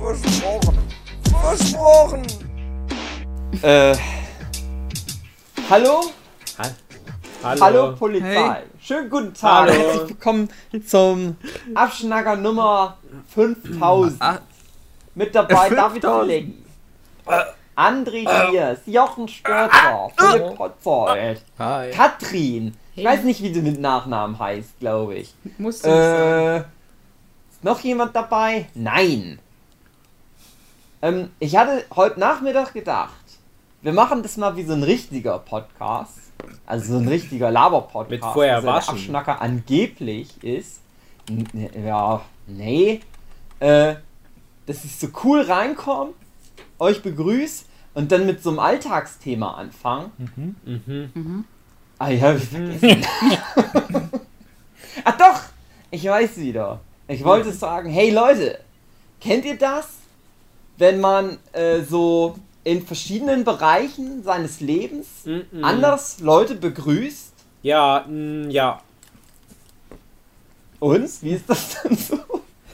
Versprochen. Versprochen. Äh. Hallo? Hallo. Hallo Polizei. Hey. Schönen guten Tag. Hallo. Herzlich willkommen zum Abschnacker Nummer 5000. Ah, Mit dabei David 5000. Fleggi, André Diers, Jochen Störzer, Philipp Potzold, Hi. Katrin. Ich weiß nicht, wie sie mit Nachnamen heißt, glaube ich. du sagen. Äh, ist noch jemand dabei? Nein. Ähm, ich hatte heute Nachmittag gedacht, wir machen das mal wie so ein richtiger Podcast. Also so ein richtiger Laber-Podcast. Mit vorher also der. Abschnacker angeblich ist. Ja, nee. Äh, dass ich so cool reinkomme, euch begrüße und dann mit so einem Alltagsthema anfange. Mhm. Ah, ja, hab ich vergessen. Ach doch! Ich weiß wieder. Ich wollte sagen, hey Leute, kennt ihr das? Wenn man äh, so in verschiedenen Bereichen seines Lebens Mhm. anders Leute begrüßt? Ja, mm, ja. Und? Wie ist das denn so?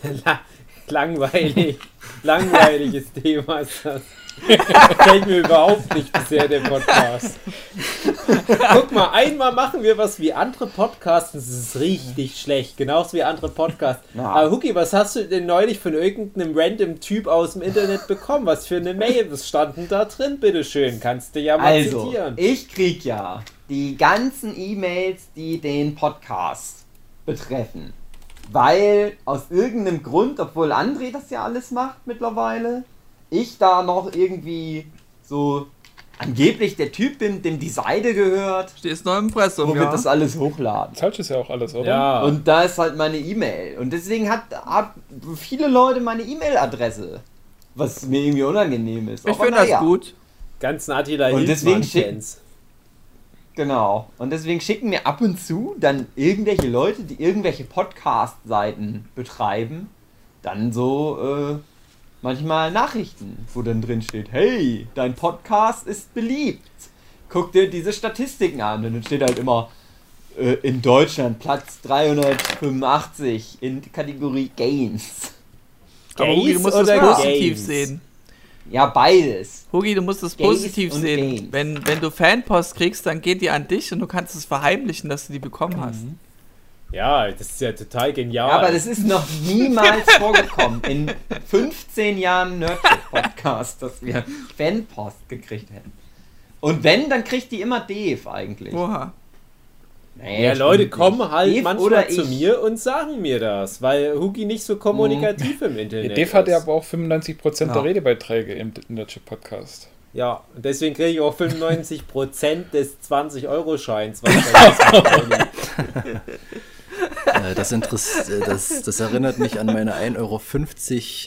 La langweilig. Langweiliges Thema ist das. Gefällt mir überhaupt nicht bisher der Podcast. Guck mal, einmal machen wir was wie andere Podcasts es ist richtig schlecht. Genauso wie andere Podcasts. Ja. Aber Huki, was hast du denn neulich von irgendeinem random Typ aus dem Internet bekommen? Was für eine Mail? Was stand denn da drin? Bitteschön, kannst du ja mal Also, zitieren. ich krieg ja die ganzen E-Mails, die den Podcast betreffen. Weil aus irgendeinem Grund, obwohl André das ja alles macht mittlerweile, ich da noch irgendwie so angeblich der Typ bin, dem die Seite gehört, Stehst noch im Impressum, wo wir ja? das alles hochladen. Falsch ist ja auch alles, oder? Ja. Und da ist halt meine E-Mail. Und deswegen hat, hat viele Leute meine E-Mail-Adresse. Was mir irgendwie unangenehm ist. Ich finde das gut. ganzen Attila Und deswegen Hildmann-Fans. Genau. Und deswegen schicken mir ab und zu dann irgendwelche Leute, die irgendwelche Podcast-Seiten betreiben, dann so äh, manchmal Nachrichten, wo dann drin steht, hey, dein Podcast ist beliebt. Guck dir diese Statistiken an. Und dann steht halt immer äh, in Deutschland Platz 385 in der Kategorie Games. Aber Hugi, du musst es oder positiv Games? sehen. Ja, beides. Hugi, du musst es Gays positiv sehen. Games. Wenn, wenn du Fanpost kriegst, dann geht die an dich und du kannst es verheimlichen, dass du die bekommen hast. Ja, das ist ja total genial. Aber das ist noch niemals vorgekommen in 15 Jahren Nerdship-Podcast, dass wir Fanpost gekriegt hätten. Und wenn, dann kriegt die immer Dave eigentlich. Oha. Nee, ja, Leute kommen halt Dave manchmal oder zu mir und sagen mir das, weil Hugi nicht so kommunikativ im Ja, Internet Dave hat ja aber auch 95% Ja. der Redebeiträge im Nerdship-Podcast. Ja, und deswegen kriege ich auch 95% des 20-Euro-Scheins. Das, Interess äh, das, das erinnert mich an meine 1,50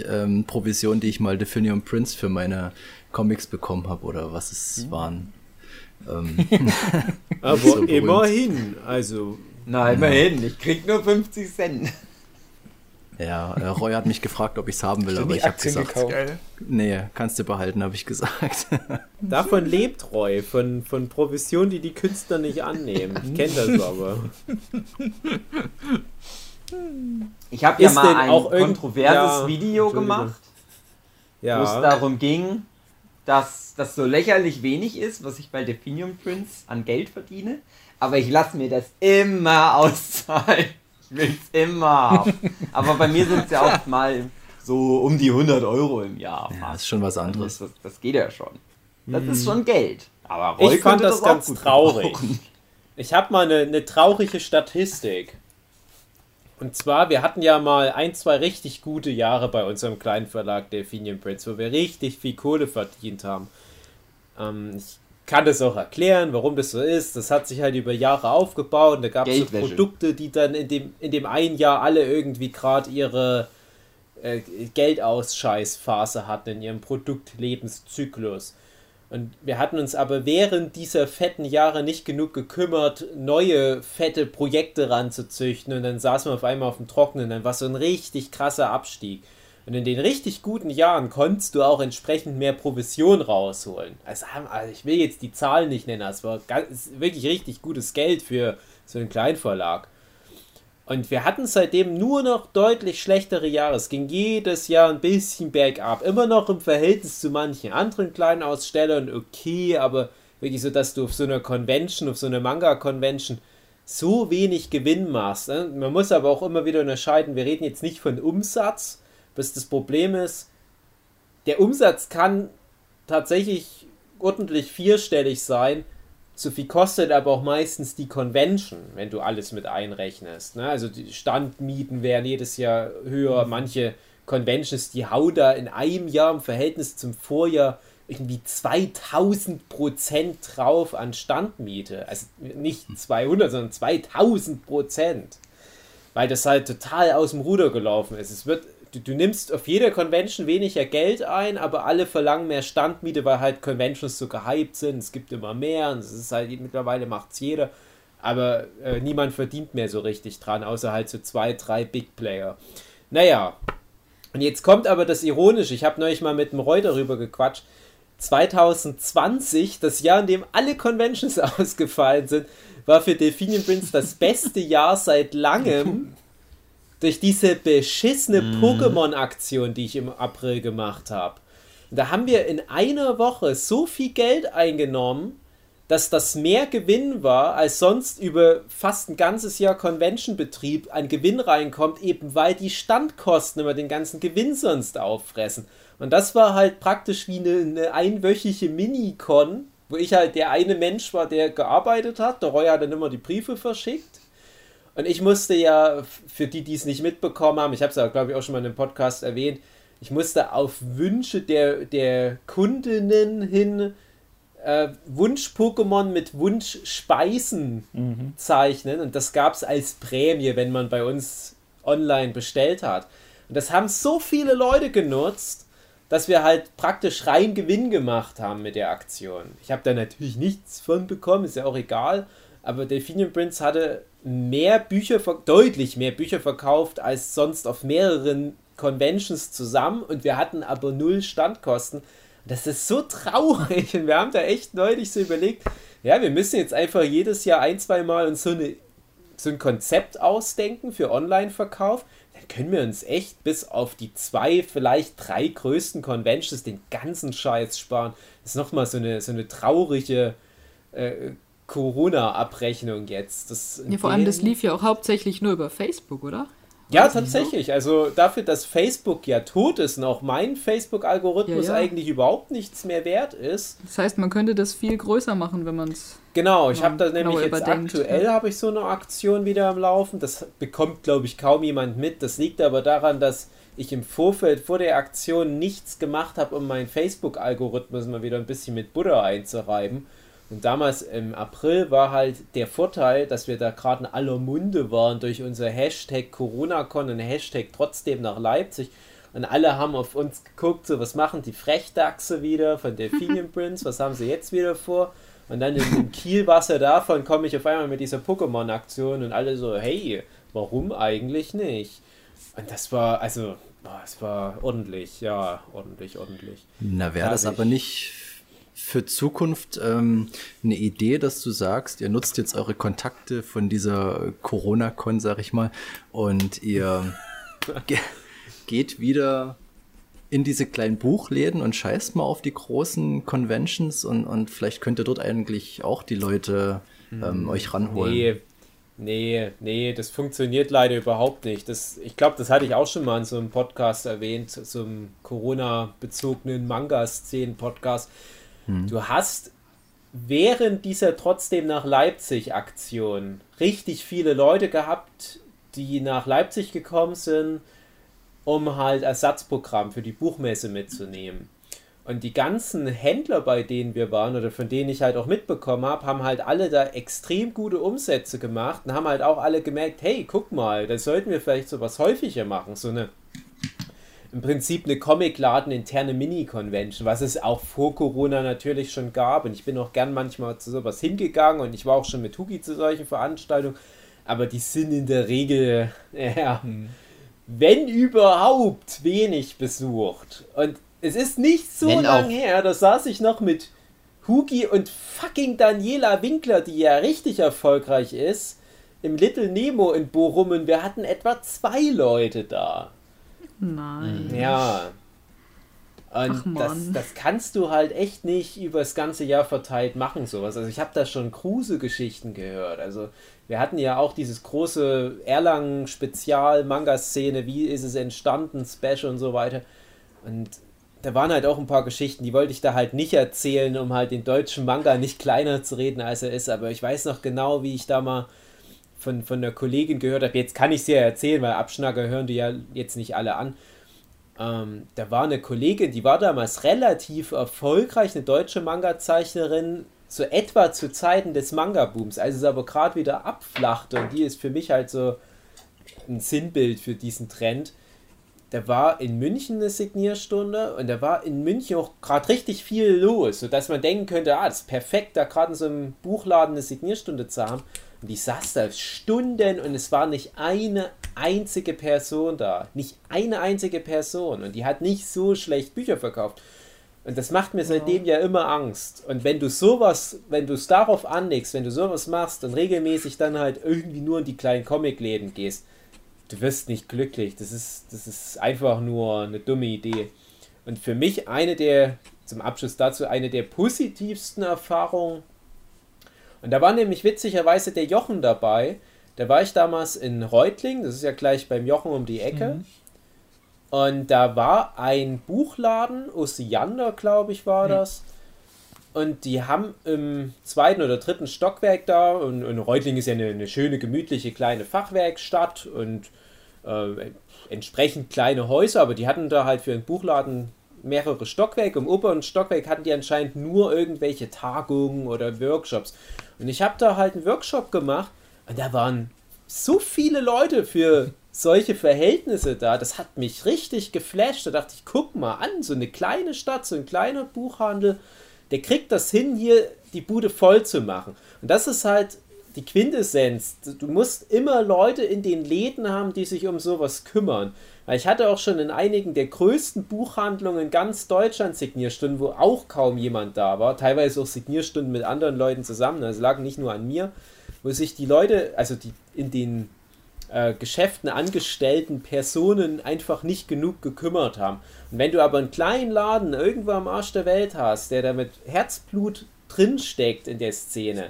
Euro ähm, Provision, die ich mal Definium Prince für meine Comics bekommen habe oder was es waren. Ähm, aber So immerhin, also Na, immerhin, ich krieg nur 50 Cent. Ja, äh, Roy hat mich gefragt, ob ich es haben will, aber ich habe gesagt, gekauft? Nee, kannst du behalten, habe ich gesagt. davon lebt Roy, von, von Provision, die die Künstler nicht annehmen. Ich kenne das aber. Ich habe ja mal ein kontroverses Ja, Video gemacht, wo es Ja, darum ging, dass das so lächerlich wenig ist, was ich bei Definium Prince an Geld verdiene. Aber ich lasse mir das immer auszahlen. Ich will es immer. Aber bei mir sind es ja auch mal so um die 100 Euro im Jahr. Ja, fast. ist schon was Das, anderes. das, das geht ja schon. Das ist schon Geld. Aber Roy Ich fand das auch ganz traurig. gebrauchen. Ich habe mal eine, eine traurige Statistik. Und zwar, wir hatten ja mal ein, zwei richtig gute Jahre bei unserem kleinen Verlag Delphinium Prince, wo wir richtig viel Kohle verdient haben. Ähm, ich kann das auch erklären, warum das so ist. Das hat sich halt über Jahre aufgebaut und da gab es so. Produkte, die dann in dem, in dem einen Jahr alle irgendwie gerade ihre äh, Geldausscheißphase hatten in ihrem Produktlebenszyklus. Und wir hatten uns aber während dieser fetten Jahre nicht genug gekümmert, neue fette Projekte ranzuzüchten. Und dann saßen wir auf einmal auf dem Trockenen. Dann war so ein richtig krasser Abstieg. Und in den richtig guten Jahren konntest du auch entsprechend mehr Provision rausholen. Also, also ich will jetzt die Zahlen nicht nennen, es war ganz, wirklich richtig gutes Geld für so einen Kleinverlag. Und wir hatten seitdem nur noch deutlich schlechtere Jahre. Es ging jedes Jahr ein bisschen bergab. Immer noch im Verhältnis zu manchen anderen kleinen Ausstellern okay, aber wirklich so, dass du auf so einer Convention, auf so einer Manga-Convention so wenig Gewinn machst. Ne? Man muss aber auch immer wieder unterscheiden, wir reden jetzt nicht von Umsatz, bis das Problem ist, der Umsatz kann tatsächlich ordentlich vierstellig sein, so viel kostet aber auch meistens die Convention, wenn du alles mit einrechnest. Ne? Also die Standmieten werden jedes Jahr höher. Mhm. Manche Conventions, die hauen da in einem Jahr im Verhältnis zum Vorjahr irgendwie 2000 Prozent drauf an Standmiete. Also nicht 200, sondern 2000 Prozent. Weil das halt total aus dem Ruder gelaufen ist. Es wird du, du nimmst auf jeder Convention weniger Geld ein, aber alle verlangen mehr Standmiete, weil halt Conventions so gehypt sind. Es gibt immer mehr und es ist halt mittlerweile macht es jeder. Aber äh, niemand verdient mehr so richtig dran, außer halt so zwei, drei Big Player. Naja, und jetzt kommt aber das Ironische. Ich habe neulich mal mit dem Roy darüber gequatscht. 2020, das Jahr, in dem alle Conventions ausgefallen sind, war für Delphinium Prince das beste Jahr seit langem durch diese beschissene mm. Pokémon-Aktion, die ich im April gemacht habe. Da haben wir in einer Woche so viel Geld eingenommen, dass das mehr Gewinn war, als sonst über fast ein ganzes Jahr Convention-Betrieb an Gewinn reinkommt, eben weil die Standkosten immer den ganzen Gewinn sonst auffressen. Und das war halt praktisch wie eine, eine einwöchige Mini-Con, wo ich halt der eine Mensch war, der gearbeitet hat. Der Roy hat dann immer die Briefe verschickt. Und ich musste ja, für die, die es nicht mitbekommen haben, ich habe es ja, glaube ich, auch schon mal in einem Podcast erwähnt, ich musste auf Wünsche der, der Kundinnen hin äh, Wunsch-Pokémon mit Wunsch-Speisen mhm. zeichnen. Und das gab es als Prämie, wenn man bei uns online bestellt hat. Und das haben so viele Leute genutzt, dass wir halt praktisch rein Gewinn gemacht haben mit der Aktion. Ich habe da natürlich nichts von bekommen, ist ja auch egal. Aber Delphinium Prince hatte mehr Bücher, deutlich mehr Bücher verkauft als sonst auf mehreren Conventions zusammen und wir hatten aber null Standkosten. Das ist so traurig und wir haben da echt neulich so überlegt, ja, wir müssen jetzt einfach jedes Jahr ein, zwei Mal uns so, eine, so ein Konzept ausdenken für Online-Verkauf. Dann können wir uns echt bis auf die zwei, vielleicht drei größten Conventions den ganzen Scheiß sparen. Das ist nochmal so eine, so eine traurige äh, Corona-Abrechnung jetzt. Das ja, vor allem, das lief ja auch hauptsächlich nur über Facebook, oder? Ja, tatsächlich. Also dafür, dass Facebook ja tot ist und auch mein Facebook-Algorithmus ja, ja. eigentlich überhaupt nichts mehr wert ist. Das heißt, man könnte das viel größer machen, wenn man es. Genau, ich habe da nämlich jetzt aktuell ja. habe ich so eine Aktion wieder am Laufen. Das bekommt, glaube ich, kaum jemand mit. Das liegt aber daran, dass ich im Vorfeld vor der Aktion nichts gemacht habe, um meinen Facebook-Algorithmus mal wieder ein bisschen mit Butter einzureiben. Und damals im April war halt der Vorteil, dass wir da gerade in aller Munde waren durch unser Hashtag CoronaCon und Hashtag trotzdem nach Leipzig. Und alle haben auf uns geguckt, so was machen die Frechdachse wieder von Delphinium Prince, was haben sie jetzt wieder vor? Und dann im Kielwasser davon komme ich auf einmal mit dieser Pokémon-Aktion und alle so, hey, warum eigentlich nicht? Und das war, also, es war ordentlich, ja, ordentlich, ordentlich. Na, wäre das aber nicht für Zukunft ähm, eine Idee, dass du sagst, ihr nutzt jetzt eure Kontakte von dieser Corona-Con, sag ich mal, und ihr ge geht wieder in diese kleinen Buchläden und scheißt mal auf die großen Conventions und, und vielleicht könnt ihr dort eigentlich auch die Leute ähm, hm, euch ranholen. Nee, nee, nee, das funktioniert leider überhaupt nicht. Das, ich glaube, das hatte ich auch schon mal in so einem Podcast erwähnt, so einem Corona-bezogenen Manga-Szenen-Podcast hm. Du hast während dieser trotzdem nach Leipzig Aktion richtig viele Leute gehabt, die nach Leipzig gekommen sind, um halt Ersatzprogramm für die Buchmesse mitzunehmen. Und die ganzen Händler, bei denen wir waren oder von denen ich halt auch mitbekommen habe, haben halt alle da extrem gute Umsätze gemacht und haben halt auch alle gemerkt, hey, guck mal, da sollten wir vielleicht sowas häufiger machen, so eine im Prinzip eine Comicladen-interne Mini-Convention, was es auch vor Corona natürlich schon gab. Und ich bin auch gern manchmal zu sowas hingegangen und ich war auch schon mit Hugi zu solchen Veranstaltungen. Aber die sind in der Regel, ja, wenn überhaupt, wenig besucht. Und es ist nicht so Wenn lang auch. her, da saß ich noch mit Hugi und fucking Daniela Winkler, die ja richtig erfolgreich ist, im Little Nemo in Bochum und wir hatten etwa zwei Leute da. Nein. Ja. Und Ach, das, das kannst du halt echt nicht über das ganze Jahr verteilt machen, sowas. Also ich habe da schon Kruse-Geschichten gehört. Also wir hatten ja auch dieses große Erlangen-Spezial-Manga-Szene, wie ist es entstanden, Special und so weiter. Und da waren halt auch ein paar Geschichten, die wollte ich da halt nicht erzählen, um halt den deutschen Manga nicht kleiner zu reden, als er ist. Aber ich weiß noch genau, wie ich da mal von, von der Kollegin gehört habe. Jetzt kann ich sie ja erzählen, weil Abschnacker hören die ja jetzt nicht alle an. Ähm, da war eine Kollegin, die war damals relativ erfolgreich, eine deutsche Manga-Zeichnerin, so etwa zu Zeiten des Manga-Booms, als es aber gerade wieder abflachte und die ist für mich halt so ein Sinnbild für diesen Trend. Da war in München eine Signierstunde und da war in München auch gerade richtig viel los, sodass man denken könnte, ah, das ist perfekt, da gerade in so einem Buchladen eine Signierstunde zu haben. Und ich saß da Stunden und es war nicht eine einzige Person da. Nicht eine einzige Person. Und die hat nicht so schlecht Bücher verkauft. Und das macht mir seitdem ja immer Angst. Und wenn du sowas, wenn du es darauf anlegst, wenn du sowas machst und regelmäßig dann halt irgendwie nur in die kleinen Comicläden gehst, du wirst nicht glücklich. Das ist, das ist einfach nur eine dumme Idee. Und für mich eine der, zum Abschluss dazu, eine der positivsten Erfahrungen. Und da war nämlich witzigerweise der Jochen dabei. Da war ich damals in Reutling, das ist ja gleich beim Jochen um die Ecke. Und da war ein Buchladen, Osiander, glaube ich, war das. Und die haben im zweiten oder dritten Stockwerk da, und, und Reutling ist ja eine, eine schöne, gemütliche kleine Fachwerkstatt und äh, entsprechend kleine Häuser, aber die hatten da halt für einen Buchladen mehrere Stockwerke. Im oberen Stockwerk hatten die anscheinend nur irgendwelche Tagungen oder Workshops. Und ich habe da halt einen Workshop gemacht und da waren so viele Leute für solche Verhältnisse da. Das hat mich richtig geflasht. Da dachte ich, guck mal an, so eine kleine Stadt, so ein kleiner Buchhandel, der kriegt das hin, hier die Bude voll zu machen. Und das ist halt die Quintessenz. Du musst immer Leute in den Läden haben, die sich um sowas kümmern. Weil ich hatte auch schon in einigen der größten Buchhandlungen ganz Deutschland Signierstunden, wo auch kaum jemand da war. Teilweise auch Signierstunden mit anderen Leuten zusammen. Das lag nicht nur an mir, wo sich die Leute, also die in den äh, Geschäften angestellten Personen einfach nicht genug gekümmert haben. Und wenn du aber einen kleinen Laden irgendwo am Arsch der Welt hast, der da mit Herzblut drinsteckt in der Szene,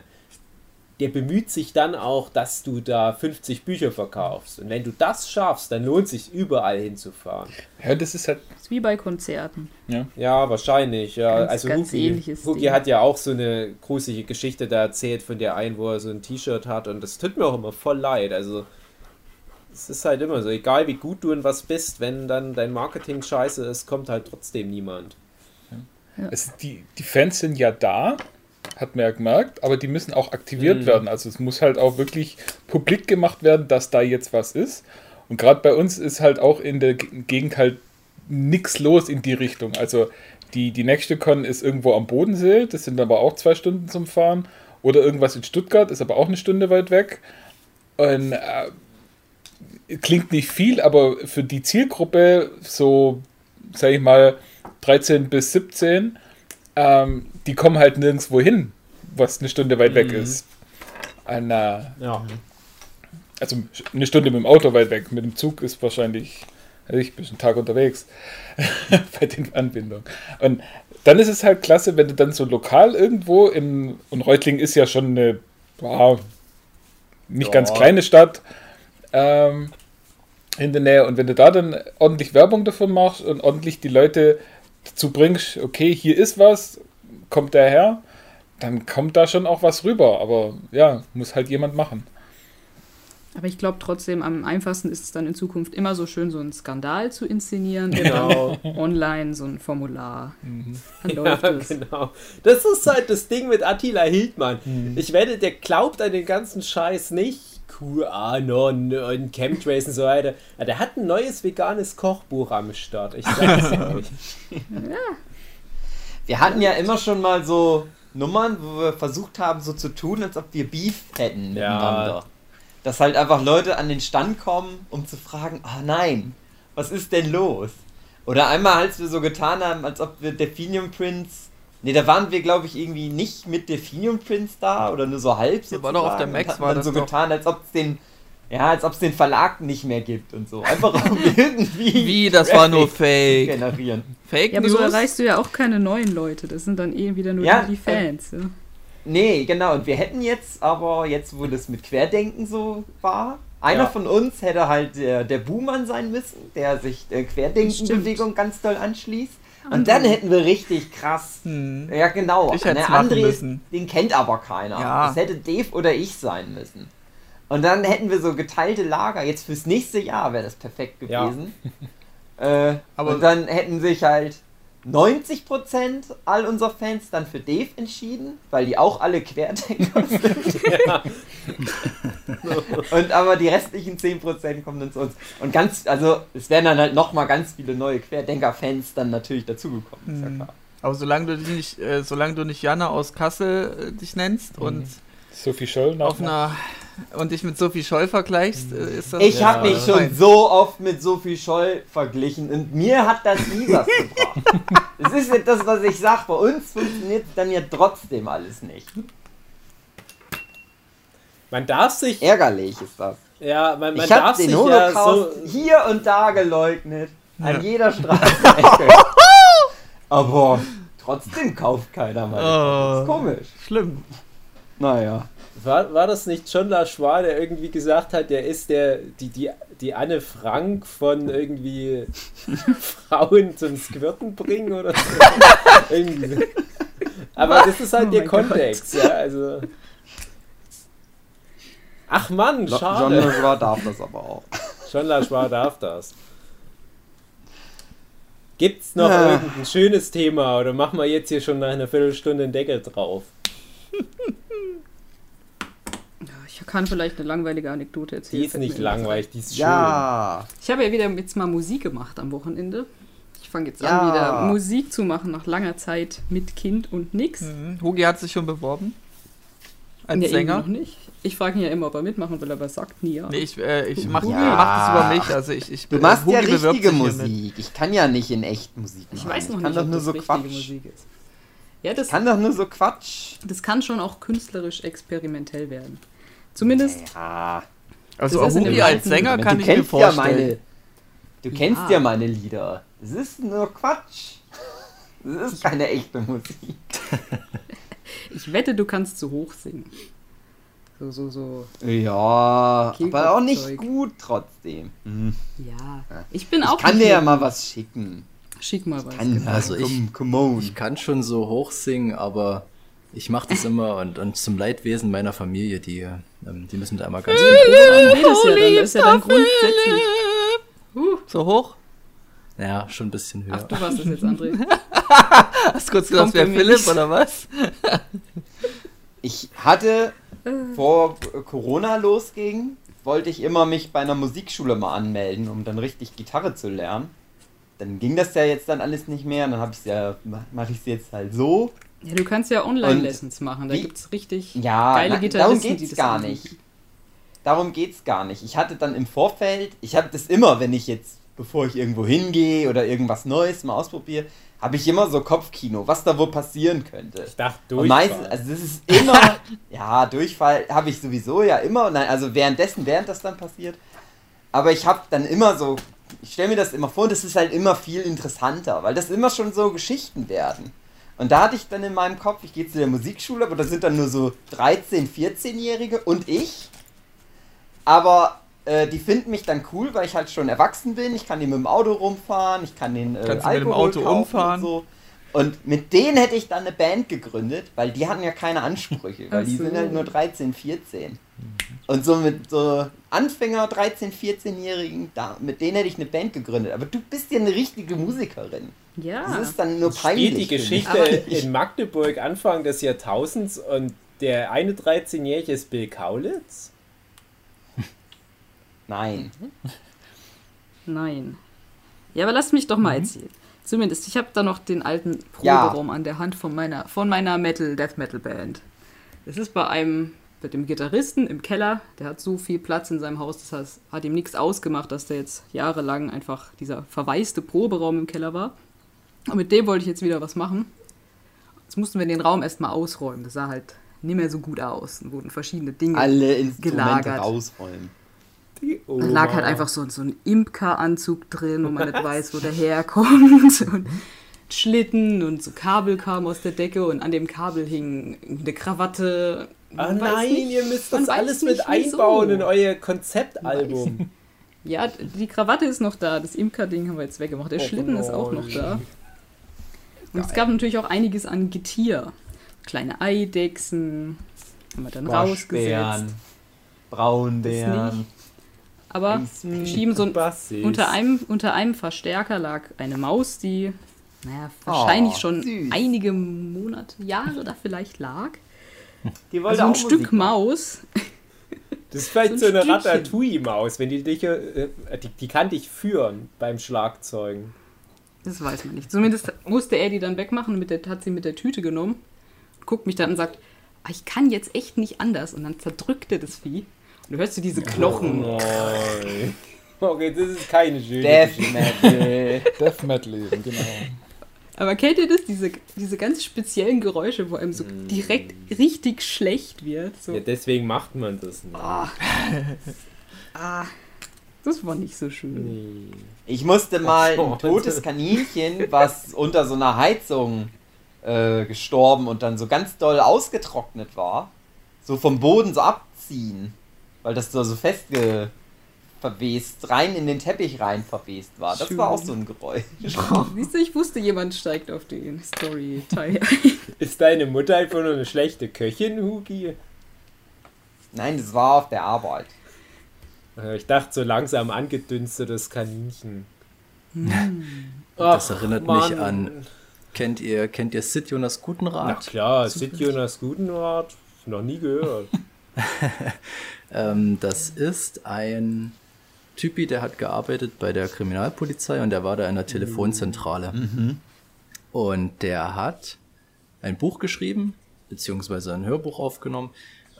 der bemüht sich dann auch, dass du da 50 Bücher verkaufst. Und wenn du das schaffst, dann lohnt sich überall hinzufahren. Ja, das ist halt. ist wie bei Konzerten. Ja, wahrscheinlich. Ja. Ganz- also ganz Hugi Ding. hat ja auch so eine gruselige Geschichte da erzählt von der einen, wo er so ein T-Shirt hat und das tut mir auch immer voll leid. Also es ist halt immer so, egal wie gut du in was bist, wenn dann dein Marketing scheiße ist, kommt halt trotzdem niemand. Es, die, die Fans sind ja da, hat man ja gemerkt, aber die müssen auch aktiviert Mhm. werden. Also es muss halt auch wirklich publik gemacht werden, dass da jetzt was ist. Und gerade bei uns ist halt auch in der Gegend halt nichts los in die Richtung. Also die, die nächste Con ist irgendwo am Bodensee, das sind aber auch zwei Stunden zum Fahren. Oder irgendwas in Stuttgart, ist aber auch eine Stunde weit weg. Und äh, klingt nicht viel, aber für die Zielgruppe, so, sag ich mal, 13 bis 17, ähm, die kommen halt nirgendwo hin, was eine Stunde weit weg Mhm. ist. Und, äh, Ja. also eine Stunde mit dem Auto weit weg. Mit dem Zug ist wahrscheinlich, also ich bin einen Tag unterwegs bei den Anbindungen. Und dann ist es halt klasse, wenn du dann so lokal irgendwo in, und Reutlingen ist ja schon eine wow, nicht Ja. ganz kleine Stadt ähm, in der Nähe. Und wenn du da dann ordentlich Werbung davon machst und ordentlich die Leute dazu bringst, okay, hier ist was, kommt daher, dann kommt da schon auch was rüber. Aber ja, muss halt jemand machen. Aber ich glaube trotzdem, am einfachsten ist es dann in Zukunft immer so schön, so einen Skandal zu inszenieren. Genau. Online so ein Formular. Mhm. Dann Ja, läuft es. genau. Das ist halt das Ding mit Attila Hildmann. Ich wette, der glaubt an den ganzen Scheiß nicht. QAnon und Chemtrails und so weiter. Ja, der hat ein neues veganes Kochbuch am Start. Ich sag's euch. Wir hatten ja immer schon mal so Nummern, wo wir versucht haben, so zu tun, als ob wir Beef hätten Ja. miteinander. Dass halt einfach Leute an den Stand kommen, um zu fragen, ah nein, was ist denn los? Oder einmal, als wir so getan haben, als ob wir Definium Prince. Ne, da waren wir, glaube ich, irgendwie nicht mit Definium Prince da oder nur so halb. Ja, war doch auf der Max, war dann das so doch. getan, als ob es den. Ja, als ob es den Verlag nicht mehr gibt und so. Einfach um irgendwie. Wie, das war nur Traffic Fake. Generieren. Fake Ja, aber News? so erreichst du ja auch keine neuen Leute. Das sind dann eh wieder nur Ja, die, die Fans. Ja. Nee, genau. Und wir hätten jetzt, aber jetzt, wo das mit Querdenken so war, einer Ja. von uns hätte halt der, der Buhmann sein müssen, der sich der Querdenkenbewegung ganz doll anschließt. Und dann hätten wir richtig krass. Hm. Ja, genau. Ich Der machen André, müssen. den kennt aber keiner. Ja. Das hätte Dave oder ich sein müssen. Und dann hätten wir so geteilte Lager. Jetzt fürs nächste Jahr wäre das perfekt Ja. gewesen. äh, Aber- und dann hätten sich halt 90% all unserer Fans dann für Dave entschieden, weil die auch alle Querdenker sind. Und aber die restlichen 10% kommen dann zu uns. Und ganz, also es wären dann halt nochmal ganz viele neue Querdenker-Fans dann natürlich dazugekommen. Ist ja Mhm. klar. Aber solange du dich nicht, äh, solange du nicht Jana aus Kassel äh, dich nennst und Sophie Scholl auf nach. einer und dich mit Sophie Scholl vergleichst, äh, ist das. Ich Ja, habe mich das schon fein. so oft mit Sophie Scholl verglichen und mir hat das nie was gebracht. Es ist nicht das, was ich sage. Bei uns funktioniert dann ja trotzdem alles nicht. Man darf sich, Ärgerlich ist das. ja, man, man ich habe darf den sich ja Holocaust so, hier und da geleugnet. An Ja. jeder Straßenecke. Aber trotzdem kauft keiner mal. Oh. Das ist komisch. Schlimm. Naja. War, war das nicht John Lachroix, der irgendwie gesagt hat, der ist der, die, die, die Anne Frank von irgendwie Frauen zum Squirten bringen oder so? irgendwie. Aber das ist halt Oh der mein Gott. Kontext, ja, also. Ach Mann, John schade. Lachroix darf das aber auch. John Lachroix darf das. Gibt's noch Ja. irgendein schönes Thema oder machen wir jetzt hier schon nach einer Viertelstunde den Deckel drauf? Ja, ich kann vielleicht eine langweilige Anekdote erzählen. Die ist nicht langweilig, die ist schön. Ja. Ich habe ja wieder jetzt mal Musik gemacht am Wochenende. Ich fange jetzt Ja. an, wieder Musik zu machen nach langer Zeit mit Kind und nix. Mhm. Hugi hat sich schon beworben. Als Nee, Sänger. noch nicht. Ich frage ihn ja immer, ob er mitmachen will, aber er sagt nie ja. Nee, ich, äh, ich mach, Ja. mach das über mich. Also ich, ich, Du äh, machst ja Hugi bewirbt richtige. Musik. Ich kann ja nicht in echt Musik machen. Ich weiß noch ich kann nicht, doch ob nur das so richtige Quatsch. Musik ist. Ja, das, Ich kann doch nur so Quatsch. das kann schon auch künstlerisch experimentell werden. Zumindest, Ja. Also dem als Sänger du kann ich mir kennst ja vorstellen. meine. Du kennst Ja. ja meine Lieder. Das ist nur Quatsch. Das ist keine echte Musik. ich wette, du kannst zu hoch singen. So, so, so. Ja, aber auch nicht gut trotzdem. Mhm. Ja. Ich bin Ich auch kann nicht dir ja mal was schicken. Schick mal was. Kann, Also ich- come, come on. Ich kann schon so hoch singen, aber ich mache das immer und, und zum Leidwesen meiner Familie, die, ähm, die müssen da immer ganz viel. Nee, das ist ja dann, das ist ja dann grundsätzlich. Uh, So hoch? Ja, schon ein bisschen höher. ach, du warst das jetzt, André. Hast du kurz gedacht, Kommt wer Philipp nicht. oder was? Ich hatte, vor Corona losging, wollte ich immer mich bei einer Musikschule mal anmelden, um dann richtig Gitarre zu lernen. Dann ging das ja jetzt dann alles nicht mehr. Dann habe ich ja, mache ich es jetzt halt so. Ja, du kannst ja Online-Lessons machen. Da gibt es richtig Ja, geile na, Gitarristen, darum geht's das gar anbieten. nicht. Darum geht's gar nicht. Ich hatte dann im Vorfeld, ich habe das immer, wenn ich jetzt, bevor ich irgendwo hingehe oder irgendwas Neues mal ausprobiere, habe ich immer so Kopfkino, was da wohl passieren könnte. Ich dachte, Und durch. meistens, also das ist immer, ja, Durchfall habe ich sowieso ja immer, nein, also währenddessen, während das dann passiert. Aber ich habe dann immer so, ich stelle mir das immer vor, das ist halt immer viel interessanter, weil das immer schon so Geschichten werden. Und da hatte ich dann in meinem Kopf, ich gehe zu der Musikschule, aber da sind dann nur so 13-, 14-Jährige und ich. Aber äh, die finden mich dann cool, weil ich halt schon erwachsen bin. Ich kann die mit dem Auto rumfahren, ich kann den äh, Kannst du mit dem Alkohol Auto kaufen umfahren? Und, so. und mit denen hätte ich dann eine Band gegründet, weil die hatten ja keine Ansprüche, weil die sind halt nur 13, 14. Und so mit so Anfänger, 13, 14-Jährigen, da, mit denen hätte ich eine Band gegründet. Aber du bist ja eine richtige Musikerin. Ja. Das ist dann nur peinlich. Spielt die. Geschichte in Magdeburg Anfang des Jahrtausends und der eine 13-Jährige ist Bill Kaulitz? Nein. Nein. Ja, aber lasst mich doch mal erzählen. Zumindest, ich habe da noch den alten Proberaum an der Hand von meiner, von meiner Metal, Death Metal Band. Das ist bei einem, bei dem Gitarristen im Keller, der hat so viel Platz in seinem Haus, das heißt, hat ihm nichts ausgemacht, dass der jetzt jahrelang einfach dieser verwaiste Proberaum im Keller war. Und mit dem wollte ich jetzt wieder was machen. Jetzt mussten wir den Raum erstmal ausräumen. Das sah halt nicht mehr so gut aus. Und wurden verschiedene Dinge Alle Instrumente gelagert. rausräumen. Die Da lag halt einfach so, so ein Imkeranzug drin, wo man nicht weiß, wo der herkommt. Und Schlitten und so Kabel kamen aus der Decke und an dem Kabel hing eine Krawatte. Ah nein, nicht- ihr müsst das alles mit einbauen in euer Konzeptalbum. Ja, die Krawatte ist noch da, das Imker-Ding haben wir jetzt weggemacht. Der Oh Schlitten ist auch noch da. Und es gab natürlich auch einiges an Getier. Kleine Eidechsen, haben wir dann rausgesetzt. Braunbären. Aber schieben so ein. Unter einem, unter einem Verstärker lag eine Maus, die naja, wahrscheinlich Oh, schon süß. einige Monate, Jahre da vielleicht lag. Die wollte Also ein auch Stück Musik. Maus. Das ist vielleicht so so, ein eine Stückchen. Ratatouille-Maus, wenn die dich, äh, die, die kann dich führen beim Schlagzeugen. Das weiß man nicht. Zumindest musste er die dann wegmachen, mit der, hat sie mit der Tüte genommen, guckt mich dann und sagt, "Ah, ich kann jetzt echt nicht anders. Und dann zerdrückt er das Vieh. Und du hörst du diese Knochen. Nein. Okay, das ist keine schöne Death Geschichte. Metal. Death Metal eben, genau. Aber kennt ihr das? Diese, diese ganz speziellen Geräusche, wo einem so direkt richtig schlecht wird. So. Ja, deswegen macht man das nicht. Ah. ah. Das war nicht so schön. Nee. Ich musste mal so. ein totes Kaninchen, was unter so einer Heizung äh, gestorben und dann so ganz doll ausgetrocknet war, so vom Boden so abziehen, weil das so, so festge verwest, rein in den Teppich rein verwest war. Das war auch so ein Geräusch. Siehst du, ich wusste, jemand steigt auf den Story-Teil. Ist deine Mutter einfach nur eine schlechte Köchin, Hugi? Nein, das war auf der Arbeit. Äh, Ich dachte so langsam angedünstetes Kaninchen. Das Ach, erinnert Mann. mich an. Kennt ihr, kennt ihr Sid Jonas Na Gutenrat? klar, Sid Jonas Gutenrat. Noch nie gehört. Ähm, das ist ein Typi, der hat gearbeitet bei der Kriminalpolizei und der war da in der Telefonzentrale. Und der hat ein Buch geschrieben, beziehungsweise ein Hörbuch aufgenommen,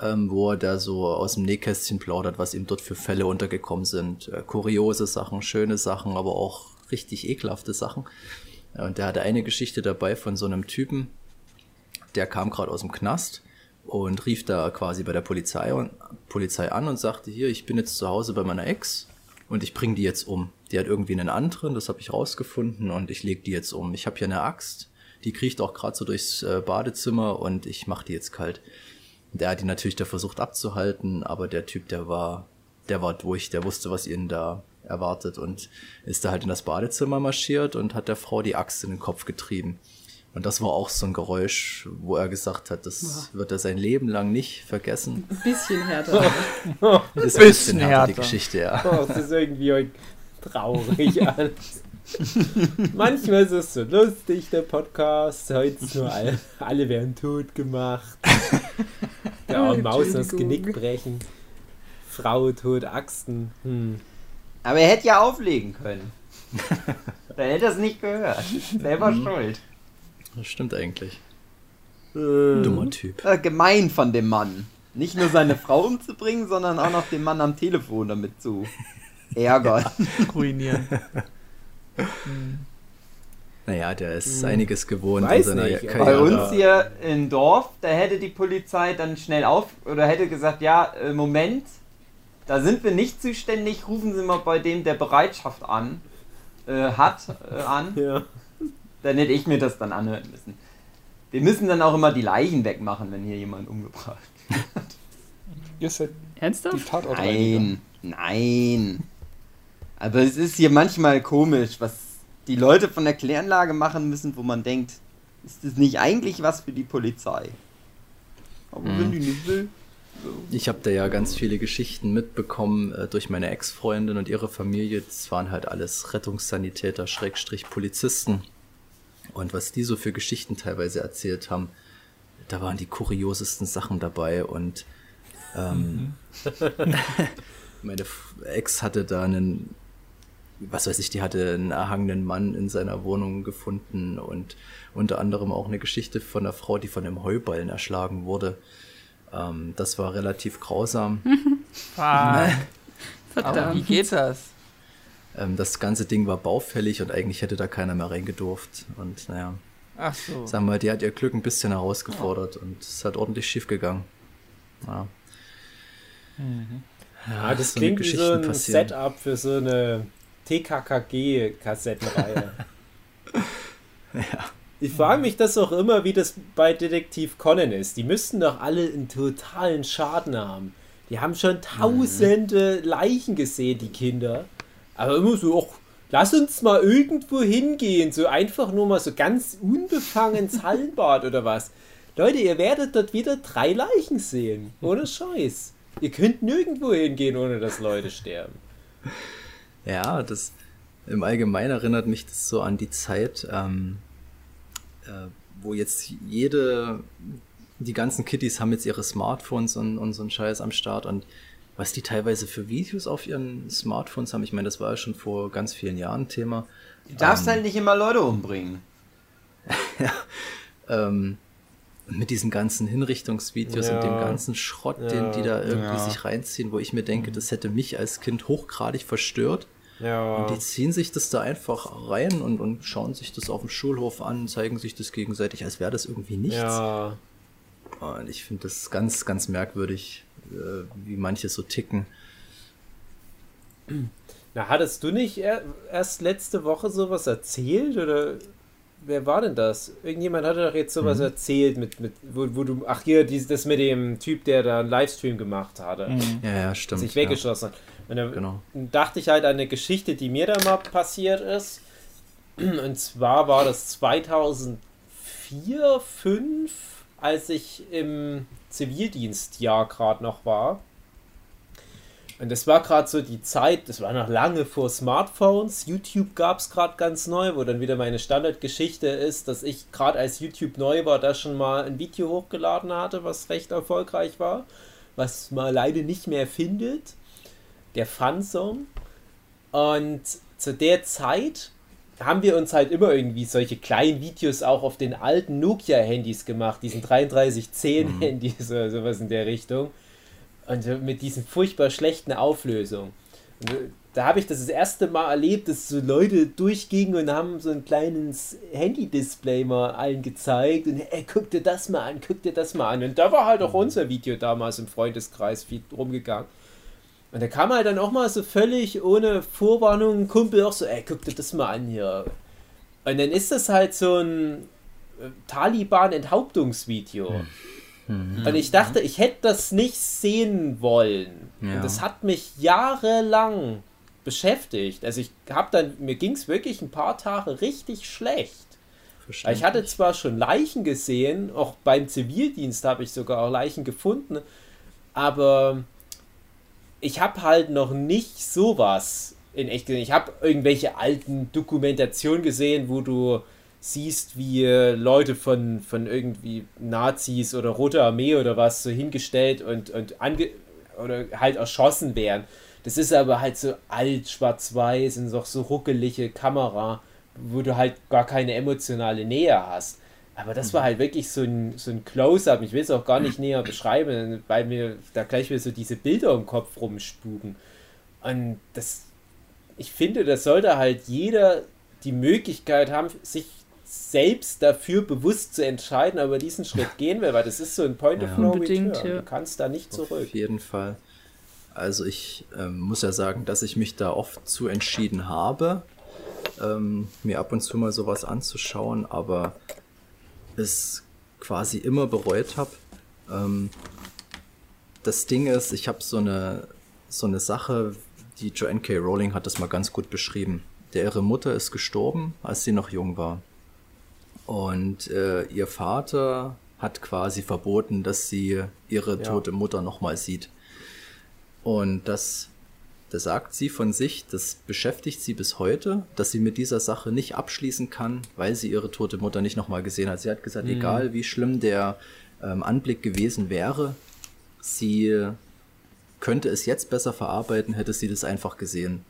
ähm, wo er da so aus dem Nähkästchen plaudert, was ihm dort für Fälle untergekommen sind. Äh, kuriose Sachen, schöne Sachen, aber auch richtig ekelhafte Sachen. Und der hatte eine Geschichte dabei von so einem Typen, der kam gerade aus dem Knast und rief da quasi bei der Polizei, und, Polizei an und sagte, hier, ich bin jetzt zu Hause bei meiner Ex und ich bringe die jetzt um. Die hat irgendwie einen anderen, das habe ich rausgefunden und ich leg die jetzt um. Ich habe hier eine Axt, die kriecht auch gerade so durchs äh, Badezimmer und ich mache die jetzt kalt. Der hat die natürlich da versucht abzuhalten, aber der Typ, der war, der war durch, der wusste, was ihn da erwartet und ist da halt in das Badezimmer marschiert und hat der Frau die Axt in den Kopf getrieben. Und das war auch so ein Geräusch, wo er gesagt hat, das wird er sein Leben lang nicht vergessen. Ein bisschen härter. Das ist Bisschen ein bisschen härter, die. Geschichte, ja. Oh, das ist irgendwie heute traurig alles. Manchmal ist es so lustig, der Podcast. Heute ist nur alle, alle werden tot gemacht. Der arme Maus das. Genick brechen. Frau tot, Axten. Hm. Aber er hätte ja auflegen können. Dann hätte er es nicht gehört. Selber schuld. Das stimmt eigentlich. Äh, Dummer Typ. Äh, gemein von dem Mann. Nicht nur seine Frau umzubringen, sondern auch noch den Mann am Telefon damit zu ärgern. ruinieren. Naja, der ist einiges gewohnt Weiß in seiner nicht, aber- Bei Karriere. uns hier im Dorf, da hätte die Polizei dann schnell auf oder hätte gesagt, ja, äh, Moment, da sind wir nicht zuständig, rufen Sie mal bei dem, der Bereitschaft an äh, hat, äh, an. Ja. Dann hätte ich mir das dann anhören müssen. Wir müssen dann auch immer die Leichen wegmachen, wenn hier jemand umgebracht wird. Ihr seid die Ernsthaft? Nein, nein. Aber es ist hier manchmal komisch, was die Leute von der Kläranlage machen müssen, wo man denkt, ist das nicht eigentlich was für die Polizei? Aber wenn die nicht will. Ich habe da ja ganz viele Geschichten mitbekommen äh, durch meine Ex-Freundin und ihre Familie. Das waren halt alles Rettungssanitäter, Schrägstrich Polizisten. Und was die so für Geschichten teilweise erzählt haben, da waren die kuriosesten Sachen dabei. Und ähm, meine Ex hatte da einen, was weiß ich, die hatte einen erhangenen Mann in seiner Wohnung gefunden und unter anderem auch eine Geschichte von einer Frau, die von einem Heuballen erschlagen wurde. Ähm, das war relativ grausam. Fuck. Aber wie Verdammt. geht das? Ähm, das ganze Ding war baufällig und eigentlich hätte da keiner mehr reingedurft. Und naja, Ach so. sag mal, die hat ihr Glück ein bisschen herausgefordert und es hat ordentlich schief gegangen. Ja. Ja, das so klingt wie so ein passieren. Setup für so eine TKKG-Kassettenreihe. Ich frage mich das auch immer, wie das bei Detektiv Conan ist. Die müssten doch alle einen totalen Schaden haben. Die haben schon tausende Leichen gesehen, die Kinder. Aber immer so, ach, lass uns mal irgendwo hingehen. So einfach nur mal so ganz unbefangen ins Hallenbad oder was. Leute, ihr werdet dort wieder drei Leichen sehen. Ohne Scheiß. Ihr könnt nirgendwo hingehen, ohne dass Leute sterben. Ja, das im Allgemeinen erinnert mich das so an die Zeit, ähm, äh, wo jetzt jede, die ganzen Kitties haben jetzt ihre Smartphones und, und so einen Scheiß am Start und was die teilweise für Videos auf ihren Smartphones haben, ich meine, das war ja schon vor ganz vielen Jahren Thema. Du darfst halt nicht immer Leute umbringen. Ähm, und mit diesen ganzen Hinrichtungsvideos und dem Ja. ganzen Schrott, den die da irgendwie Ja. sich reinziehen, wo ich mir denke, das hätte mich als Kind hochgradig verstört. Ja. Und die ziehen sich das da einfach rein und, und schauen sich das auf dem Schulhof an, zeigen sich das gegenseitig, als wäre das irgendwie nichts. Ja. Und ich finde das ganz, ganz merkwürdig, wie manche so ticken. Na, hattest du nicht er, erst letzte Woche sowas erzählt? Oder wer war denn das? Irgendjemand hatte doch jetzt sowas erzählt, mit, mit, wo, wo du. Ach, hier, das mit dem Typ, der da einen Livestream gemacht hatte. Ja, ja, stimmt. Sich ja. weggeschossen hat. Und dann Genau. dachte ich halt an eine Geschichte, die mir da mal passiert ist. Und zwar war das 2004, 2005, als ich im Zivildienstjahr gerade noch war. Und das war gerade so die Zeit, das war noch lange vor Smartphones. YouTube gab es gerade ganz neu, wo dann wieder meine Standardgeschichte ist, dass ich gerade als YouTube neu war, da schon mal ein Video hochgeladen hatte, was recht erfolgreich war, was man leider nicht mehr findet. Der Fun-Song. Und zu der Zeit haben wir uns halt immer irgendwie solche kleinen Videos auch auf den alten Nokia-Handys gema10 diesen 3310-Handys oder sowas in der Richtung. Und mit diesen furchtbar schlechten Auflösungen. Und äh, da habe ich das das erste Mal erlebt, dass so Leute durchgingen und haben so ein kleines Handy-Display mal allen gezeigt und ey, guck dir das mal an, guck dir das mal an. Und da war halt auch unser Video damals im Freundeskreis viel rumgegangen. Und da kam halt dann auch mal so völlig ohne Vorwarnung ein Kumpel auch so, ey, guck dir das mal an hier. Und dann ist das halt so ein äh, Taliban-Enthauptungsvideo. Und ich dachte, ich hätte das nicht sehen wollen. Ja. Und das hat mich jahrelang beschäftigt. Also ich habe dann, mir ging es wirklich ein paar Tage richtig schlecht. Ich hatte zwar schon Leichen gesehen, auch beim Zivildienst habe ich sogar auch Leichen gefunden, aber ich habe halt noch nicht sowas in echt gesehen. Ich habe irgendwelche alten Dokumentationen gesehen, wo du siehst, wie äh, Leute von, von irgendwie Nazis oder Rote Armee oder was so hingestellt und, und ange oder halt erschossen werden. Das ist aber halt so alt, schwarz-weiß und doch so ruckelige Kamera, wo du halt gar keine emotionale Nähe hast. Aber das war halt wirklich so ein, so ein Close-Up. Ich will es auch gar nicht näher beschreiben, weil mir da gleich wieder so diese Bilder im Kopf rumspuken. Und das, ich finde, das sollte halt jeder die Möglichkeit haben, sich selbst dafür bewusst zu entscheiden, aber diesen Schritt gehen will, weil das ist so ein Point of Ja. No Unbedingt, Return. ja. Du kannst da nicht zurück. Auf jeden Fall. Also ich ähm, muss ja sagen, dass ich mich da oft zu entschieden habe, ähm, mir ab und zu mal sowas anzuschauen, aber es quasi immer bereut habe. Ähm, das Ding ist, ich habe so eine, so eine Sache, die Joanne K. Rowling hat das mal ganz gut beschrieben. Der ihre Mutter ist gestorben, als sie noch jung war. Und äh, ihr Vater hat quasi verboten, dass sie ihre Ja. tote Mutter nochmal sieht. Und das, das sagt sie von sich, das beschäftigt sie bis heute, dass sie mit dieser Sache nicht abschließen kann, weil sie ihre tote Mutter nicht nochmal gesehen hat. Sie hat gesagt, egal wie schlimm der ähm, Anblick gewesen wäre, sie könnte es jetzt besser verarbeiten, hätte sie das einfach gesehen.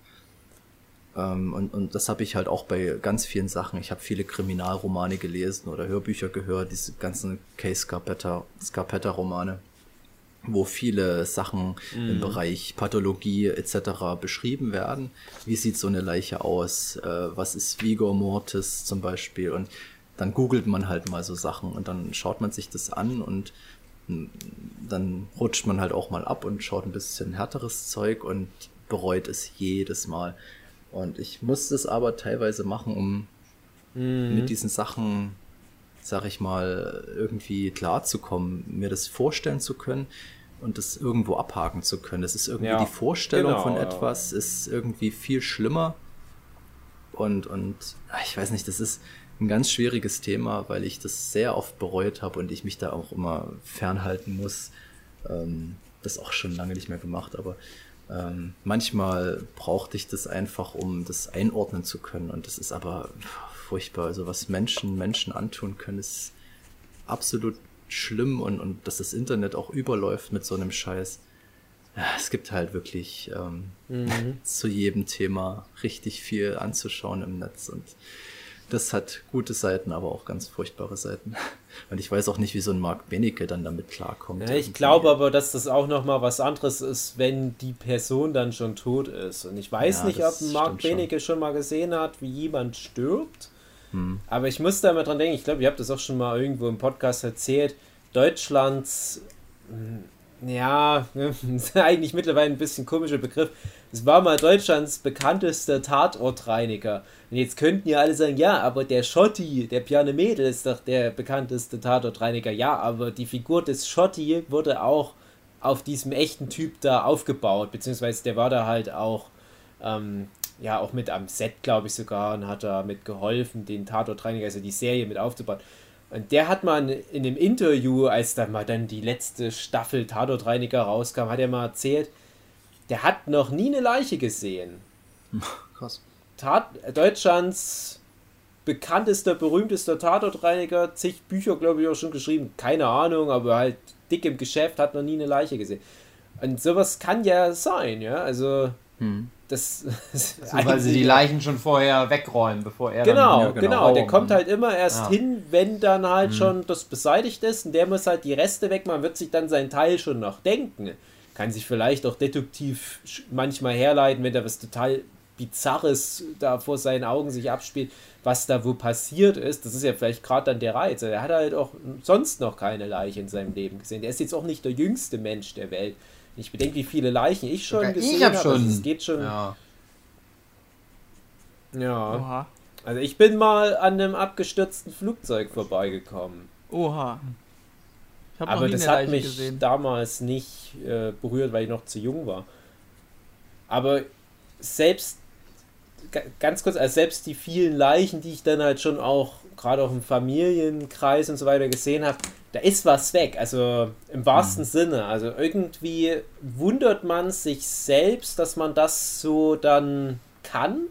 Ähm, und, und das habe ich halt auch bei ganz vielen Sachen. Ich habe viele Kriminalromane gelesen oder Hörbücher gehört, diese ganzen Case Scarpetta-Romane, wo viele Sachen Mhm. im Bereich Pathologie etc. beschrieben werden. Wie sieht so eine Leiche aus? Äh, was ist Vigor Mortis zum Beispiel? Und dann googelt man halt mal so Sachen und dann schaut man sich das an und dann rutscht man halt auch mal ab und schaut ein bisschen härteres Zeug und bereut es jedes Mal. Und ich muss das aber teilweise machen, um mit diesen Sachen, sag ich mal, irgendwie klarzukommen, mir das vorstellen zu können und das irgendwo abhaken zu können. Das ist irgendwie Ja, die Vorstellung genau, von ja. etwas, ist irgendwie viel schlimmer. Und, und ich weiß nicht, das ist ein ganz schwieriges Thema, weil ich das sehr oft bereut habe und ich mich da auch immer fernhalten muss. Ähm, das auch schon lange nicht mehr gemacht, aber ähm, manchmal brauchte ich das einfach, um das einordnen zu können. Und das ist aber furchtbar. Also was Menschen Menschen antun können, ist absolut schlimm und, und dass das Internet auch überläuft mit so einem Scheiß. Es gibt halt wirklich ähm, zu jedem Thema richtig viel anzuschauen im Netz und das hat gute Seiten, aber auch ganz furchtbare Seiten. Und ich weiß auch nicht, wie so ein Mark Benecke dann damit klarkommt. Ja, ich glaube aber, dass das auch nochmal was anderes ist, wenn die Person dann schon tot ist. Und ich weiß Ja, nicht, ob Mark stimmt schon. Benecke schon mal gesehen hat, wie jemand stirbt. Hm. Aber ich muss da mal dran denken, ich glaube, ihr habt das auch schon mal irgendwo im Podcast erzählt. Deutschlands, mm, ja, eigentlich mittlerweile ein bisschen komischer Begriff. Es war mal Deutschlands bekanntester Tatortreiniger. Und jetzt könnten ja alle sagen, ja, aber der Schotti, der Piane Mädel ist doch der bekannteste Tatortreiniger. Ja, aber die Figur des Schotti wurde auch auf diesem echten Typ da aufgebaut, beziehungsweise der war da halt auch, ähm, ja, auch mit am Set, glaube ich sogar, und hat da mit geholfen, den Tatortreiniger, also die Serie mit aufzubauen. Und der hat mal in, in dem Interview, als dann mal dann die letzte Staffel Tatortreiniger rauskam, hat er mal erzählt, der hat noch nie eine Leiche gesehen. Krass. Tat, Deutschlands bekanntester, berühmtester Tatortreiniger, zig Bücher, glaube ich, auch schon geschrieben, keine Ahnung, aber halt dick im Geschäft, hat noch nie eine Leiche gesehen. Und sowas kann ja sein, ja, also Hm. das... So, weil sie die Leichen schon vorher wegräumen, bevor er Genau, dann... genau, Der kommt halt immer erst Ja. hin, wenn dann halt schon das beseitigt ist und der muss halt die Reste wegmachen, wird sich dann sein Teil schon noch denken. Kann sich vielleicht auch deduktiv manchmal herleiten, wenn da was total Bizarres da vor seinen Augen sich abspielt, was da wo passiert ist. Das ist ja vielleicht gerade dann der Reiz. Er hat halt auch sonst noch keine Leiche in seinem Leben gesehen. Der ist jetzt auch nicht der jüngste Mensch der Welt. Ich bedenke, wie viele Leichen ich schon Sogar gesehen ich hab habe. schon. Also es geht schon. Ja. ja. Oha. Also ich bin mal an einem abgestürzten Flugzeug vorbeigekommen. Oha. Ich habe noch Aber nie das eine hat Leiche mich gesehen. damals nicht äh, berührt, weil ich noch zu jung war. Aber selbst, ga- ganz kurz, also selbst die vielen Leichen, die ich dann halt schon auch gerade auch im Familienkreis und so weiter gesehen habe, da ist was weg. Also im wahrsten Sinne. Also irgendwie wundert man sich selbst, dass man das so dann kann.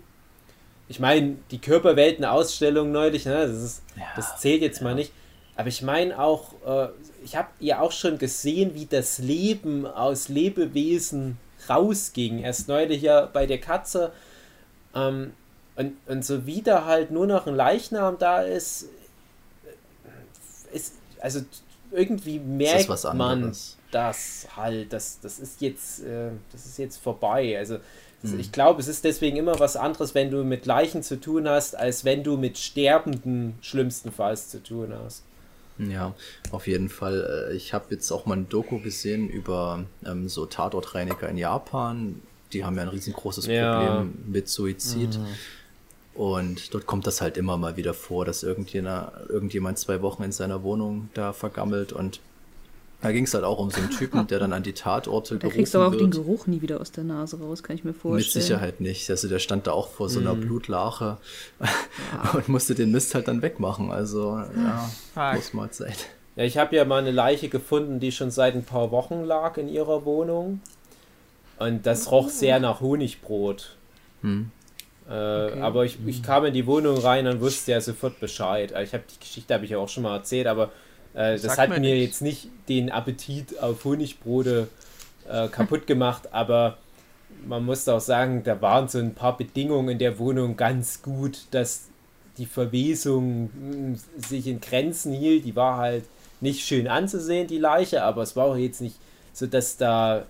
Ich meine, die Körperwelten-Ausstellung neulich, ne, das, ist, das zählt jetzt mal nicht. Aber ich meine auch, äh, ich habe ja auch schon gesehen, wie das Leben aus Lebewesen rausging. Erst neulich ja bei der Katze. Ähm, und, und so wie da halt nur noch ein Leichnam da ist also irgendwie Das merkt was man das halt, das, das ist jetzt, äh, das ist jetzt vorbei. Also das- Hm. ich glaube, es ist deswegen immer was anderes, wenn du mit Leichen zu tun hast, als wenn du mit Sterbenden schlimmstenfalls zu tun hast. Ja, auf jeden Fall. Äh, Ich habe jetzt auch mal ein Doku gesehen über ähm, so Tatortreiniger in Japan. Die haben ja ein riesengroßes Ja. Problem mit Suizid. Und dort kommt das halt immer mal wieder vor, dass irgendjemand, irgendjemand zwei Wochen in seiner Wohnung da vergammelt. Und da ging es halt auch um so einen Typen, der dann an die Tatorte Da kriegst du aber auch gerufen den wird. Geruch nie wieder aus der Nase raus, kann ich mir vorstellen. Mit Sicherheit nicht. Also der stand da auch vor so einer Mhm. Blutlache und musste den Mist halt dann wegmachen. Also ja, Fuck. muss mal Zeit. Ja, ich habe ja mal eine Leiche gefunden, die schon seit ein paar Wochen lag in ihrer Wohnung. Und das roch sehr nach Honigbrot. Hm. Äh, Aber ich, ich kam in die Wohnung rein und wusste ja sofort Bescheid. Also Ich habe die Geschichte habe ich ja auch schon mal erzählt, aber äh, das hat mir nichts. jetzt nicht den Appetit auf Honigbrote äh, kaputt gemacht, aber man muss auch sagen, da waren so ein paar Bedingungen in der Wohnung ganz gut, dass die Verwesung mh, sich in Grenzen hielt. Die war halt nicht schön anzusehen, die Leiche, aber es war auch jetzt nicht so, dass da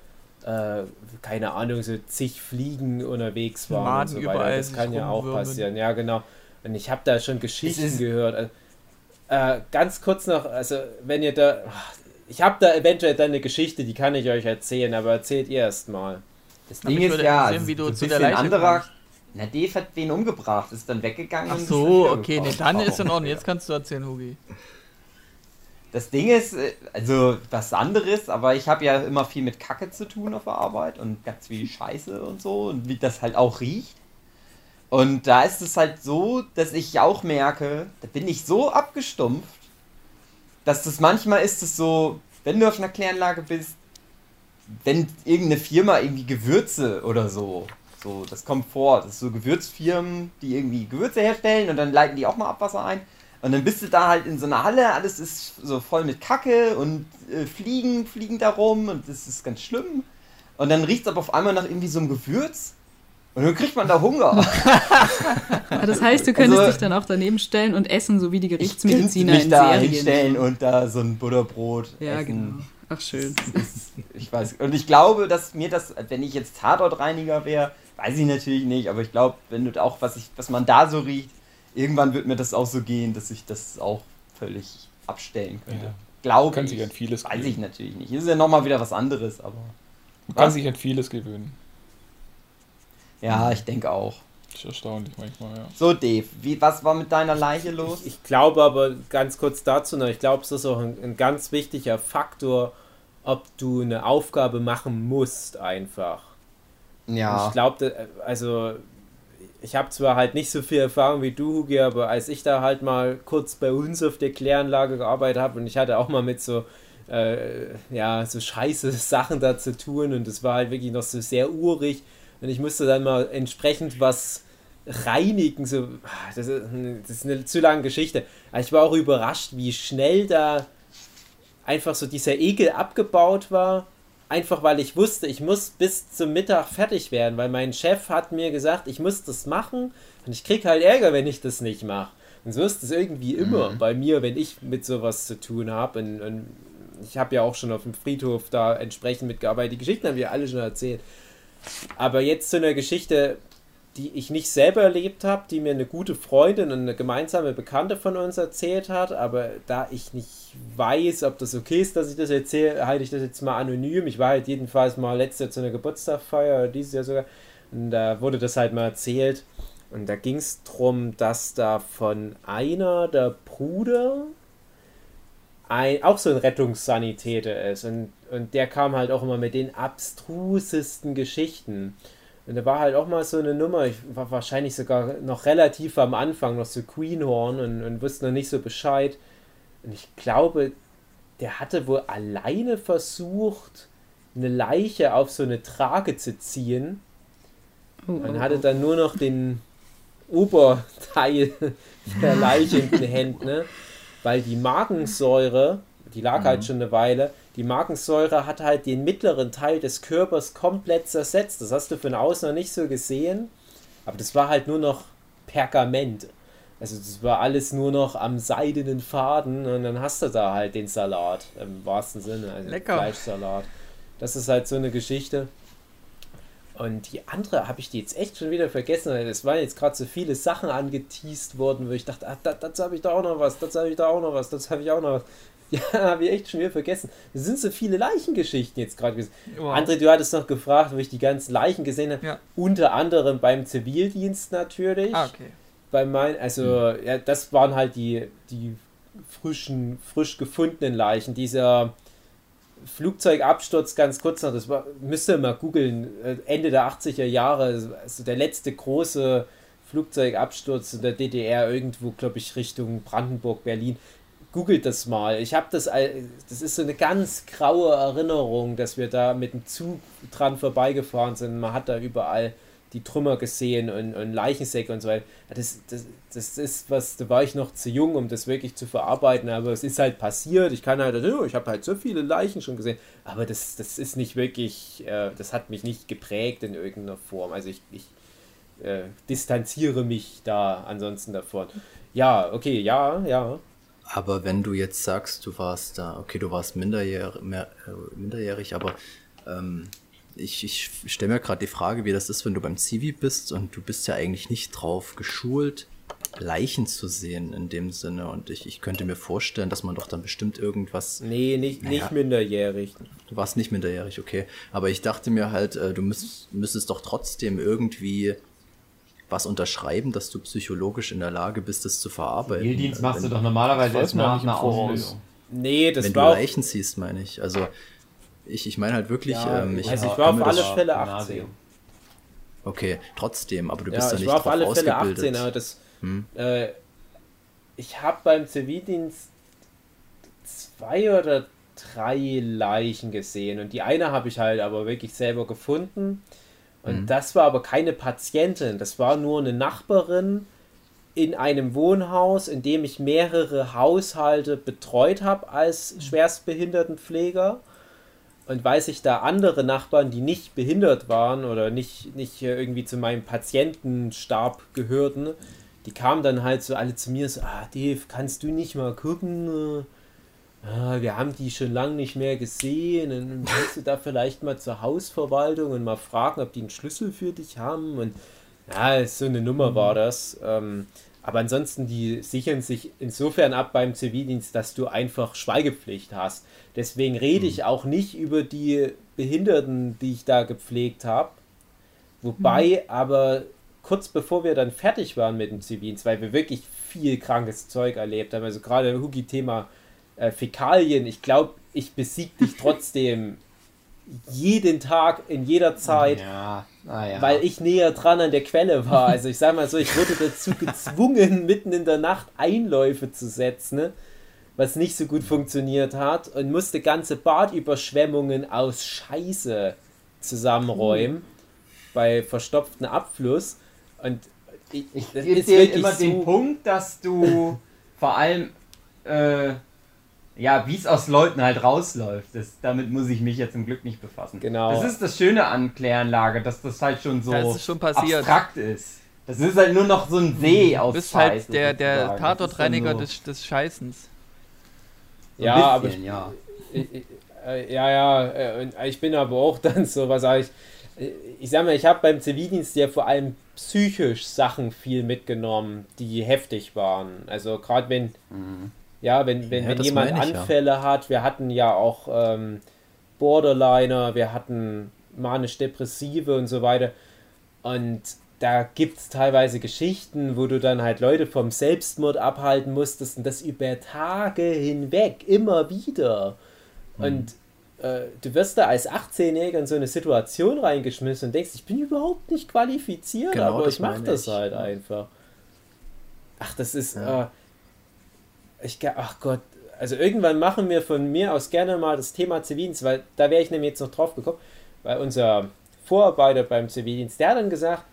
äh, keine Ahnung, so zig Fliegen unterwegs waren Maden und so weiter. überall Das kann ja auch passieren, ja genau. Und ich habe da schon Geschichten gehört. Also, Äh, ganz kurz noch, also wenn ihr da, ich habe da eventuell dann eine Geschichte, die kann ich euch erzählen, aber erzählt ihr erst mal. Das Aber Ding ist würde ja, also wie du zu der Leiche anderer. kommst. Na, Dave hat wen umgebracht, ist dann weggegangen. Ach so, okay, nee, dann ist in Warum? Ordnung. Jetzt kannst du erzählen, Hugi. Das Ding ist, äh, also was anderes, aber ich habe ja immer viel mit Kacke zu tun auf der Arbeit und ganz viel Scheiße und so und wie das halt auch riecht. Und da ist es halt so, dass ich auch merke, da bin ich so abgestumpft, dass das manchmal ist es so, wenn du auf einer Kläranlage bist, wenn irgendeine Firma irgendwie Gewürze oder so, so, das kommt vor, das ist so Gewürzfirmen, die irgendwie Gewürze herstellen und dann leiten die auch mal Abwasser ein. Und dann bist du da halt in so einer Halle, alles ist so voll mit Kacke und äh, Fliegen fliegen da rum und das ist ganz schlimm. Und dann riecht es aber auf einmal nach irgendwie so einem Gewürz und dann kriegt man da Hunger. Das heißt, du könntest Also- dich dann auch daneben stellen und essen, so wie die Ich Gerichtsmediziner mich in da Serien. hinstellen und da so ein Butterbrot ja, essen. genau. Ach, schön. Ich weiß. Und ich glaube, dass mir das, wenn ich jetzt Tatortreiniger wäre, weiß ich natürlich nicht, aber ich glaube, wenn du auch, was ich, was man da so riecht, irgendwann wird mir das auch so gehen, dass ich das auch völlig abstellen könnte. Ja. Glaube Kann ich. sich an vieles Weiß ich gewöhnen. natürlich nicht. Ist ja nochmal wieder was anderes, aber. Man kann sich an vieles gewöhnen. Ja, ich denke auch. Das ist erstaunlich manchmal, ja. So, Dave, wie, was war mit deiner Leiche los? Ich glaube aber ganz kurz dazu noch, ich glaube, es ist auch ein, ein ganz wichtiger Faktor, ob du eine Aufgabe machen musst einfach. Ja. Ich glaube, also ich habe zwar halt nicht so viel Erfahrung wie du, Hugi, aber als ich da halt mal kurz bei uns auf der Kläranlage gearbeitet habe und ich hatte auch mal mit so äh, ja, so scheiße Sachen da zu tun und es war halt wirklich noch so sehr urig und ich musste dann mal entsprechend was reinigen, so, ah, das ist, das ist eine zu lange Geschichte. Aber ich war auch überrascht, wie schnell da einfach so dieser Ekel abgebaut war. Einfach weil ich wusste, ich muss bis zum Mittag fertig werden, weil mein Chef hat mir gesagt, ich muss das machen und ich krieg halt Ärger, wenn ich das nicht mache. Und so ist es irgendwie immer bei mir, wenn ich mit sowas zu tun habe. Und, und ich habe ja auch schon auf dem Friedhof da entsprechend mitgearbeitet. Die Geschichten haben wir alle schon erzählt. Aber jetzt zu einer Geschichte, die ich nicht selber erlebt habe, die mir eine gute Freundin und eine gemeinsame Bekannte von uns erzählt hat, aber da ich nicht weiß, ob das okay ist, dass ich das erzähle, halte ich das jetzt mal anonym. Ich war halt jedenfalls mal letztes Jahr zu einer Geburtstagsfeier, oder dieses Jahr sogar, und da wurde das halt mal erzählt. Und da ging es darum, dass da von einer der Bruder ein, auch so ein Rettungssanitäter ist. Und, und der kam halt auch immer mit den abstrusesten Geschichten. Und da war halt auch mal so eine Nummer, ich war wahrscheinlich sogar noch relativ am Anfang, noch so Queenhorn und, und wusste noch nicht so Bescheid. Und ich glaube, der hatte wohl alleine versucht, eine Leiche auf so eine Trage zu ziehen Oh, und oh, hatte oh. dann nur noch den Oberteil der Leiche in den Händen, ne? weil die Magensäure, die lag halt schon eine Weile, die Magensäure hat halt den mittleren Teil des Körpers komplett zersetzt. Das hast du von außen noch nicht so gesehen, aber das war halt nur noch Pergament. Also das war alles nur noch am seidenen Faden und dann hast du da halt den Salat im wahrsten Sinne, also Lecker. Fleischsalat. Das ist halt so eine Geschichte. Und die andere habe ich die jetzt echt schon wieder vergessen, weil es waren jetzt gerade so viele Sachen angeteased worden, wo ich dachte, ach, da, dazu habe ich da auch noch was, dazu habe ich da auch noch was, dazu habe ich auch noch was. Ja, habe ich echt schon wieder vergessen. Es sind so viele Leichengeschichten jetzt gerade gewesen. Wow. André, du hattest noch gefragt, wo ich die ganzen Leichen gesehen habe. Ja. Unter anderem beim Zivildienst natürlich. Ah, okay. Bei mein, also, ja, das waren halt die, die frischen, frisch gefundenen Leichen. Dieser Flugzeugabsturz, ganz kurz noch, das war, müsst ihr mal googeln, äh, Ende der 80er Jahre, also der letzte große Flugzeugabsturz in der DDR, irgendwo, glaube ich, Richtung Brandenburg, Berlin. Googelt das mal. Ich habe das, das ist so eine ganz graue Erinnerung, dass wir da mit dem Zug dran vorbeigefahren sind. Man hat da überall die Trümmer gesehen und, und Leichensäcke und so weiter. Das, das, das ist was, da war ich noch zu jung, um das wirklich zu verarbeiten, aber es ist halt passiert. Ich kann halt, oh, ich habe halt so viele Leichen schon gesehen, aber das, das ist nicht wirklich, äh, das hat mich nicht geprägt in irgendeiner Form. Also ich, ich äh, distanziere mich da ansonsten davon. Ja, okay, ja, ja. Aber wenn du jetzt sagst, du warst da, okay, du warst minderjährig, mehr, äh, minderjährig aber ähm, ich, ich stelle mir gerade die Frage, wie das ist, wenn du beim Zivi bist und du bist ja eigentlich nicht drauf geschult, Leichen zu sehen in dem Sinne. Und ich, ich könnte mir vorstellen, dass man doch dann bestimmt irgendwas. Nee, nicht, Naja. nicht minderjährig. Du warst nicht minderjährig, okay. Aber ich dachte mir halt, äh, du müsst, müsstest doch trotzdem irgendwie was unterschreiben, dass du psychologisch in der Lage bist, das zu verarbeiten. Zivildienst machst du wenn, doch normalerweise erst nach einer. Ausbildung. Nee, das wenn du Leichen siehst, meine ich. Also ich, ich meine halt wirklich, Ja, ähm, ich, also ich war auf alle das, Fälle Gymnasium. 18. Okay, trotzdem, aber du Ja, bist ja ich nicht war auf drauf alle Fälle ausgebildet. 18, aber das, Hm. äh, ich habe beim Zivildienst zwei oder drei Leichen gesehen und die eine habe ich halt aber wirklich selber gefunden und Mhm. das war aber keine Patientin, das war nur eine Nachbarin in einem Wohnhaus, in dem ich mehrere Haushalte betreut habe als Schwerstbehindertenpfleger. Und weil sich da andere Nachbarn, die nicht behindert waren oder nicht, nicht äh, irgendwie zu meinem Patientenstab gehörten, die kamen dann halt so alle zu mir so, ah Dave, kannst du nicht mal gucken? Ah, wir haben die schon lange nicht mehr gesehen. Und kannst du da vielleicht mal zur Hausverwaltung und mal fragen, ob die einen Schlüssel für dich haben? Und ja, so eine Nummer war das. Ähm, aber ansonsten, die sichern sich insofern ab beim Zivildienst, dass du einfach Schweigepflicht hast. Deswegen rede ich auch nicht über die Behinderten, die ich da gepflegt habe. Wobei aber kurz bevor wir dann fertig waren mit dem Zivildienst, weil wir wirklich viel krankes Zeug erlebt haben, also gerade Hugi-Thema äh, Fäkalien, ich glaube, ich besieg dich trotzdem jeden Tag, in jeder Zeit, Ja, naja. weil ich näher dran an der Quelle war. Also ich sag mal so, ich wurde dazu gezwungen, mitten in der Nacht Einläufe zu setzen, ne? was nicht so gut funktioniert hat und musste ganze Badüberschwemmungen aus Scheiße zusammenräumen bei verstopftem Abfluss. Und ich, Ich gebe dir immer so, den Punkt, dass du vor allem, äh, ja, wie es aus Leuten halt rausläuft. Das, damit muss ich mich jetzt zum Glück nicht befassen. Genau. Das ist das Schöne an Kläranlage, dass das halt schon so ist schon passiert. abstrakt ist. Das ist halt nur noch so ein See Du aus bist Scheiße, halt der, der Tatortreiniger so- des, des Scheißens. so ein Ja, bisschen, ja. Ich- ich- äh, Ja, ja, äh, ich bin aber auch dann so, was sage ich, äh, ich sag mal, ich habe beim Zivildienst ja vor allem psychisch Sachen viel mitgenommen, die heftig waren. Also gerade wenn, ja, wenn, wenn, Ja, wenn jemand ich, ja. Anfälle hat, wir hatten ja auch ähm, Borderliner, wir hatten manisch-depressive und so weiter. Und da gibt es teilweise Geschichten, wo du dann halt Leute vom Selbstmord abhalten musstest und das über Tage hinweg, immer wieder. Hm. Und äh, du wirst da als 18-Jähriger in so eine Situation reingeschmissen und denkst, ich bin überhaupt nicht qualifiziert, Genau, aber ich mach meine das halt einfach. Ach, das ist, Ja. äh, ich, ach Gott, also irgendwann machen wir von mir aus gerne mal das Thema Zivildienst, weil da wäre ich nämlich jetzt noch drauf gekommen, weil unser Vorarbeiter beim Zivildienst, der hat dann gesagt,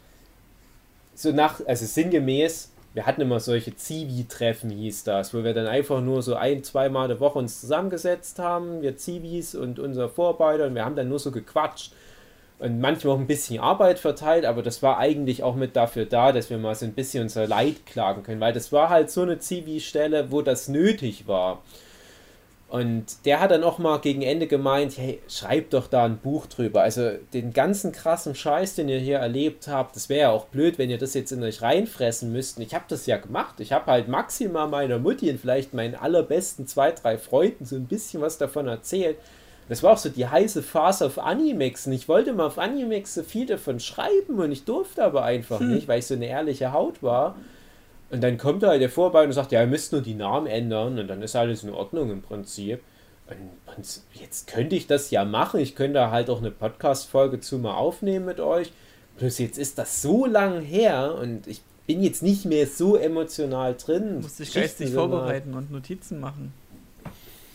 so nach, also sinngemäß, wir hatten immer solche Zivi-Treffen, hieß das, wo wir dann einfach nur so ein, zweimal die Woche uns zusammengesetzt haben, wir Zivis und unser Vorarbeiter, und wir haben dann nur so gequatscht und manchmal auch ein bisschen Arbeit verteilt, aber das war eigentlich auch mit dafür da, dass wir mal so ein bisschen unser Leid klagen können, weil das war halt so eine Zivi-Stelle, wo das nötig war. Und der hat dann auch mal gegen Ende gemeint, hey, schreibt doch da ein Buch drüber. Also den ganzen krassen Scheiß, den ihr hier erlebt habt, das wäre ja auch blöd, wenn ihr das jetzt in euch reinfressen müsst. Ich habe das ja gemacht. Ich habe halt maximal meiner Mutti und vielleicht meinen allerbesten zwei, drei Freunden so ein bisschen was davon erzählt. Das war auch so die heiße Phase auf Animex. Und ich wollte mal auf Animex so viel davon schreiben und ich durfte aber einfach nicht, weil ich so eine ehrliche Haut war. Und dann kommt halt der Vorbein und sagt, ja, ihr müsst nur die Namen ändern und dann ist alles in Ordnung im Prinzip. Und, jetzt könnte ich das ja machen. Ich könnte halt auch eine Podcast-Folge zu mal aufnehmen mit euch. Bloß jetzt ist das so lang her und ich bin jetzt nicht mehr so emotional drin. Du musst dich Geschichten geistig vorbereiten und Notizen machen.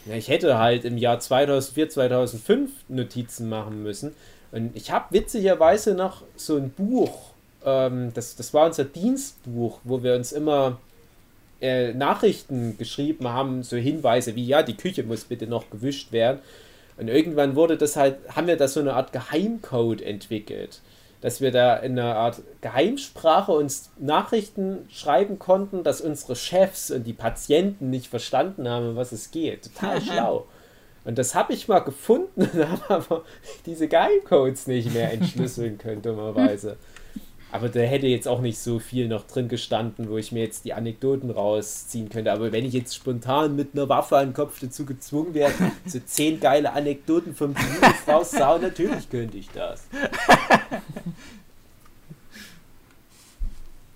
Ja, ich hätte halt im Jahr 2004, 2005 Notizen machen müssen. Und ich habe witzigerweise noch so ein Buch ähm, das, das war unser Dienstbuch, wo wir uns immer äh, Nachrichten geschrieben haben, so Hinweise wie, ja, die Küche muss bitte noch gewischt werden. Und irgendwann wurde das halt, haben wir da so eine Art Geheimcode entwickelt, dass wir da in einer Art Geheimsprache uns Nachrichten schreiben konnten, dass unsere Chefs und die Patienten nicht verstanden haben, um was es geht. Total schlau. Und das habe ich mal gefunden und habe aber diese Geheimcodes nicht mehr entschlüsseln können, dummerweise. Aber da hätte jetzt auch nicht so viel noch drin gestanden, wo ich mir jetzt die Anekdoten rausziehen könnte. Aber wenn ich jetzt spontan mit einer Waffe an den Kopf dazu gezwungen wäre, so zehn geile Anekdoten vom Virus rauszuhauen, natürlich könnte ich das.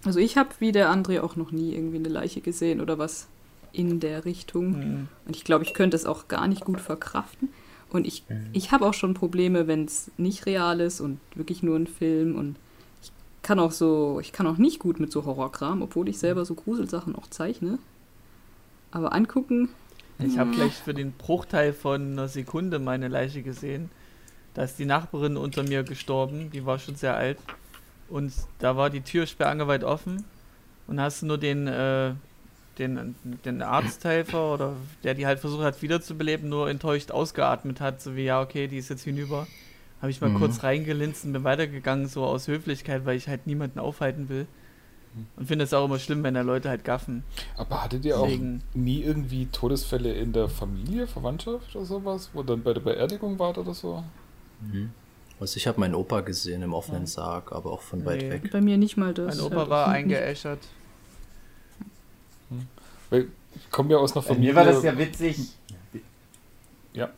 Also ich habe wie der André auch noch nie irgendwie eine Leiche gesehen oder was in der Richtung. Mhm. Und ich glaube, ich könnte es auch gar nicht gut verkraften. Und ich, ich habe auch schon Probleme, wenn es nicht real ist und wirklich nur ein Film. Und kann auch so, ich kann auch nicht gut mit so Horrorkram, obwohl ich selber so Gruselsachen auch zeichne. Aber angucken, Ich habe gleich für den Bruchteil von einer Sekunde meine Leiche gesehen. Da ist die Nachbarin unter mir gestorben, die war schon sehr alt. Und da war die Tür sperrangelweit offen. Und hast du nur den, äh, den, den Arzthelfer oder der die halt versucht hat wiederzubeleben, nur enttäuscht ausgeatmet hat, so wie, ja, okay, die ist jetzt hinüber. Habe ich mal Mhm. kurz reingelinst und bin weitergegangen, so aus Höflichkeit, weil ich halt niemanden aufhalten will. Und finde es auch immer schlimm, wenn da Leute halt gaffen. Aber hattet ihr auch Deswegen- nie irgendwie Todesfälle in der Familie, Verwandtschaft oder sowas, wo dann bei der Beerdigung wart oder so? Also ich habe meinen Opa gesehen im offenen Sarg, aber auch von weit Nee. weg. bei mir nicht mal das. Mein Opa Also, war eingeäschert. Weil ich komme ja aus einer Bei Familie. mir war das ja witzig. Ja.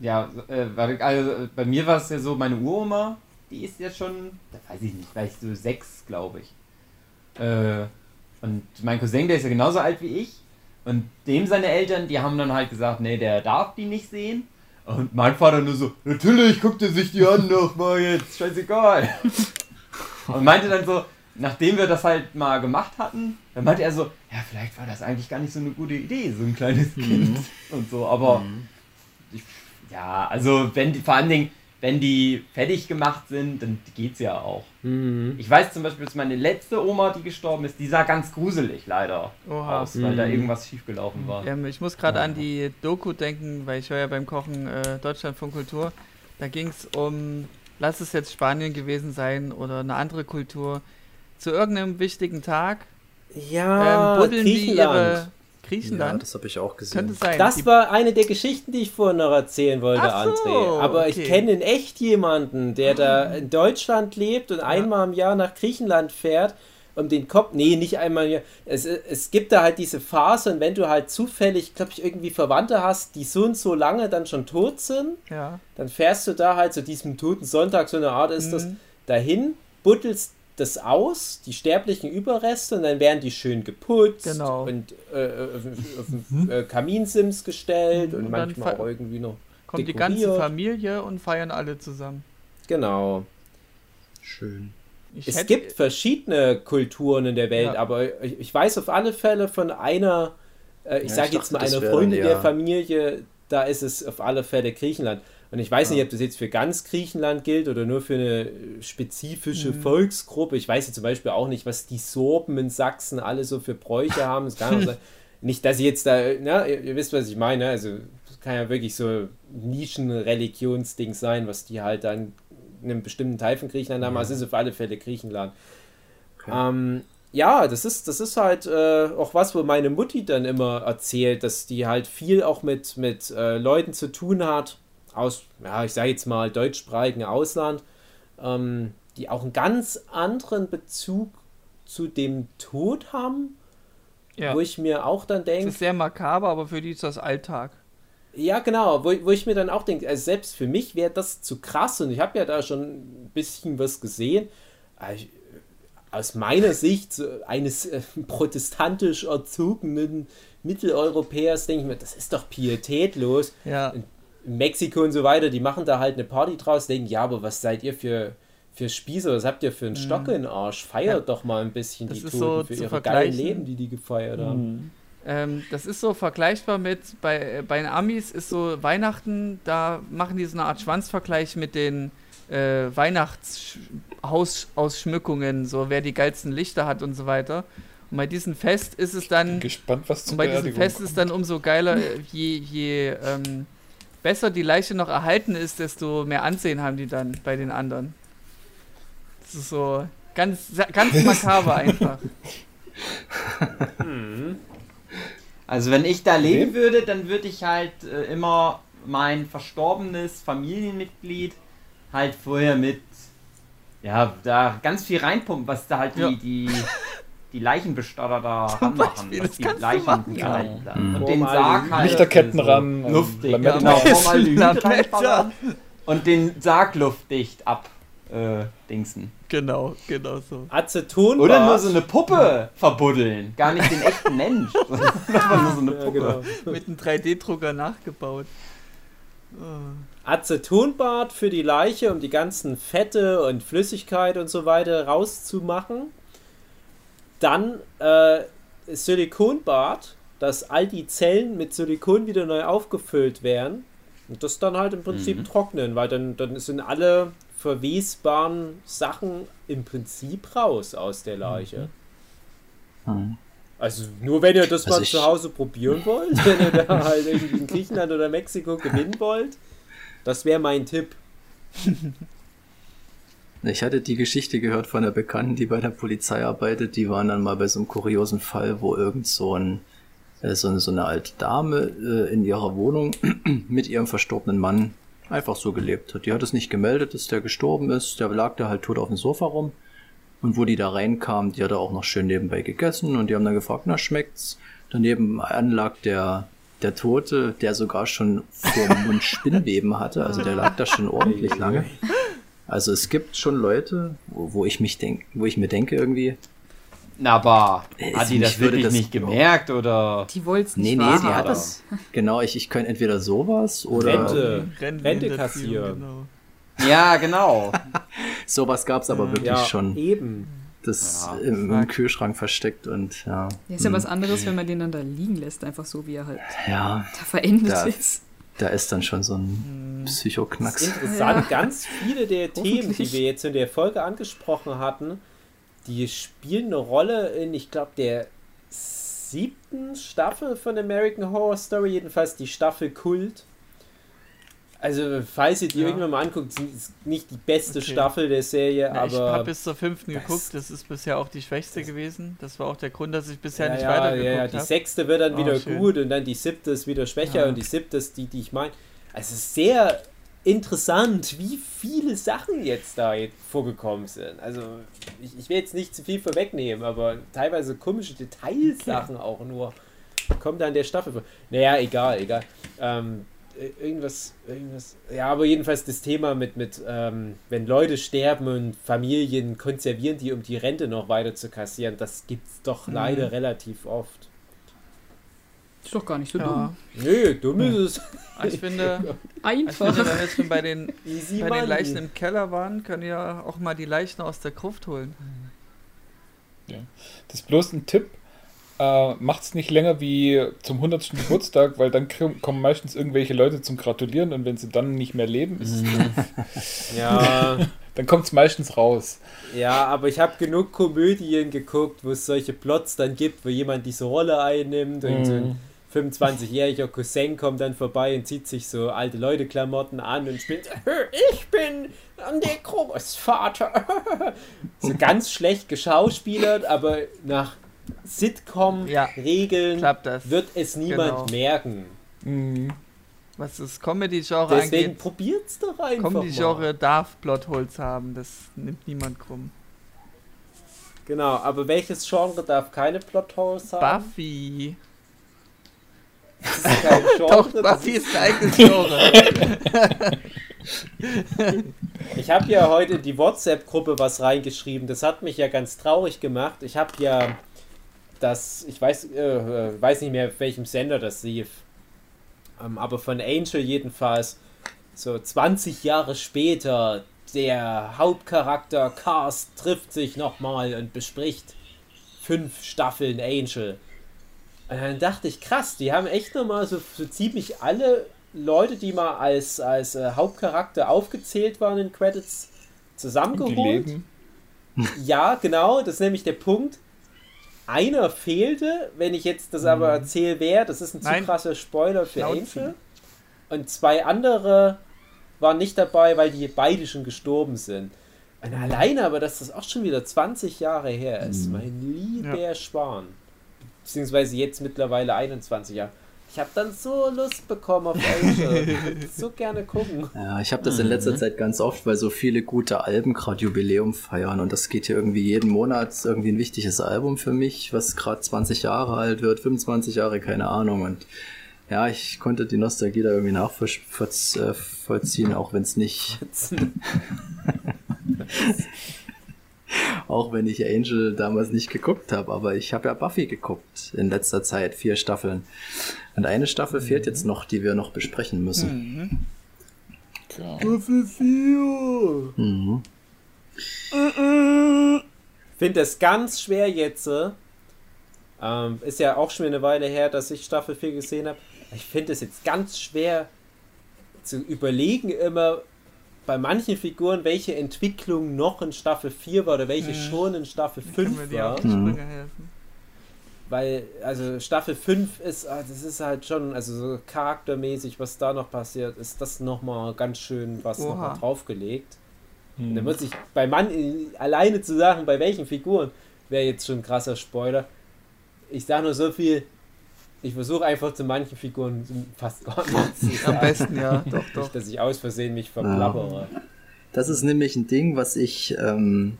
Ja, äh, also bei mir war es ja so, meine Uroma, die ist ja schon, da weiß ich nicht, vielleicht so sechs, glaube ich. Äh, und mein Cousin, der ist ja genauso alt wie ich. Und dem seine Eltern, die haben dann halt gesagt, nee, der darf die nicht sehen. Und mein Vater nur so, natürlich, guckt er sich die an noch mal jetzt, scheißegal. Und meinte dann so, nachdem wir das halt mal gemacht hatten, dann meinte er so, ja, vielleicht war das eigentlich gar nicht so eine gute Idee, so ein kleines Kind und so, aber ich, ja, also wenn die, vor allen Dingen, wenn die fertig gemacht sind, dann geht's ja auch. Mhm. Ich weiß zum Beispiel, dass meine letzte Oma, die gestorben ist, die sah ganz gruselig leider Oha. aus, weil da Mhm. irgendwas schiefgelaufen war. Ähm, ich muss gerade an die Doku denken, weil ich höre ja beim Kochen äh, Deutschland von Kultur. Da ging es um, lass es jetzt Spanien gewesen sein oder eine andere Kultur. Zu irgendeinem wichtigen Tag Ja, ähm, buddeln die Griechenland. Ja, das habe ich auch gesehen. Könnte sein. Das die, war eine der Geschichten, die ich vorhin noch erzählen wollte, Ach so, André. Aber ich okay. kenne in echt jemanden, der da in Deutschland lebt und einmal im Jahr nach Griechenland fährt, um den Kopf. Nee, nicht einmal im Jahr. Es, es gibt da halt diese Phase und wenn du halt zufällig, glaube ich, irgendwie Verwandte hast, die so und so lange dann schon tot sind, ja. dann fährst du da halt zu diesem toten Sonntag, so eine Art ist das, Mhm. dahin, buddelst das aus, die sterblichen Überreste, und dann werden die schön geputzt Genau. und äh, auf, auf, auf äh, Kaminsims gestellt und, Und dann manchmal auch irgendwie noch. Kommt die ganze dekoriert. Familie und feiern alle zusammen. Genau. Schön. Ich Es hätte- gibt verschiedene Kulturen in der Welt, Ja. aber ich, ich weiß auf alle Fälle von einer, äh, ich Ja, sage jetzt mal einer Freundin der Familie, da ist es auf alle Fälle Griechenland. Und ich weiß nicht, ob das jetzt für ganz Griechenland gilt oder nur für eine äh, spezifische Mhm. Volksgruppe. Ich weiß jetzt zum Beispiel auch nicht, was die Sorben in Sachsen alle so für Bräuche haben. Es kann sein, nicht, dass ich jetzt da, na, ihr, ihr wisst, was ich meine. Also, es kann ja wirklich so Nischen-Religionsding sein, was die halt dann in einem bestimmten Teil von Griechenland haben. Also, es ist auf alle Fälle Griechenland. Okay. Ähm, ja, das ist, das ist halt äh, auch was, wo meine Mutti dann immer erzählt, dass die halt viel auch mit, mit äh, Leuten zu tun hat, aus, ja, ich sage jetzt mal, deutschsprachigen Ausland, ähm, die auch einen ganz anderen Bezug zu dem Tod haben, ja. wo ich mir auch dann Das denke, ist sehr makaber, aber für die ist das Alltag. ja, genau, wo, wo ich mir dann auch denke, also selbst für mich wäre das zu krass und ich habe ja da schon ein bisschen was gesehen. Aber ich- Aus meiner Sicht eines äh, protestantisch erzogenen Mitteleuropäers denke ich mir, das ist doch pietätlos. Ja. In Mexiko und so weiter, die machen da halt eine Party draus, denken, ja, aber was seid ihr für, für Spießer, was habt ihr für einen Stock in den Arsch? Feiert Ja. doch mal ein bisschen Das die Toten so für ihre geilen. Leben, die die gefeiert haben. Ähm, das ist so vergleichbar mit, bei, bei den Amis ist so Weihnachten, da machen die so eine Art Schwanzvergleich mit den äh, Hausausschmückungen, so wer die geilsten Lichter hat und so weiter. Und bei diesem Fest ist es dann. Bin gespannt, was Und zu bei diesem Fest ist dann umso geiler, je, je ähm, besser die Leiche noch erhalten ist, desto mehr Ansehen haben die dann bei den anderen. Das ist so ganz, ganz makaber einfach. Also wenn ich da leben würde, dann würde ich halt äh, immer mein verstorbenes Familienmitglied halt vorher mit, ja, da ganz viel reinpumpen, was da halt Ja. die, die, die Leichenbestatter da ranmachen, Beispiel, was das die kannst du Leichen machen. gut Ja. gehalten bleiben. Mhm. Und den. Sarg halt Lichterketten so ran und luftig, Lametta genau, Lametta. und den Sarg luftdicht ab äh, dingsen. Genau, genau so. Acetonbad. Oder nur so eine Puppe verbuddeln, gar nicht den echten Mensch, sondern nur so eine Ja, Puppe. genau. Mit einem 3D-Drucker nachgebaut. Oh. Acetonbad für die Leiche, um die ganzen Fette und Flüssigkeit und so weiter rauszumachen. Dann äh, Silikonbad, dass all die Zellen mit Silikon wieder neu aufgefüllt werden. Und das dann halt im Prinzip Mhm. trocknen, weil dann, dann sind alle verwesbaren Sachen im Prinzip raus aus der Leiche. Hm. Also nur wenn ihr das Also mal zu Hause probieren wollt, wenn ihr da halt irgendwie in Griechenland oder Mexiko gewinnen wollt, das wäre mein Tipp. Ich hatte die Geschichte gehört von einer Bekannten, die bei der Polizei arbeitet. Die waren dann mal bei so einem kuriosen Fall, wo irgend so, ein, äh, so, eine, so eine alte Dame äh, in ihrer Wohnung mit ihrem verstorbenen Mann einfach so gelebt hat. Die hat es nicht gemeldet, dass der gestorben ist. Der lag da halt tot auf dem Sofa rum. Und wo die da reinkam, die hat er auch noch schön nebenbei gegessen und die haben dann gefragt, na schmeckt's? Daneben an lag der, der Tote, der sogar schon vor dem Mund Spinnweben hatte. Also der lag da schon ordentlich lange. Also es gibt schon Leute, wo, wo ich mich denk, wo ich mir denke irgendwie, Na, aber Äh, hat die mich das wirklich das- nicht gemerkt oder? Die wollte es nee, nicht nee, die hat das. Genau, ich, ich könnte entweder sowas oder Rente. Rente hinterziehen, kassieren. Genau. Ja, genau. sowas gab's aber wirklich Ja, schon. eben. Das Ja, im, im. Kühlschrank versteckt und ja. Ja, ist ja hm, was anderes, wenn man den dann da liegen lässt, einfach so wie er halt Ja, da verendet Da- ist. Da ist dann schon so ein Psychoknacks. Interessant, ganz viele der Themen, die wir jetzt in der Folge angesprochen hatten, die spielen eine Rolle in, ich glaube, der siebten Staffel von American Horror Story, jedenfalls die Staffel Kult. Also, falls ihr die Ja. irgendwann mal anguckt, ist nicht die beste Okay. Staffel der Serie, ich aber. habe bis zur fünften das- geguckt, das ist bisher auch die schwächste gewesen. Das war auch der Grund, dass ich bisher ja, nicht ja, weitergeguckt ja, ja, habe. die sechste wird dann Ah, wieder schön. gut und dann die siebte ist wieder schwächer und die siebte ist die, die ich meine. Also, es ist sehr interessant, wie viele Sachen jetzt da jetzt vorgekommen sind. Also, ich, ich will jetzt nicht zu viel vorwegnehmen, aber teilweise komische Detailsachen auch nur kommen da in der Staffel vor. Naja, egal, egal. Ähm, äh, irgendwas, irgendwas. Ja, aber jedenfalls das Thema mit, mit ähm, wenn Leute sterben und Familien konservieren die, um die Rente noch weiter zu kassieren, das gibt's doch Mhm. leider relativ oft. Ist doch gar nicht so Ja. dumm. Nö, dumm ist es. Ich finde, ich Einfach. finde, wenn wir jetzt schon bei den, Easy bei money. den Leichen im Keller waren, können wir auch mal die Leichen aus der Gruft holen. Das ist bloß ein Tipp. Äh, macht's nicht länger wie zum 100. Geburtstag, weil dann kommen meistens irgendwelche Leute zum Gratulieren und wenn sie dann nicht mehr leben, ist, Ja, dann kommt's meistens raus. ja, aber ich habe genug Komödien geguckt, wo es solche Plots dann gibt, wo jemand diese Rolle einnimmt und so ein 25-jähriger Cousin kommt dann vorbei und zieht sich so alte Leute-Klamotten an und spielt, ich bin der Großvater. so ganz schlecht geschauspielert, aber nach Sitcom-Regeln Klappt das. wird es niemand Genau. merken. Mhm. Was das Comedy-Genre Deswegen angeht, probiert's doch einfach mal. Comedy-Genre darf Plotholes haben. Das nimmt niemand krumm. Genau, aber welches Genre darf keine Plotholes haben? Buffy. Das ist kein Genre, Doch, Buffy ist ein eigenes Genre. Ich habe ja heute in die WhatsApp-Gruppe was reingeschrieben. Das hat mich ja ganz traurig gemacht. Ich habe ja das, ich weiß, äh, äh, weiß nicht mehr, auf welchem Sender das lief. Ähm, aber von Angel jedenfalls, so 20 Jahre später, der Hauptcharakter Cast trifft sich nochmal und bespricht fünf Staffeln Angel. Und dann dachte ich, krass, die haben echt nochmal so, so ziemlich alle Leute, die mal als, als äh, Hauptcharakter aufgezählt waren in Credits, zusammengeholt. Ja, genau, das ist nämlich der Punkt. Einer fehlte, wenn ich jetzt das aber erzähle, wer, das ist ein zu Nein. krasser Spoiler für Schnauzen. Angel. Und zwei andere waren nicht dabei, weil die beide schon gestorben sind. Und alleine aber, dass das auch schon wieder 20 Jahre her ist. Mein lieber Schwan. Beziehungsweise jetzt mittlerweile 21 Jahre. Ich habe dann so Lust bekommen auf Angel. So gerne gucken. Ja, ich habe das in letzter Zeit ganz oft, weil so viele gute Alben gerade Jubiläum feiern und das geht hier irgendwie jeden Monat irgendwie ein wichtiges Album für mich, was gerade 20 Jahre alt wird, 25 Jahre, keine Ahnung und ja, ich konnte die Nostalgie da irgendwie nachvollziehen, auch wenn es nicht, auch wenn ich Angel damals nicht geguckt habe, aber ich habe ja Buffy geguckt in letzter Zeit, vier Staffeln. Und eine Staffel fehlt jetzt noch, die wir noch besprechen müssen. Tja. Mhm. finde es ganz schwer jetzt. äh, Ähm, ist ja auch schon eine Weile her, dass ich Staffel 4 gesehen habe. Ich finde es jetzt ganz schwer zu überlegen, immer bei manchen Figuren, welche Entwicklung noch in Staffel 4 war oder welche Mhm. schon in Staffel Können 5 wir dir war. helfen? Weil, also Staffel 5 ist, ah, das ist halt schon, also so charaktermäßig, was da noch passiert, ist das nochmal ganz schön was nochmal draufgelegt. Und da Hm. muss ich bei Mann alleine zu sagen, bei welchen Figuren, wäre jetzt schon ein krasser Spoiler. Ich sage nur so viel, ich versuche einfach zu manchen Figuren fast gar nichts zu Am sagen. besten, ja, doch, doch. Nicht, dass ich aus Versehen mich verplappere. Das ist nämlich ein Ding, was ich ähm,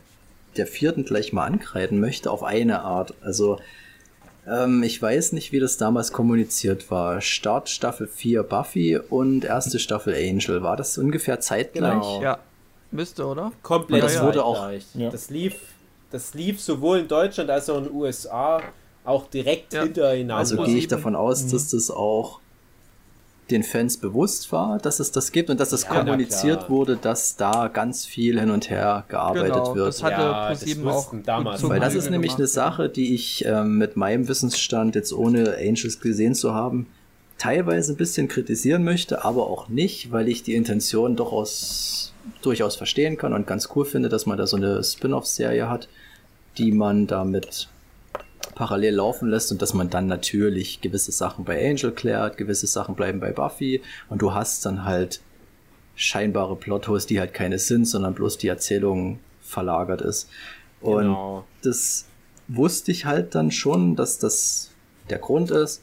der vierten gleich mal ankreiden möchte, auf eine Art. Also, ähm, ich weiß nicht, wie das damals kommuniziert war. Start Staffel 4 Buffy und erste Staffel Angel. War das ungefähr zeitgleich? Genau. Ja, müsste, oder? Komplett Und das wurde auch-. Ja. Das lief, das lief sowohl in Deutschland als auch in den USA auch direkt Ja. hintereinander. Also gehe ich davon aus, dass das auch den Fans bewusst war, dass es das gibt und dass es Ja, kommuniziert wurde, dass da ganz viel hin und her gearbeitet Genau, wird. das hatte Ja, das ProSieben auch damals Weil das ist nämlich eine gemacht. Sache, die ich ähm, mit meinem Wissensstand jetzt ohne Angels gesehen zu haben, teilweise ein bisschen kritisieren möchte, aber auch nicht, weil ich die Intention durchaus, durchaus verstehen kann und ganz cool finde, dass man da so eine Spin-off-Serie hat, die man damit parallel laufen lässt und dass man dann natürlich gewisse Sachen bei Angel klärt, gewisse Sachen bleiben bei Buffy und du hast dann halt scheinbare Plotholes, die halt keine sind, sondern bloß die Erzählung verlagert ist. Und Genau. das wusste ich halt dann schon, dass das der Grund ist.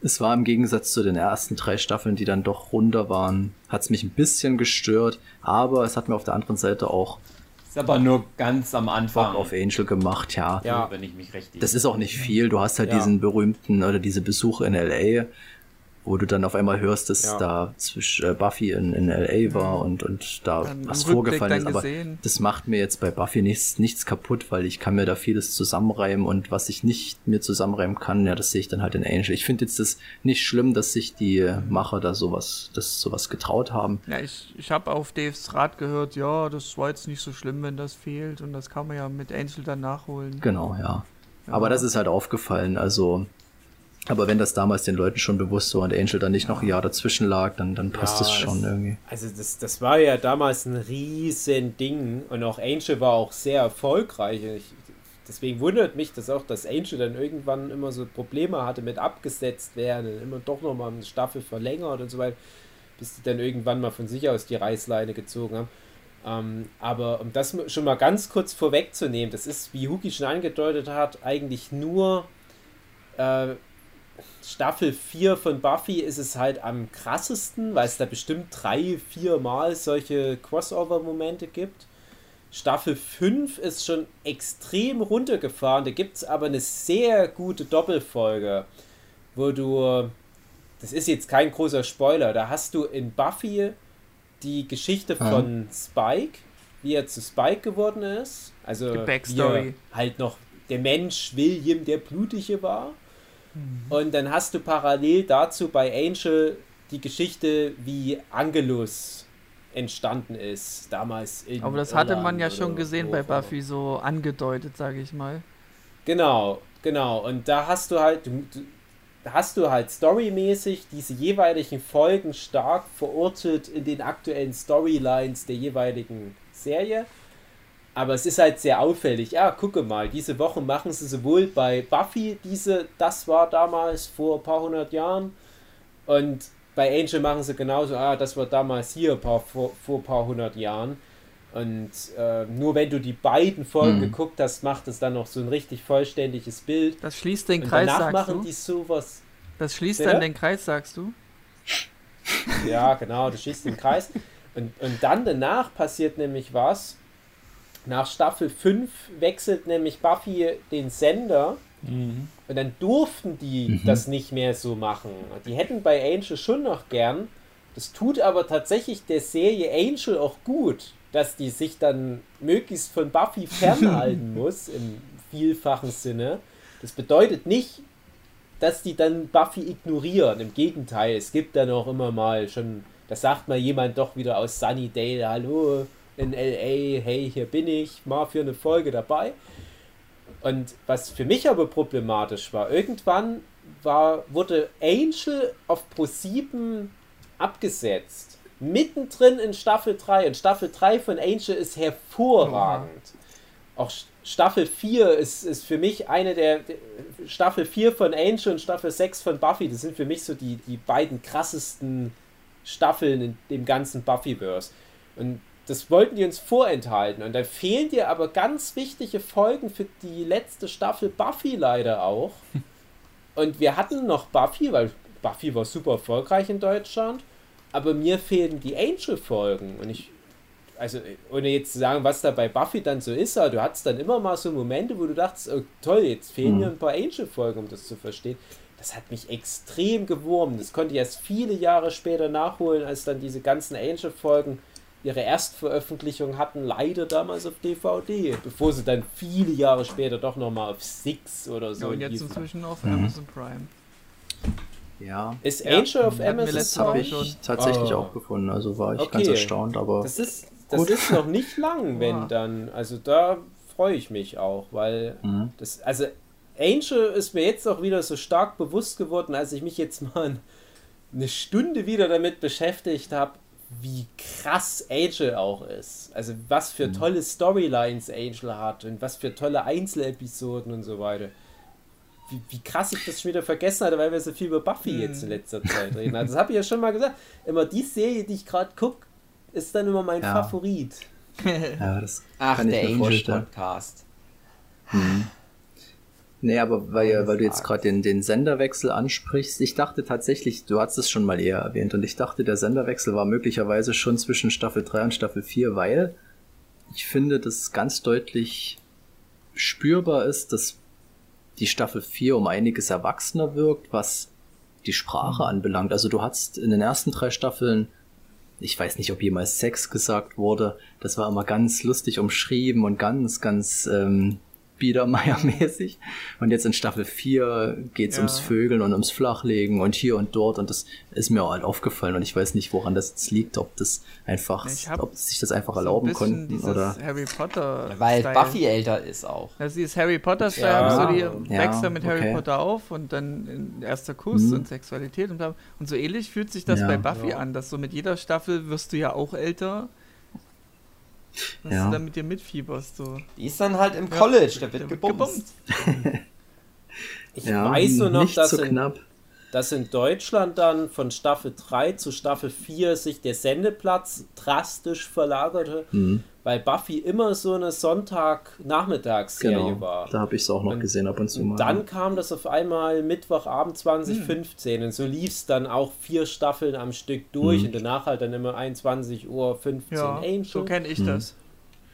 Es war im Gegensatz zu den ersten drei Staffeln, die dann doch runter waren, hat es mich ein bisschen gestört, aber es hat mir auf der anderen Seite auch Ist aber nur ganz am Anfang. Bock auf Angel gemacht, ja. Ja. Wenn ich mich richtig. Das ist auch nicht viel. Du hast halt Ja. diesen berühmten oder diese Besuche in LA, wo du dann auf einmal hörst, dass Ja. da zwischen äh, Buffy in, in LA war und, und da Dann was vorgefallen ist. Aber gesehen. das macht mir jetzt bei Buffy nichts, nichts kaputt, weil ich kann mir da vieles zusammenreimen und was ich nicht mir zusammenreimen kann, ja, das sehe ich dann halt in Angel. Ich finde jetzt das nicht schlimm, dass sich die Macher da sowas, das sowas getraut haben. Ja, ich, ich habe auf Daves Rat gehört, ja, das war jetzt nicht so schlimm, wenn das fehlt und das kann man ja mit Angel dann nachholen. Genau, ja. Ja. Aber das ist halt aufgefallen, also. Aber wenn das damals den Leuten schon bewusst war und Angel dann nicht noch ein Jahr dazwischen lag, dann, dann passt Ja, das schon das- irgendwie. Also das, das war ja damals ein riesen Ding und auch Angel war auch sehr erfolgreich. Ich, deswegen wundert mich das auch, dass Angel dann irgendwann immer so Probleme hatte mit abgesetzt werden und immer doch nochmal eine Staffel verlängert und so weiter, bis die dann irgendwann mal von sich aus die Reißleine gezogen haben. Ähm, aber um das schon mal ganz kurz vorwegzunehmen, das ist, wie Huki schon angedeutet hat, eigentlich nur äh, Staffel 4 von Buffy ist es halt am krassesten, weil es da bestimmt drei, vier Mal solche Crossover-Momente gibt. Staffel 5 ist schon extrem runtergefahren. Da gibt es aber eine sehr gute Doppelfolge, wo du. Das ist jetzt kein großer Spoiler. Da hast du in Buffy die Geschichte Ah. von Spike, wie er zu Spike geworden ist. Also Die wie Backstory. er halt noch der Mensch William der Blutige war. Und dann hast du parallel dazu bei Angel die Geschichte, wie Angelus entstanden ist, damals in Aber das hatte man Irland ja schon gesehen bei. Buffy, so angedeutet, sage ich mal. Genau, genau. Und da hast du halt, du, hast du halt storymäßig diese jeweiligen Folgen stark verortet in den aktuellen Storylines der jeweiligen Serie. Aber es ist halt sehr auffällig. Ja, gucke mal, diese Woche machen sie sowohl bei Buffy diese, das war damals vor ein paar hundert Jahren, und bei Angel machen sie genauso, ah, das war damals hier paar, vor, vor ein paar hundert Jahren. Und äh, nur wenn du die beiden Folgen Mhm. geguckt hast, macht es dann noch so ein richtig vollständiges Bild. Das schließt den Und Kreis, danach sagst machen du? die sowas. Das schließt Bitte? dann den Kreis, sagst du? Ja, genau, du schießt den Kreis. Und, und dann danach passiert nämlich was. Nach Staffel 5 wechselt nämlich Buffy den Sender. Mhm. Und dann durften die das nicht mehr so machen. Die hätten bei Angel schon noch gern. Das tut aber tatsächlich der Serie Angel auch gut, dass die sich dann möglichst von Buffy fernhalten muss, im vielfachen Sinne. Das bedeutet nicht, dass die dann Buffy ignorieren. Im Gegenteil, es gibt dann auch immer mal schon, da sagt mal jemand doch wieder aus Sunnydale, hallo in LA, hey, hier bin ich, mal für eine Folge dabei. Und was für mich aber problematisch war, irgendwann war, wurde Angel auf Pro7 abgesetzt. Mittendrin in Staffel 3. Und Staffel 3 von Angel ist hervorragend. Auch Sch- Staffel 4 ist, ist für mich eine der, der. Staffel 4 von Angel und Staffel 6 von Buffy, das sind für mich so die, die beiden krassesten Staffeln in dem ganzen Buffyverse. Und das wollten die uns vorenthalten. Und da fehlen dir aber ganz wichtige Folgen für die letzte Staffel Buffy leider auch. Und wir hatten noch Buffy, weil Buffy war super erfolgreich in Deutschland. Aber mir fehlen die Angel-Folgen. Und ich, also ohne jetzt zu sagen, was da bei Buffy dann so ist, aber du hattest dann immer mal so Momente, wo du dachtest, oh, toll, jetzt fehlen Mhm. mir ein paar Angel-Folgen, um das zu verstehen. Das hat mich extrem gewurmt. Das konnte ich erst viele Jahre später nachholen, als dann diese ganzen Angel-Folgen ihre Erstveröffentlichung hatten, leider damals auf DVD, bevor sie dann viele Jahre später doch nochmal auf Six oder Ja, so und jetzt liefen. inzwischen auf Mhm. Amazon Prime. Ja, Ist Ja, Angel wir Amazon habe ich schon. tatsächlich Oh. auch gefunden. Also war ich Okay. ganz erstaunt, aber Das ist, das Gut. ist noch nicht lang, wenn Ja. dann. Also da freue ich mich auch, weil Mhm. das, also Angel ist mir jetzt auch wieder so stark bewusst geworden, als ich mich jetzt mal eine Stunde wieder damit beschäftigt habe, wie krass Angel auch ist. Also was für tolle Storylines Angel hat und was für tolle Einzelepisoden und so weiter. Wie, wie krass ich das schon wieder vergessen hatte, weil wir so viel über Buffy Hm. jetzt in letzter Zeit reden. Also das habe ich ja schon mal gesagt. Immer die Serie, die ich gerade gucke, ist dann immer mein Ja. Favorit. ja, das Ach, kann der ich mir Angel vorstellen. Podcast. Nee, aber weil, weil du jetzt gerade den, den Senderwechsel ansprichst, ich dachte tatsächlich, du hast es schon mal eher erwähnt, und ich dachte, der Senderwechsel war möglicherweise schon zwischen Staffel 3 und Staffel 4, weil ich finde, dass ganz deutlich spürbar ist, dass die Staffel 4 um einiges erwachsener wirkt, was die Sprache anbelangt. Also du hattest in den ersten drei Staffeln, ich weiß nicht, ob jemals Sex gesagt wurde, das war immer ganz lustig umschrieben und ganz, ganz ähm, Biedermeier-mäßig. Und jetzt in Staffel 4 geht's Ja. ums Vögeln und ums Flachlegen und hier und dort und das ist mir auch halt aufgefallen und ich weiß nicht, woran das jetzt liegt, ob das einfach, ob sie sich das einfach So ein erlauben bisschen konnten oder. Harry Potter. Weil Style. Buffy älter ist auch. Das ist Harry Potter Style, Ja. so die Ja, wächst ja mit Harry okay. Potter auf und dann in erster Kuss Mhm. und Sexualität und. Und so ähnlich fühlt sich das Ja. bei Buffy Ja. an, dass so mit jeder Staffel wirst du ja auch älter. Dass Ja. du dann mit dir mitfieberst, so. Die ist dann halt im Ja, College, da der wird wird gebumst. Ich ja, weiß nur noch, nicht dass, so in, knapp. Dass in Deutschland dann von Staffel 3 zu Staffel 4 sich der Sendeplatz drastisch verlagerte, Mhm. weil Buffy immer so eine Sonntag-Nachmittagsserie Genau, war. da habe ich es auch noch Und- gesehen ab und zu mal. Und dann kam das auf einmal Mittwochabend 2015 und so lief es dann auch vier Staffeln am Stück durch Mhm. und danach halt dann immer 21 Uhr 15 Ja, Angel. so kenne ich Mhm. das.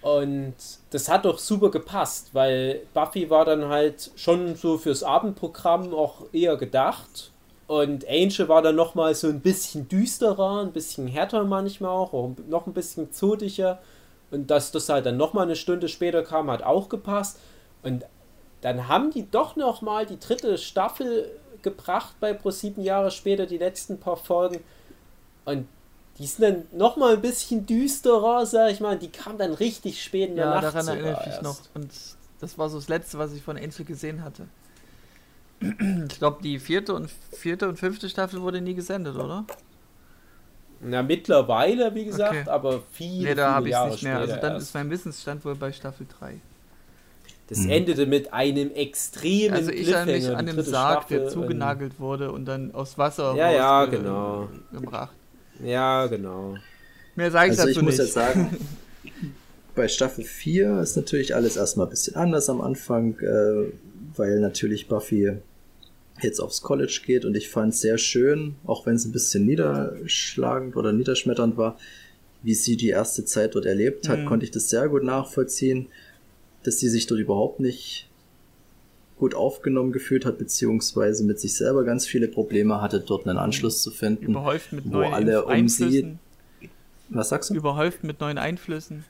Und das hat doch super gepasst, weil Buffy war dann halt schon so fürs Abendprogramm auch eher gedacht. Und Angel war dann nochmal so ein bisschen düsterer, ein bisschen härter manchmal auch, auch noch ein bisschen zotiger. Und dass das halt dann nochmal eine Stunde später kam, hat auch gepasst. Und dann haben die doch nochmal die dritte Staffel gebracht bei Pro7 Jahre später, die letzten paar Folgen. Und die sind dann nochmal ein bisschen düsterer, sag ich mal. Die kam dann richtig spät in der Ja, Nacht. daran sogar erinnere ich mich noch. Und das war so das Letzte, was ich von Angel gesehen hatte. Ich glaube, die vierte und vierte und fünfte Staffel wurde nie gesendet, oder? Na, mittlerweile, wie gesagt, Okay. aber viele, Nee, da habe ich Jahre nicht mehr. Also dann erst. ist mein Wissensstand wohl bei Staffel 3. Das Mhm. endete mit einem extremen Also ich an mich Cliffhanger, an dem Sarg, der Staffel, zugenagelt wurde und dann aus Wasser Ja, ja, genau. gebracht. Ja, genau. Mehr sage ich Also ich dazu muss nicht. jetzt sagen, bei Staffel 4 ist natürlich alles erstmal ein bisschen anders am Anfang, äh, weil natürlich Buffy jetzt aufs College geht und ich fand es sehr schön, auch wenn es ein bisschen niederschlagend oder niederschmetternd war, wie sie die erste Zeit dort erlebt hat, Mhm. konnte ich das sehr gut nachvollziehen, dass sie sich dort überhaupt nicht gut aufgenommen gefühlt hat, beziehungsweise mit sich selber ganz viele Probleme hatte, dort einen Anschluss zu finden. Überhäuft mit wo neuen alle um sie-. Was sagst du? Überhäuft mit neuen Einflüssen.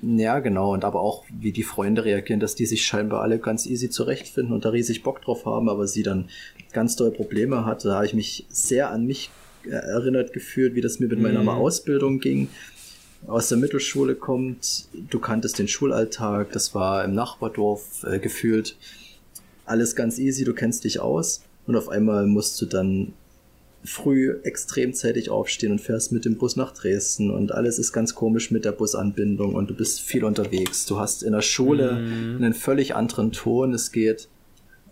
Ja, genau. Und aber auch, wie die Freunde reagieren, dass die sich scheinbar alle ganz easy zurechtfinden und da riesig Bock drauf haben, aber sie dann ganz doll Probleme hatte. Da habe ich mich sehr an mich äh, erinnert gefühlt, wie das mir mit meiner Mhm. Ausbildung ging. Aus der Mittelschule kommt, du kanntest den Schulalltag, das war im Nachbardorf äh, gefühlt. Alles ganz easy, du kennst dich aus. Und auf einmal musst du dann früh extrem zeitig aufstehen und fährst mit dem Bus nach Dresden und alles ist ganz komisch mit der Busanbindung und du bist viel unterwegs. Du hast in der Schule einen völlig anderen Ton, es geht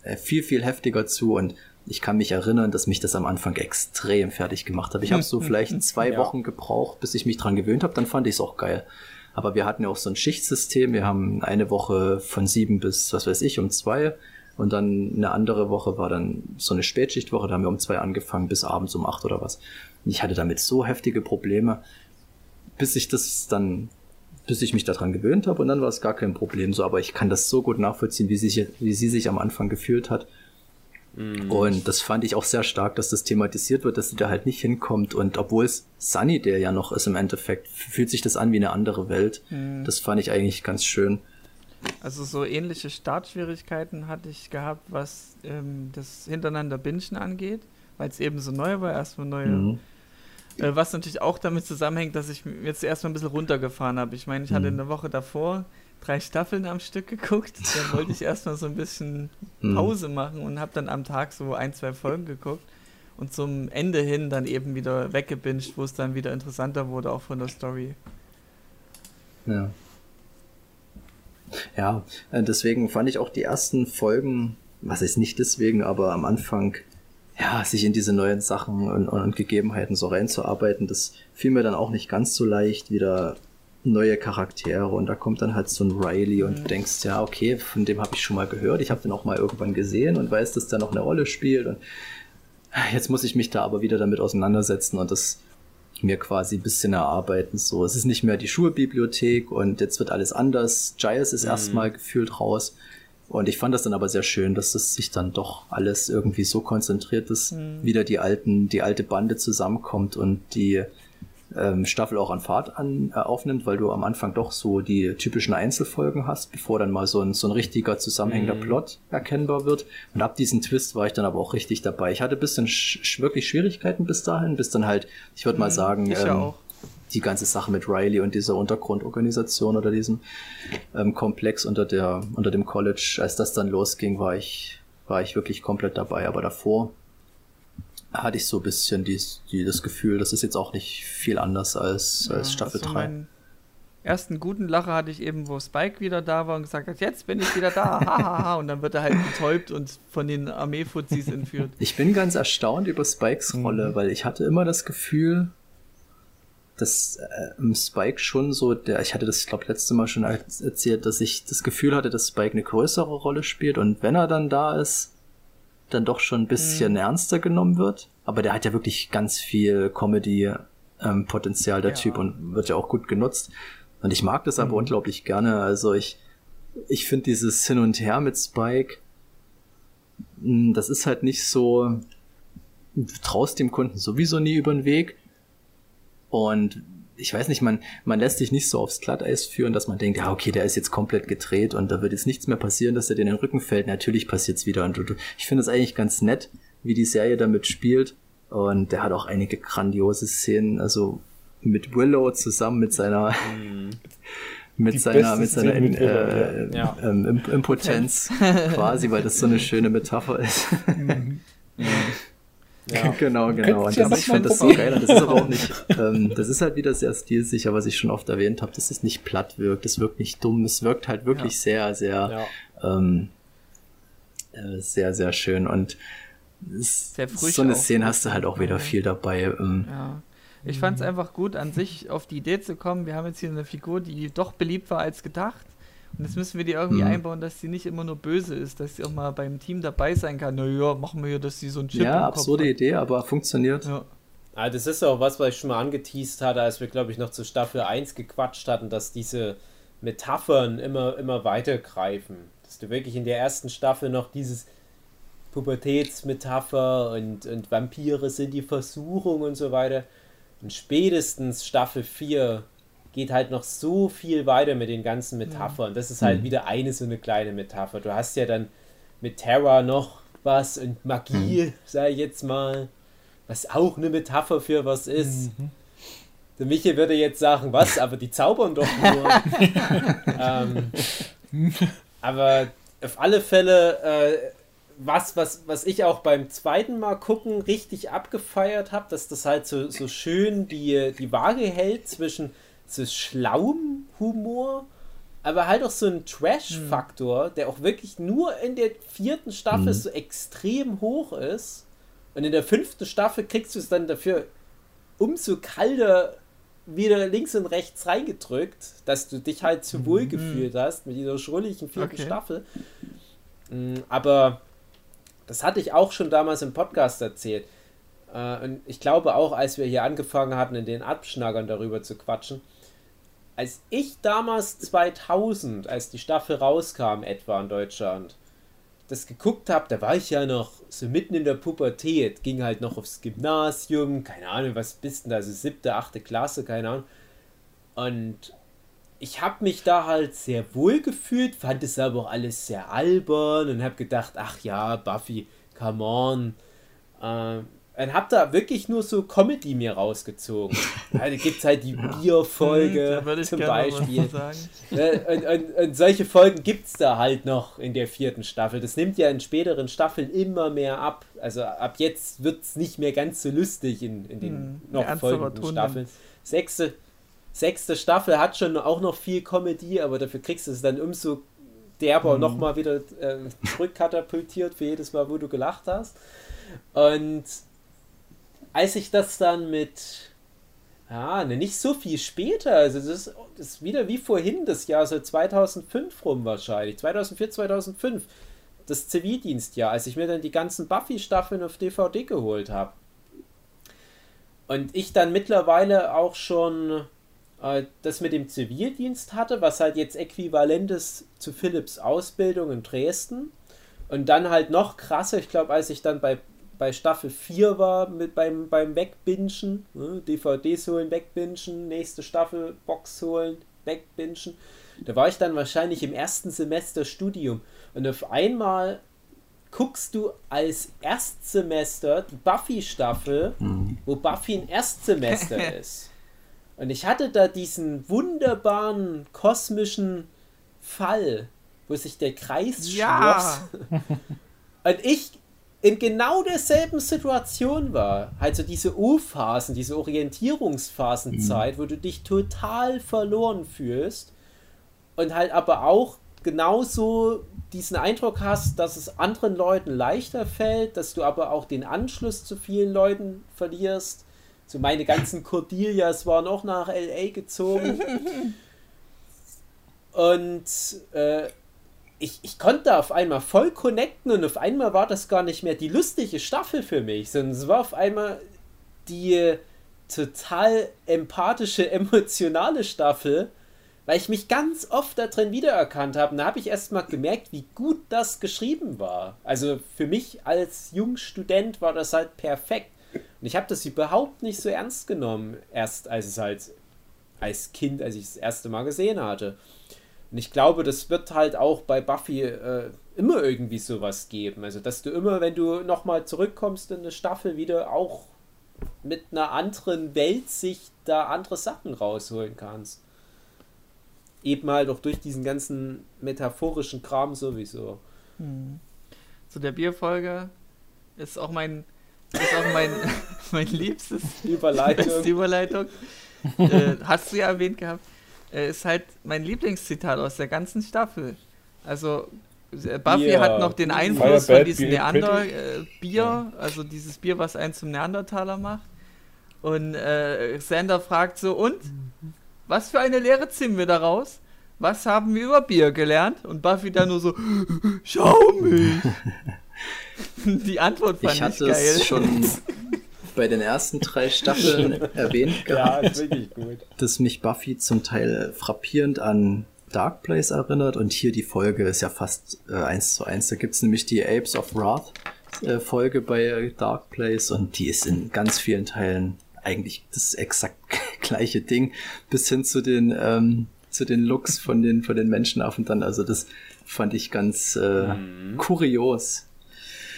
äh, viel, viel heftiger zu und ich kann mich erinnern, dass mich das am Anfang extrem fertig gemacht hat. Ich habe so vielleicht zwei Ja. Wochen gebraucht, bis ich mich dran gewöhnt habe, dann fand ich es auch geil. Aber wir hatten ja auch so ein Schichtsystem. Wir haben eine Woche von sieben bis, was weiß ich, um zwei. Und dann eine andere Woche war dann so eine Spätschichtwoche. Da haben wir um zwei angefangen bis abends um acht oder was. Und ich hatte damit so heftige Probleme, bis ich das dann, bis ich mich daran gewöhnt habe. Und dann war es gar kein Problem so. Aber ich kann das so gut nachvollziehen, wie, sich, wie sie sich am Anfang gefühlt hat. Und das fand ich auch sehr stark, dass das thematisiert wird, dass sie da halt nicht hinkommt. Und obwohl es Sunny der ja noch ist im Endeffekt, fühlt sich das an wie eine andere Welt. Mhm. Das fand ich eigentlich ganz schön. Also so ähnliche Startschwierigkeiten hatte ich gehabt, was ähm, das hintereinander Bingen angeht, weil es eben so neu war, erstmal neue. Mhm. Äh, was natürlich auch damit zusammenhängt, dass ich jetzt erstmal ein bisschen runtergefahren habe. Ich meine, ich hatte Mhm. eine Woche davor drei Staffeln am Stück geguckt. Dann wollte ich erstmal so ein bisschen Mhm. Pause machen und habe dann am Tag so ein, zwei Folgen geguckt. Und zum Ende hin dann eben wieder weggebinged, wo es dann wieder interessanter wurde, auch von der Story. Ja. Ja, äh, deswegen fand ich auch die ersten Folgen, was ist nicht deswegen, aber am Anfang, ja, sich in diese neuen Sachen und, und Gegebenheiten so reinzuarbeiten, das fiel mir dann auch nicht ganz so leicht, wieder neue Charaktere und da kommt dann halt so ein Riley und du denkst, ja, okay, von dem habe ich schon mal gehört, ich habe den auch mal irgendwann gesehen und weiß, dass der noch eine Rolle spielt und jetzt muss ich mich da aber wieder damit auseinandersetzen und das mir quasi ein bisschen erarbeiten. So, es ist nicht mehr die Schulbibliothek und jetzt wird alles anders. Giles ist erstmal gefühlt raus. Und ich fand das dann aber sehr schön, dass das sich dann doch alles irgendwie so konzentriert, dass wieder die alten, die alte Bande zusammenkommt und die ähm, Staffel auch an Fahrt an, äh, aufnimmt, weil du am Anfang doch so die typischen Einzelfolgen hast, bevor dann mal so ein, so ein richtiger zusammenhängender Plot erkennbar wird. Und ab diesem Twist war ich dann aber auch richtig dabei. Ich hatte ein bisschen sch wirklich Schwierigkeiten bis dahin, bis dann halt, ich würde mal sagen, ähm, die ganze Sache mit Riley und dieser Untergrundorganisation oder diesem ähm, Komplex unter der unter dem College, als das dann losging, war ich war ich wirklich komplett dabei. Aber davor hatte ich so ein bisschen dies, die, das Gefühl, das ist jetzt auch nicht viel anders als, als Ja, Staffel also 3. meinen ersten guten Lacher hatte ich eben, wo Spike wieder da war und gesagt hat, jetzt bin ich wieder da, hahaha. und dann wird er halt betäubt und von den Armeefuzis entführt. Ich bin ganz erstaunt über Spikes Rolle, weil ich hatte immer das Gefühl, dass äh, Spike schon so, der, ich hatte das, glaube letzte Mal schon als- erzählt, dass ich das Gefühl hatte, dass Spike eine größere Rolle spielt und wenn er dann da ist, dann doch schon ein bisschen ernster genommen wird. Aber der hat ja wirklich ganz viel Comedy-Potenzial, der Ja. Typ, und wird ja auch gut genutzt. Und ich mag das aber unglaublich gerne. Also ich, ich finde dieses Hin und Her mit Spike, mh, das ist halt nicht so, du traust dem Kunden sowieso nie über den Weg. Und ich weiß nicht, man, man lässt sich nicht so aufs Glatteis führen, dass man denkt, ja, okay, der ist jetzt komplett gedreht und da wird jetzt nichts mehr passieren, dass er dir in den Rücken fällt. Natürlich passiert's wieder. Und du, du, ich finde es eigentlich ganz nett, wie die Serie damit spielt. Und der hat auch einige grandiose Szenen, also mit Willow zusammen mit seiner, mit Die seiner, mit seiner mit äh, ja. ähm, Imp- Impotenz quasi, weil das so eine schöne Metapher ist. Ja. genau, genau. Und ja das, ich finde das so geil. Und das ist aber auch nicht, ähm, das ist halt wieder sehr stilsicher, was ich schon oft erwähnt habe, dass es nicht platt wirkt, es wirkt nicht dumm, es wirkt halt wirklich sehr, sehr, Ja. ähm, äh, sehr, sehr schön. Und es, so eine auch. Szene hast du halt auch wieder viel dabei. Ähm, Ja. Ich fand es einfach gut, an sich auf die Idee zu kommen. Wir haben jetzt hier eine Figur, die doch beliebt war als gedacht. Und jetzt müssen wir die irgendwie Mhm. einbauen, dass sie nicht immer nur böse ist, dass sie auch mal beim Team dabei sein kann. Naja, machen wir hier, dass sie so ein Chip im ja, Kopf absurde hat. Idee, aber funktioniert. Ja. Ah, das ist auch was, was ich schon mal angeteased hatte, als wir, glaube ich, noch zu Staffel 1 gequatscht hatten, dass diese Metaphern immer, immer weiter greifen. Dass du wirklich in der ersten Staffel noch dieses Pubertätsmetapher und, und Vampire sind die Versuchung und so weiter. Und spätestens Staffel 4 geht halt noch so viel weiter mit den ganzen Metaphern. Das ist halt Mhm. wieder eine so eine kleine Metapher. Du hast ja dann mit Terra noch was und Magie, sag ich jetzt mal, was auch eine Metapher für was ist. Der Michael würde jetzt sagen, was, aber die zaubern doch nur. ähm, aber auf alle Fälle, äh, was, was, was ich auch beim zweiten Mal gucken richtig abgefeiert habe, dass das halt so, so schön die, die Waage hält zwischen so schlauem Humor, aber halt auch so ein Trash-Faktor, der auch wirklich nur in der vierten Staffel Mhm. so extrem hoch ist. Und in der fünften Staffel kriegst du es dann dafür umso kalter wieder links und rechts reingedrückt, dass du dich halt zu wohl gefühlt hast mit dieser schrulligen vierten Okay. Staffel. Mm, Aber das hatte ich auch schon damals im Podcast erzählt. Äh, Und ich glaube auch, als wir hier angefangen hatten, in den Abschnaggern darüber zu quatschen, als ich damals 2000, als die Staffel rauskam, etwa in Deutschland, das geguckt habe, da war ich ja noch so mitten in der Pubertät, ging halt noch aufs Gymnasium, keine Ahnung, was bist denn da, so siebte, achte Klasse, keine Ahnung. Und ich habe mich da halt sehr wohl gefühlt, fand es aber auch alles sehr albern und habe gedacht, ach ja, Buffy, come on. Äh, und habe da wirklich nur so Comedy mir rausgezogen. Ja, da gibt es halt die Bierfolge ich zum Beispiel. Ne, und, und, und solche Folgen gibt es da halt noch in der vierten Staffel. Das nimmt ja in späteren Staffeln immer mehr ab. Also ab jetzt wird es nicht mehr ganz so lustig in, in den Hm, noch folgenden Staffeln. Sechste, sechste Staffel hat schon auch noch viel Comedy, aber dafür kriegst du es dann umso derber Mhm. nochmal wieder äh, zurückkatapultiert für jedes Mal, wo du gelacht hast. Und als ich das dann mit ja, ne, nicht so viel später. Also das ist, das ist wieder wie vorhin das Jahr, so 2005 rum wahrscheinlich. 2004, 2005. Das Zivildienstjahr, als ich mir dann die ganzen Buffy-Staffeln auf DVD geholt habe. Und ich dann mittlerweile auch schon äh, das mit dem Zivildienst hatte, was halt jetzt äquivalent ist zu Philips Ausbildung in Dresden. Und dann halt noch krasser, ich glaube, als ich dann bei, bei Staffel 4 war, mit beim, beim Wegbingen, ne, DVDs holen, wegbingen, nächste Staffel Box holen, wegbingen. Da war ich dann wahrscheinlich im ersten Semester Studium. Und auf einmal guckst du als Erstsemester die Buffy-Staffel, wo Buffy ein Erstsemester ist. Und ich hatte da diesen wunderbaren kosmischen Fall, wo sich der Kreis Ja. schloss. Und ich in genau derselben Situation war. Halt so diese U-Phasen, diese Orientierungsphasenzeit, wo du dich total verloren fühlst und halt aber auch genauso diesen Eindruck hast, dass es anderen Leuten leichter fällt, dass du aber auch den Anschluss zu vielen Leuten verlierst. So meine ganzen Cordelias waren auch nach LA gezogen. Und äh, ich, ich konnte auf einmal voll connecten und auf einmal war das gar nicht mehr die lustige Staffel für mich, sondern es war auf einmal die total empathische, emotionale Staffel, weil ich mich ganz oft da drin wiedererkannt habe. Und da habe ich erst mal gemerkt, wie gut das geschrieben war. Also für mich als Jungstudent war das halt perfekt. Und ich habe das überhaupt nicht so ernst genommen, erst als es halt als Kind, als ich es das erste Mal gesehen hatte. Und ich glaube, das wird halt auch bei Buffy äh, immer irgendwie sowas geben. Also, dass du immer, wenn du nochmal zurückkommst in eine Staffel, wieder auch mit einer anderen Weltsicht da andere Sachen rausholen kannst. Eben halt auch durch diesen ganzen metaphorischen Kram sowieso. Zu der Bierfolge ist auch mein ist auch mein, mein liebstes Überleitung. Überleitung. äh, hast du ja erwähnt gehabt. Äh, ist halt mein Lieblingszitat aus der ganzen Staffel. Also äh, Buffy Bier. hat noch den Fire Einfluss bad, von diesem. Neander-Bier, also dieses Bier, was einen zum Neandertaler macht. Und äh, Xander fragt so, und? Was für eine Lehre ziehen wir daraus? Was haben wir über Bier gelernt? Und Buffy dann nur so, schau mich. Die Antwort fand Ich ich, hatte geil. es schon bei den ersten drei Staffeln erwähnt Ja, gehabt, ist wirklich gut. dass mich Buffy zum Teil frappierend an Dark Place erinnert und hier die Folge ist ja fast äh, eins zu eins. Da gibt's nämlich die Apes of Wrath äh, Folge bei Dark Place und die ist in ganz vielen Teilen eigentlich das exakt gleiche Ding bis hin zu den ähm, zu den Looks von den von den Menschenaffen dann. Also das fand ich ganz äh, kurios.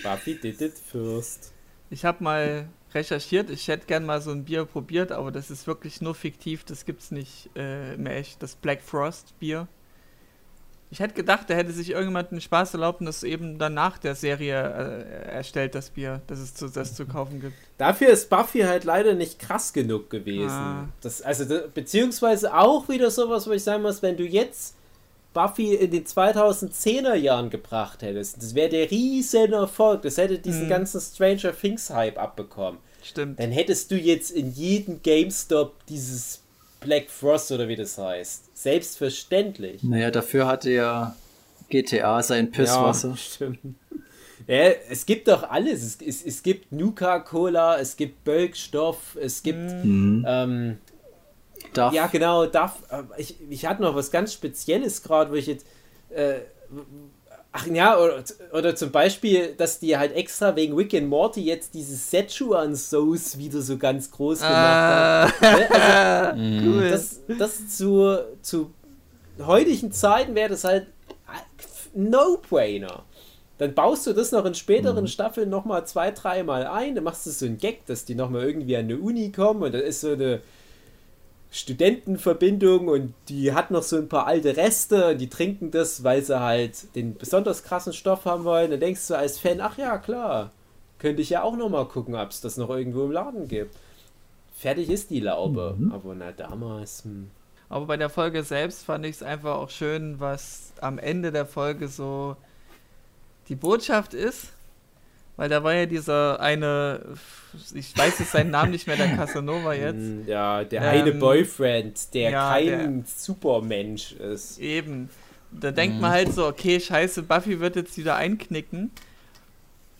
Buffy did it first. Ich habe mal recherchiert, ich hätte gern mal so ein Bier probiert, aber das ist wirklich nur fiktiv, das gibt's nicht äh, mehr echt, das Black Frost Bier. Ich hätte gedacht, da hätte sich irgendjemand einen Spaß erlaubt und das eben dann nach der Serie äh, erstellt, das Bier, dass es zu, das zu kaufen gibt. Dafür ist Buffy halt leider nicht krass genug gewesen. Ah. Das, also, beziehungsweise auch wieder sowas, wo ich sagen muss, wenn du jetzt Buffy in den 2010er Jahren gebracht hättest, das wäre der riesen Erfolg, das hätte diesen Mhm. ganzen Stranger Things Hype abbekommen. Stimmt. Dann hättest du jetzt in jedem GameStop dieses Black Frost oder wie das heißt. Selbstverständlich. Naja, dafür hatte ja GTA sein Pisswasser. Ja, stimmt. Ja, es gibt doch alles. Es, es, es gibt Nuka-Cola, es gibt Bölkstoff, es gibt. Mhm. Ähm, Darf, ja, genau. Darf, äh, ich, ich hatte noch was ganz Spezielles gerade, wo ich jetzt. Äh, ach ja, oder, oder zum Beispiel, dass die halt extra wegen Rick and Morty jetzt dieses Szechuan-Sauce wieder so ganz groß gemacht haben. Ne? Also, cool. das, das zu, zu heutigen Zeiten wäre das halt No-Brainer. Dann baust du das noch in späteren Staffeln nochmal zwei, dreimal ein, dann machst du so einen Gag, dass die nochmal irgendwie an eine Uni kommen und da ist so eine Studentenverbindung und die hat noch so ein paar alte Reste und die trinken das, weil sie halt den besonders krassen Stoff haben wollen. Dann denkst du als Fan, ach ja, klar, könnte ich ja auch nochmal gucken, ob es das noch irgendwo im Laden gibt. Fertig ist die Laube. Aber na, damals. Hm. Aber bei der Folge selbst fand ich es einfach auch schön, was am Ende der Folge so die Botschaft ist. Weil da war ja dieser eine, ich weiß jetzt seinen Namen nicht mehr, der Casanova jetzt. Hm, Ja, der Ähm, eine Boyfriend, der ja, kein Supermensch ist. Eben. Da denkt man halt so, okay, scheiße, Buffy wird jetzt wieder einknicken.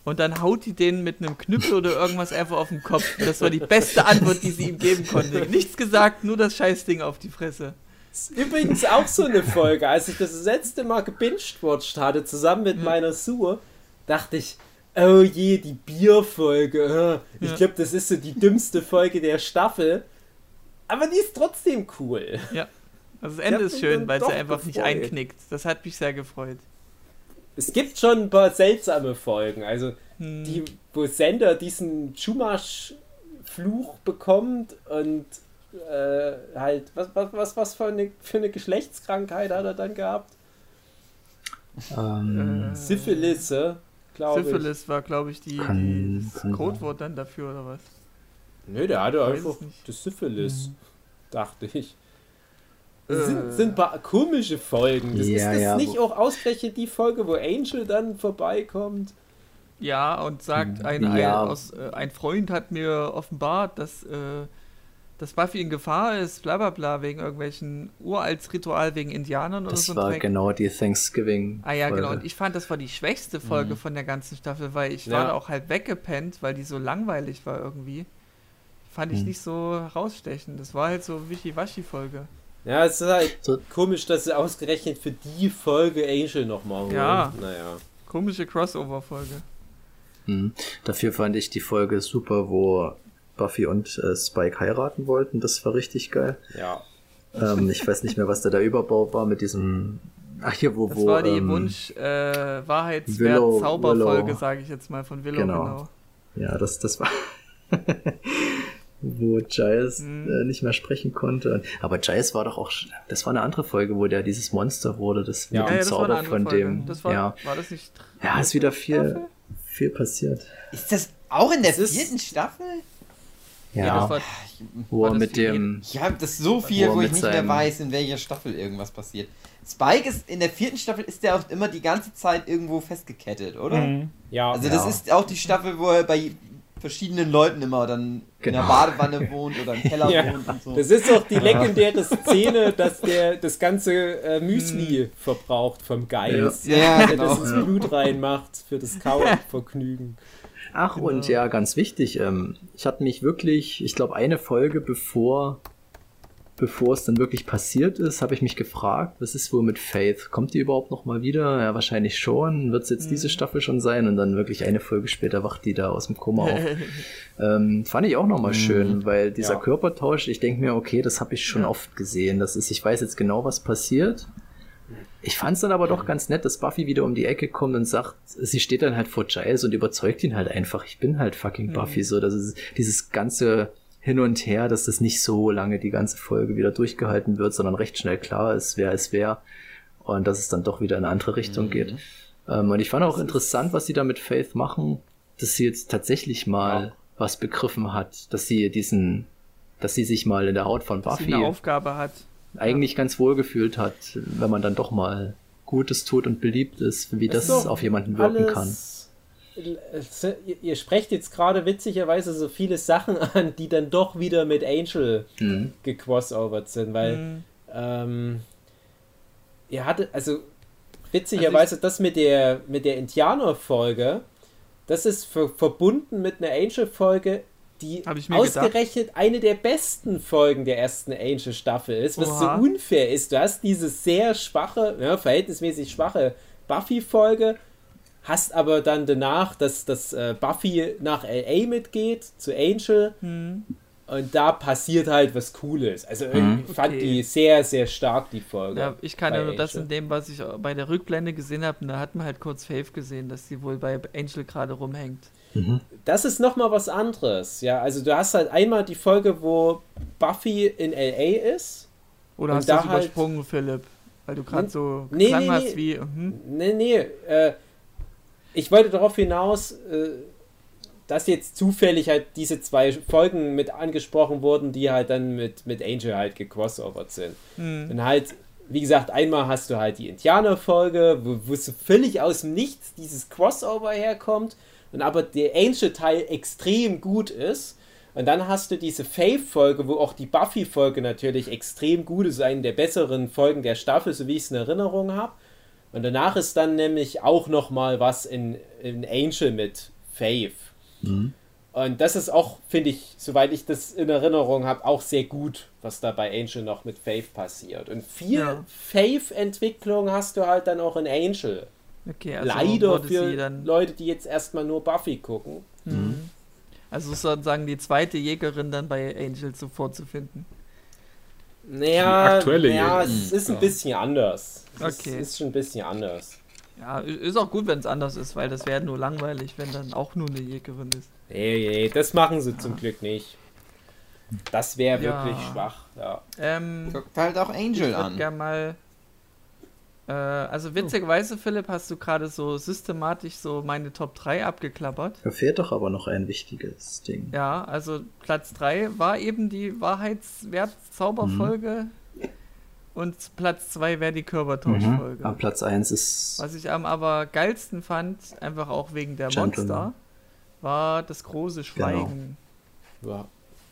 Und dann haut die den mit einem Knüppel oder irgendwas einfach auf den Kopf. Das war die beste Antwort, die sie ihm geben konnte. Nichts gesagt, nur das Scheißding auf die Fresse. Ist übrigens auch so eine Folge. Als ich das, das letzte Mal gebinged-watched hatte, zusammen mit meiner Sue, dachte ich, oh je, die Bierfolge. Ich Ja. glaube, das ist so die dümmste Folge der Staffel. Aber die ist trotzdem cool. Ja. Also das Ende ist schön, weil sie einfach nicht gefreut. einknickt. Das hat mich sehr gefreut. Es gibt schon ein paar seltsame Folgen. Also Hm. die, wo Sender diesen Chumash-Fluch bekommt und äh, halt, was, was, was, was für, eine, für eine Geschlechtskrankheit hat er dann gehabt? ähm, Äh, Syphilis, glaube ich. Syphilis war, glaube ich, die, die das Codewort dann dafür, oder was? Nö, der hatte einfach das Syphilis, dachte ich. Äh. Sind, sind komische Folgen. Das Ja, ist das ja, nicht auch ausgerechnet die Folge, wo Angel dann vorbeikommt? Ja, und sagt, ein, Ja. ein, aus, äh, ein Freund hat mir offenbart, dass, äh, dass Buffy in Gefahr ist, bla bla bla, wegen irgendwelchen uralts Ritual wegen Indianern oder das so ein war Dreck. genau die Thanksgiving. Ah ja, genau. Folge. Und ich fand, das war die schwächste Folge von der ganzen Staffel, weil ich Ja. war da auch halt weggepennt, weil die so langweilig war irgendwie. Fand ich Hm. nicht so herausstechend. Das war halt so Wischiwaschi-Folge. Ja, es ist halt So- komisch, dass sie ausgerechnet für die Folge Angel nochmal holen. Ja. Naja. Komische Crossover-Folge. Mhm. Dafür fand ich die Folge super, wo Buffy und äh, Spike heiraten wollten. Das war richtig geil. Ja. ähm, ich weiß nicht mehr, was da der Überbau war mit diesem. Ach hier, wo Das wo. war die ähm, Wunsch, äh, Wahrheitswert-Zauberfolge, Willow. sage ich jetzt mal, von Willow, Genau. genau. Ja, das das war. wo Giles Mhm. äh, nicht mehr sprechen konnte. Aber Giles war doch auch. sch- Das war eine andere Folge, wo der dieses Monster wurde. Das Ja. mit Ja, dem ja, das war eine Zauber von Folge. dem. Das war, ja. war das nicht. ja, ist wieder viel, Staffel? viel passiert. Ist das Auch in der ist- vierten Staffel? Ja, das war, wo war das mit dem. Ich habe das so viel, Wo wo ich nicht mehr weiß, in welcher Staffel irgendwas passiert. Spike ist in der vierten Staffel ist der auch immer die ganze Zeit irgendwo festgekettet, oder? Mhm. Ja, Also Ja. das ist auch die Staffel, wo er bei verschiedenen Leuten immer dann in Genau. der Badewanne wohnt oder im Keller Ja. wohnt und so. Das ist auch die legendäre Szene, dass der das ganze äh, Müsli verbraucht vom Geist. Ja, ja, Der genau. das ins Blut reinmacht für das Kauvergnügen. Ach, und Genau. ja, ganz wichtig, ähm, ich hatte mich wirklich, ich glaube, eine Folge bevor, bevor es dann wirklich passiert ist, habe ich mich gefragt, was ist wohl mit Faith? Kommt die überhaupt noch mal wieder? Ja, wahrscheinlich schon. Wird es jetzt diese Staffel schon sein? Und dann wirklich eine Folge später wacht die da aus dem Koma auf. Ähm, fand ich auch nochmal schön, weil dieser Ja. Körpertausch, ich denke mir, okay, das habe ich schon Ja. oft gesehen. Das ist, ich weiß jetzt genau, was passiert. Ich fand es dann aber doch ganz nett, dass Buffy wieder um die Ecke kommt und sagt, sie steht dann halt vor Giles und überzeugt ihn halt einfach, ich bin halt fucking Buffy. So, das ist dieses ganze Hin und Her, dass das nicht so lange die ganze Folge wieder durchgehalten wird, sondern recht schnell klar ist, wer es wer. Und dass es dann doch wieder in eine andere Richtung geht. Ähm, und ich fand auch interessant, was sie da mit Faith machen, dass sie jetzt tatsächlich mal was begriffen hat, dass sie diesen, dass sie sich mal in der Haut von dass sie Buffy eine Aufgabe hat. Eigentlich ganz wohl gefühlt hat, wenn man dann doch mal Gutes tut und beliebt ist, wie das auf jemanden wirken kann. Ihr, sprecht jetzt gerade witzigerweise so viele Sachen an, die dann doch wieder mit Angel Mhm. gecrossovert sind, weil Mhm. ähm, ihr hattet, also witzigerweise das mit der mit der Indianer-Folge, das ist ver verbunden mit einer Angel-Folge, die Hab ich mir ausgerechnet eine der besten Folgen der ersten Angel-Staffel ist, was Oha. so unfair ist. Du hast diese sehr schwache, ja, verhältnismäßig schwache Buffy-Folge, hast aber dann danach, dass, dass äh, Buffy nach LA mitgeht, zu Angel, Hm. und da passiert halt was Cooles. Also ich fand Okay. die sehr, sehr stark, die Folge. Ja, ich kann ja nur das in dem, was ich bei der Rückblende gesehen habe, und da hat man halt kurz Faith gesehen, dass sie wohl bei Angel gerade rumhängt. Das ist nochmal was anderes. Ja, also du hast halt einmal die Folge, wo Buffy in LA ist. Oder hast du da das halt- übersprungen, Philipp? Weil du gerade Nee, so nee, klang nee, hast nee. wie, mhm. Nee, nee, äh, ich wollte darauf hinaus, äh, dass jetzt zufällig halt diese zwei Folgen mit angesprochen wurden, die halt dann mit, mit Angel halt gecrossovert sind. Hm. Und halt, wie gesagt, einmal hast du halt die Indianer-Folge, wo, wo so völlig aus dem Nichts dieses Crossover herkommt und aber der Angel-Teil extrem gut ist. Und dann hast du diese Faith-Folge, wo auch die Buffy-Folge natürlich extrem gut ist, eine der besseren Folgen der Staffel, so wie ich es in Erinnerung habe. Und danach ist dann nämlich auch noch mal was in, in Angel mit Faith. Und das ist auch, finde ich, soweit ich das in Erinnerung habe, auch sehr gut, was da bei Angel noch mit Faith passiert. Und viel Ja. Faith-Entwicklung hast du halt dann auch in Angel. Okay, also Leider für Leute, die jetzt erstmal nur Buffy gucken. Mhm. also sozusagen die zweite Jägerin dann bei Angel so vorzufinden. Naja, aktuelle naja Jägerin. es ist ein Ja. bisschen anders. Es Okay. ist, ist schon ein bisschen anders. Ja, ist auch gut, wenn es anders ist, weil das wäre nur langweilig, wenn dann auch nur eine Jägerin ist. Nee, nee, das machen sie zum Glück nicht. Das wäre Ja. wirklich schwach. Ja. Ähm, Guckt halt auch ich Angel würde an. gerne mal. Äh, also witzigerweise, Philipp, hast du gerade so systematisch so meine Top 3 abgeklappert. Da fehlt doch aber noch ein wichtiges Ding. Ja, also Platz 3 war eben die Wahrheitswert-Zauberfolge. Und Platz 2 wäre die Körpertauschfolge. Mhm. Am Platz 1 ist Was ich am aber geilsten fand, einfach auch wegen der Gentleman. Monster, war das große Schweigen. ja.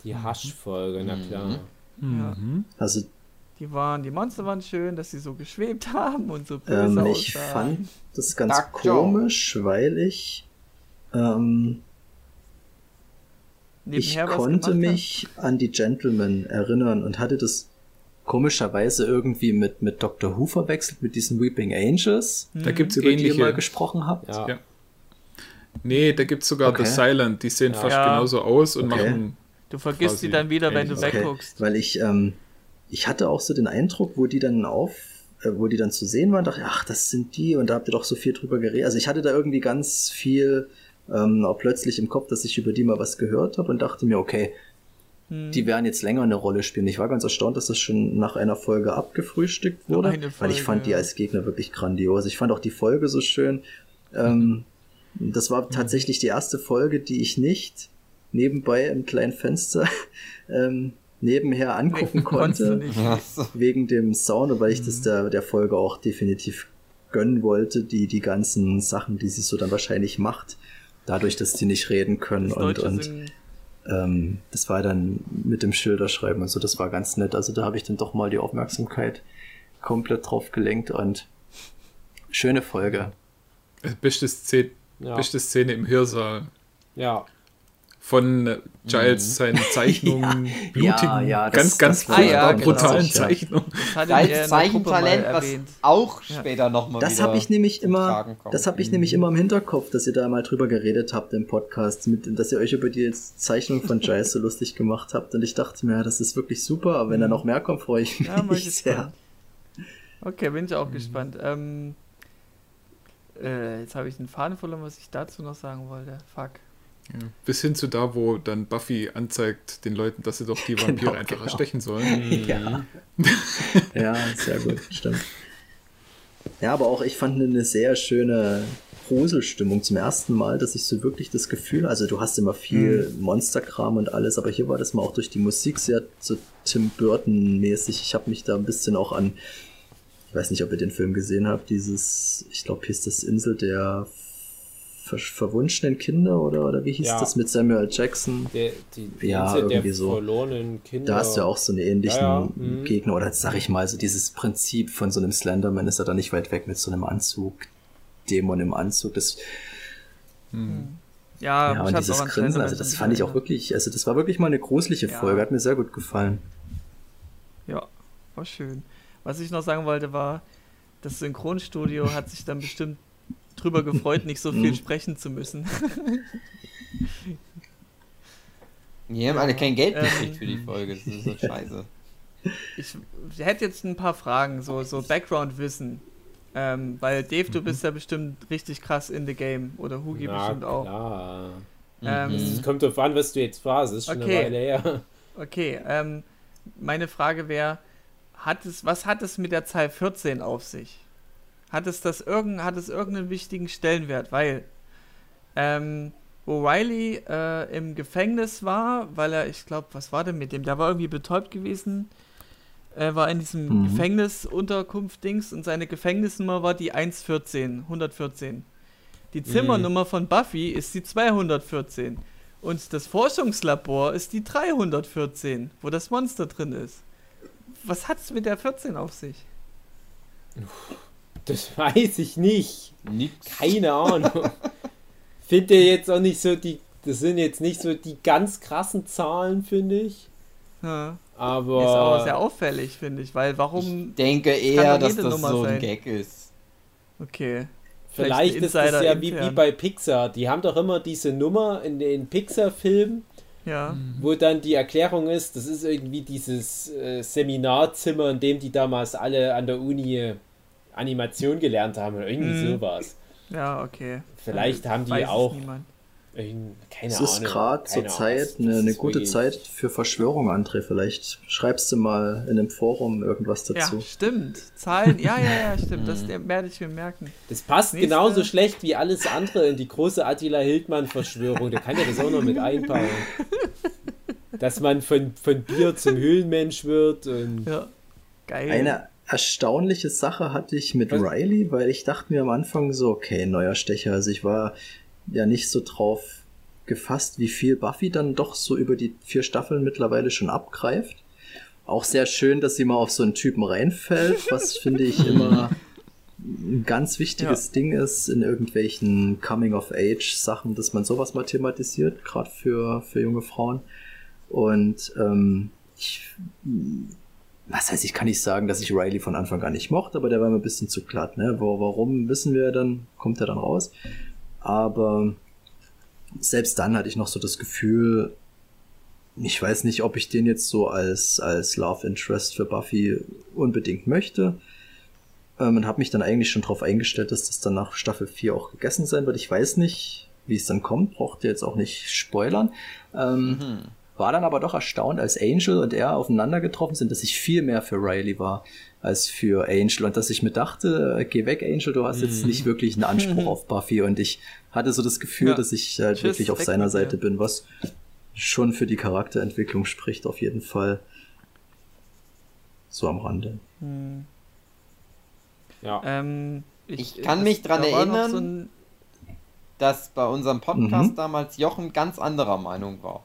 Die Hasch-Folge, na klar. Ja. also Die waren, die Monster waren schön, dass sie so geschwebt haben und so böse ähm, ich aussahen. fand das ganz Dark Joe. komisch, weil ich ähm, ich Nebenher was konnte mich an die Gentlemen erinnern und hatte das komischerweise irgendwie mit, mit Dr. Who verwechselt, mit diesen Weeping Angels, Da gibt es über die ihr mal ähnliche. gesprochen habt. Ja. Ja. Nee, da gibt es sogar Okay. The Silent. Die sehen Ja. fast Ja. genauso aus und Okay. machen. Du vergisst sie dann wieder, wenn du ähnlich. wegguckst. Weil ich, ähm, ich hatte auch so den Eindruck, wo die dann auf, äh, wo die dann zu sehen waren, dachte ich, ach, das sind die und da habt ihr doch so viel drüber geredet. Also ich hatte da irgendwie ganz viel ähm, auch plötzlich im Kopf, dass ich über die mal was gehört habe und dachte mir, okay, Hm. die werden jetzt länger eine Rolle spielen. Ich war ganz erstaunt, dass das schon nach einer Folge abgefrühstückt wurde, Eine weil ich Folge, fand die ja. als Gegner wirklich grandios. Ich fand auch die Folge so schön. Ähm, Das war tatsächlich die erste Folge, die ich nicht nebenbei im kleinen Fenster ähm, nebenher angucken du konnte, wegen dem Sound, und weil ich das der, der Folge auch definitiv gönnen wollte, die, die ganzen Sachen, die sie so dann wahrscheinlich macht, dadurch, dass die nicht reden können Das und, und ähm, das war dann mit dem Schilderschreiben und so, das war ganz nett. Also da habe ich dann doch mal die Aufmerksamkeit komplett drauf gelenkt und schöne Folge. Beste Szene, Ja. beste Szene im Hörsaal. Ja. Von Giles seinen Zeichnungen, Ja, blutigen, ja, ja, das- ganz, ganz das war furchtbar ja, genau. brutalen Ja. Zeichnungen. Das mal Zeichentalent, was auch Ja. später nochmal Das wieder habe ich nämlich immer, das habe ich nämlich immer im Hinterkopf, dass ihr da mal drüber geredet habt im Podcast, mit, dass ihr euch über die Zeichnung von Giles so lustig gemacht habt. Und ich dachte mir, ja, das ist wirklich super, aber wenn da noch mehr kommt, freue ich mich Ja, sehr. Okay, bin ich auch gespannt. Ähm, äh, jetzt habe ich den Faden verloren, was ich dazu noch sagen wollte. Fuck. Bis hin zu da, wo dann Buffy anzeigt den Leuten, dass sie doch die Vampire Genau, einfach genau. erstechen sollen. Ja. ja, sehr gut, stimmt. Ja, aber auch ich fand eine sehr schöne Gruselstimmung zum ersten Mal, dass ich so wirklich das Gefühl, also du hast immer viel Monsterkram und alles, aber hier war das mal auch durch die Musik sehr so Tim Burton mäßig. Ich habe mich da ein bisschen auch an, ich weiß nicht, ob ihr den Film gesehen habt, dieses, ich glaube, hieß das Insel der ver verwunschenen Kinder oder, oder wie hieß Ja. das mit Samuel Jackson? Der, die die Ja, Insel der irgendwie so. verlorenen Kinder. Da hast du ja auch so einen ähnlichen Ja, ja, mhm. Gegner. Oder sag ich mal, so dieses Prinzip von so einem Slenderman ist ja da nicht weit weg mit so einem Anzug. Dämon im Anzug. Das, Ja, ja, ich und dieses Grinsen, also das fand ich auch wirklich, also das war wirklich mal eine gruselige Ja. Folge. Hat mir sehr gut gefallen. Ja, war schön. Was ich noch sagen wollte war, das Synchronstudio hat sich dann bestimmt drüber gefreut, nicht so viel Mhm. sprechen zu müssen. Die haben alle kein Geld Ähm, gekriegt für die Folge. Das ist so scheiße. Ich hätte jetzt ein paar Fragen, so, so Background-Wissen. Ähm, weil Dave, Mhm. du bist ja bestimmt richtig krass in the game. Oder Hugi Na, bestimmt auch. klar. Ähm, Es kommt drauf an, was du jetzt fragst. Ist schon Okay. eine Weile her. Okay, ähm, meine Frage wäre, hat es, was hat es mit der Zahl 14 auf sich? Hat es das irgend, hat es irgendeinen wichtigen Stellenwert? Weil, ähm, wo Riley äh, im Gefängnis war, weil er, ich glaube, was war denn mit dem? Der war irgendwie betäubt gewesen. Er war in diesem Mhm. Gefängnisunterkunft-Dings und seine Gefängnisnummer war die 114, 114. Die Zimmernummer von Buffy ist die 214. Und das Forschungslabor ist die 314, wo das Monster drin ist. Was hat's mit der 14 auf sich? Das weiß ich nicht. Nix. Keine Ahnung. Finde jetzt auch nicht so die. Das sind jetzt nicht so die ganz krassen Zahlen, finde ich. Ja. Aber. Ist aber sehr auffällig, finde ich, weil warum. Ich denke eher, dass das Nummer so ein sein. Gag ist. Okay. Vielleicht ein ist das ja wie, wie bei Pixar. Die haben doch immer diese Nummer in den Pixar-Filmen, Ja. wo dann die Erklärung ist, das ist irgendwie dieses äh, Seminarzimmer, in dem die damals alle an der Uni Animation gelernt haben oder irgendwie Mhm. sowas. Ja, okay. Vielleicht haben die auch keine Es Ahnung. ist gerade zur Zeit eine, eine gute wirklich- Zeit für Verschwörung, André. Vielleicht schreibst du mal in einem Forum irgendwas dazu. Ja, stimmt. Zahlen, ja, ja, ja, stimmt. Das der- werde ich mir merken. Das passt Nächste. genauso schlecht wie alles andere in die große Attila Hildmann-Verschwörung. Der kann ja das auch noch mit einbauen. Dass man von, von Bier zum Höhlenmensch wird und Ja. Geil. Eine erstaunliche Sache hatte ich mit Was? Riley, weil ich dachte mir am Anfang so, okay, neuer Stecher. Also ich war ja nicht so drauf gefasst, wie viel Buffy dann doch so über die vier Staffeln mittlerweile schon abgreift. Auch sehr schön, dass sie mal auf so einen Typen reinfällt, was finde ich immer ein ganz wichtiges Ding ist in irgendwelchen Coming-of-Age-Sachen, dass man sowas mal thematisiert, gerade für, für junge Frauen. Und ähm, ich was heißt, ich kann nicht sagen, dass ich Riley von Anfang an nicht mochte, aber der war mir ein bisschen zu glatt, ne? Warum wissen wir dann, kommt er dann raus. Aber selbst dann hatte ich noch so das Gefühl, ich weiß nicht, ob ich den jetzt so als, als Love Interest für Buffy unbedingt möchte. Ähm, und habe mich dann eigentlich schon darauf eingestellt, dass das dann nach Staffel 4 auch gegessen sein wird. Ich weiß nicht, wie es dann kommt, braucht ihr jetzt auch nicht spoilern. Ähm, Mhm. War dann aber doch erstaunt, als Angel und er aufeinander getroffen sind, dass ich viel mehr für Riley war als für Angel und dass ich mir dachte, äh, geh weg, Angel, du hast jetzt nicht wirklich einen Anspruch auf Buffy und ich hatte so das Gefühl, Ja. dass ich halt Tschüss, wirklich auf seiner. Seite bin, was schon für die Charakterentwicklung spricht, auf jeden Fall. So am Rande. Hm. Ja. Ähm, Ich kann mich dran da war noch erinnern. So ein, Dass bei unserem Podcast Mhm. damals Jochen ganz anderer Meinung war.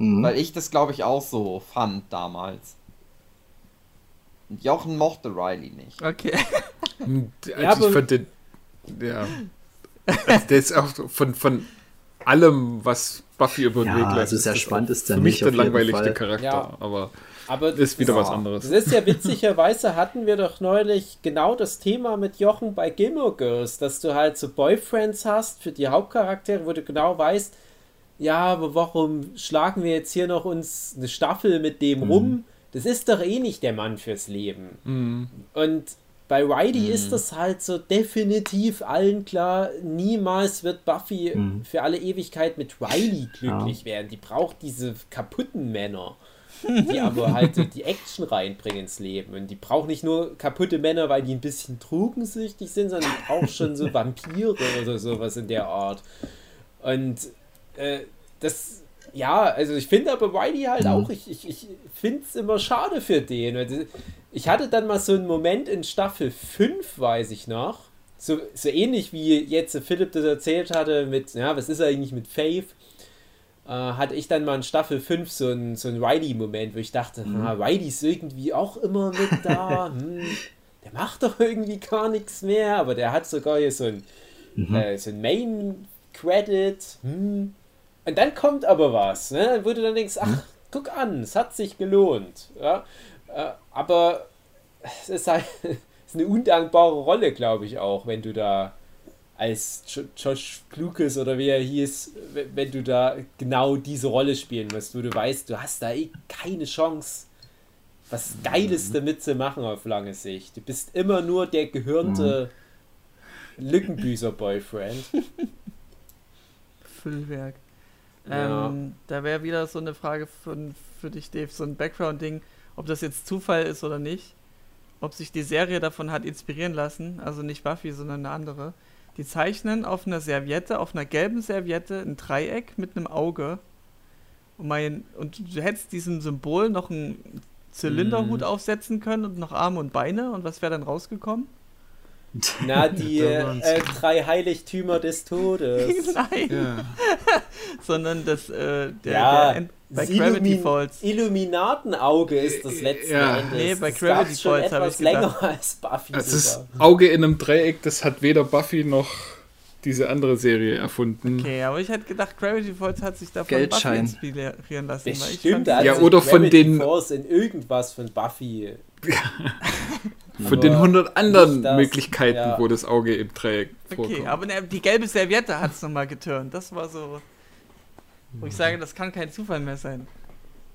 Mhm. Weil ich das, glaube ich, auch so fand damals. Und Jochen mochte Riley nicht. okay. Und, Also Ja, ich fand den. Ja. Also der ist auch von, von allem, was Buffy über den Ja, Weg läuft. also sehr spannend ist der Für mich nicht, der langweiligste. Charakter. Ja. Aber Aber ist wieder das, was anderes. Das ist ja witzigerweise hatten wir doch neulich genau das Thema mit Jochen bei Gilmore Girls, dass du halt so Boyfriends hast für die Hauptcharaktere, wo du genau weißt, ja, aber warum schlagen wir jetzt hier noch uns eine Staffel mit dem rum? Das ist doch eh nicht der Mann fürs Leben. Mhm. Und bei Riley ist das halt so definitiv allen klar, niemals wird Buffy Mhm. für alle Ewigkeit mit Riley glücklich werden. Die braucht diese kaputten Männer, die aber halt die Action reinbringen ins Leben. Und die braucht nicht nur kaputte Männer, weil die ein bisschen drogensüchtig sind, sondern die braucht schon so Vampire oder sowas in der Art. Und äh, das, ja, also ich finde aber Riley halt auch, ich, ich, ich finde es immer schade für den. weil Ich hatte dann mal so einen Moment in Staffel 5, weiß ich noch. So, so ähnlich wie jetzt Philipp das erzählt hatte mit, ja, was ist eigentlich mit Faith? Äh, hatte ich dann mal in Staffel 5 so einen, so einen Riley-Moment, wo ich dachte, na, Riley ist irgendwie auch immer mit da. hm, der macht doch irgendwie gar nichts mehr, aber der hat sogar hier so ein, äh, so ein Main-Credit. Hm. Und dann kommt aber was, ne? wo du dann denkst, ach, guck an, es hat sich gelohnt. Ja? Äh, aber es ist halt ist eine undankbare Rolle, glaube ich auch, wenn du da als Jo- Josh Lucas oder wie er hieß, wenn du da genau diese Rolle spielen musst, wo du weißt, du hast da eh keine Chance, was Geiles damit zu machen auf lange Sicht. Du bist immer nur der gehörnte Lückenbüßer-Boyfriend. Füllwerk. Ja. Ähm, da wäre wieder so eine Frage von, für dich, Dave, so ein Background-Ding, ob das jetzt Zufall ist oder nicht. Ob sich die Serie davon hat inspirieren lassen, also nicht Buffy, sondern eine andere. Die zeichnen auf einer Serviette, auf einer gelben Serviette, ein Dreieck mit einem Auge. Und, mein, und du hättest diesem Symbol noch einen Zylinderhut Mhm. aufsetzen können und noch Arme und Beine. Und was wäre dann rausgekommen? Na, die äh, drei Heiligtümer des Todes. Nein, Ja. sondern das, äh, der, Ja, der bei Das Gravity Illumin- Falls. Illuminatenauge ist das letzte Ja. Endes. Nee, bei das Gravity schon Falls hab etwas ich gedacht. länger als Buffy Das ist sogar. Auge in einem Dreieck, das hat weder Buffy noch diese andere Serie erfunden. Okay, aber ich hätte gedacht, Gravity Falls hat sich davon Geldschein. Buffy inspirieren lassen. weil ich Bestimmt, fand- hat Ja, oder von Gravity den- Falls in irgendwas von Buffy. Von den Aber 100 anderen das, Möglichkeiten, ja. wo das Auge im Dreieck vorkommt. Okay, aber ne, die gelbe Serviette hat es nochmal geturnt. Das war so. Wo ich sage, das kann kein Zufall mehr sein.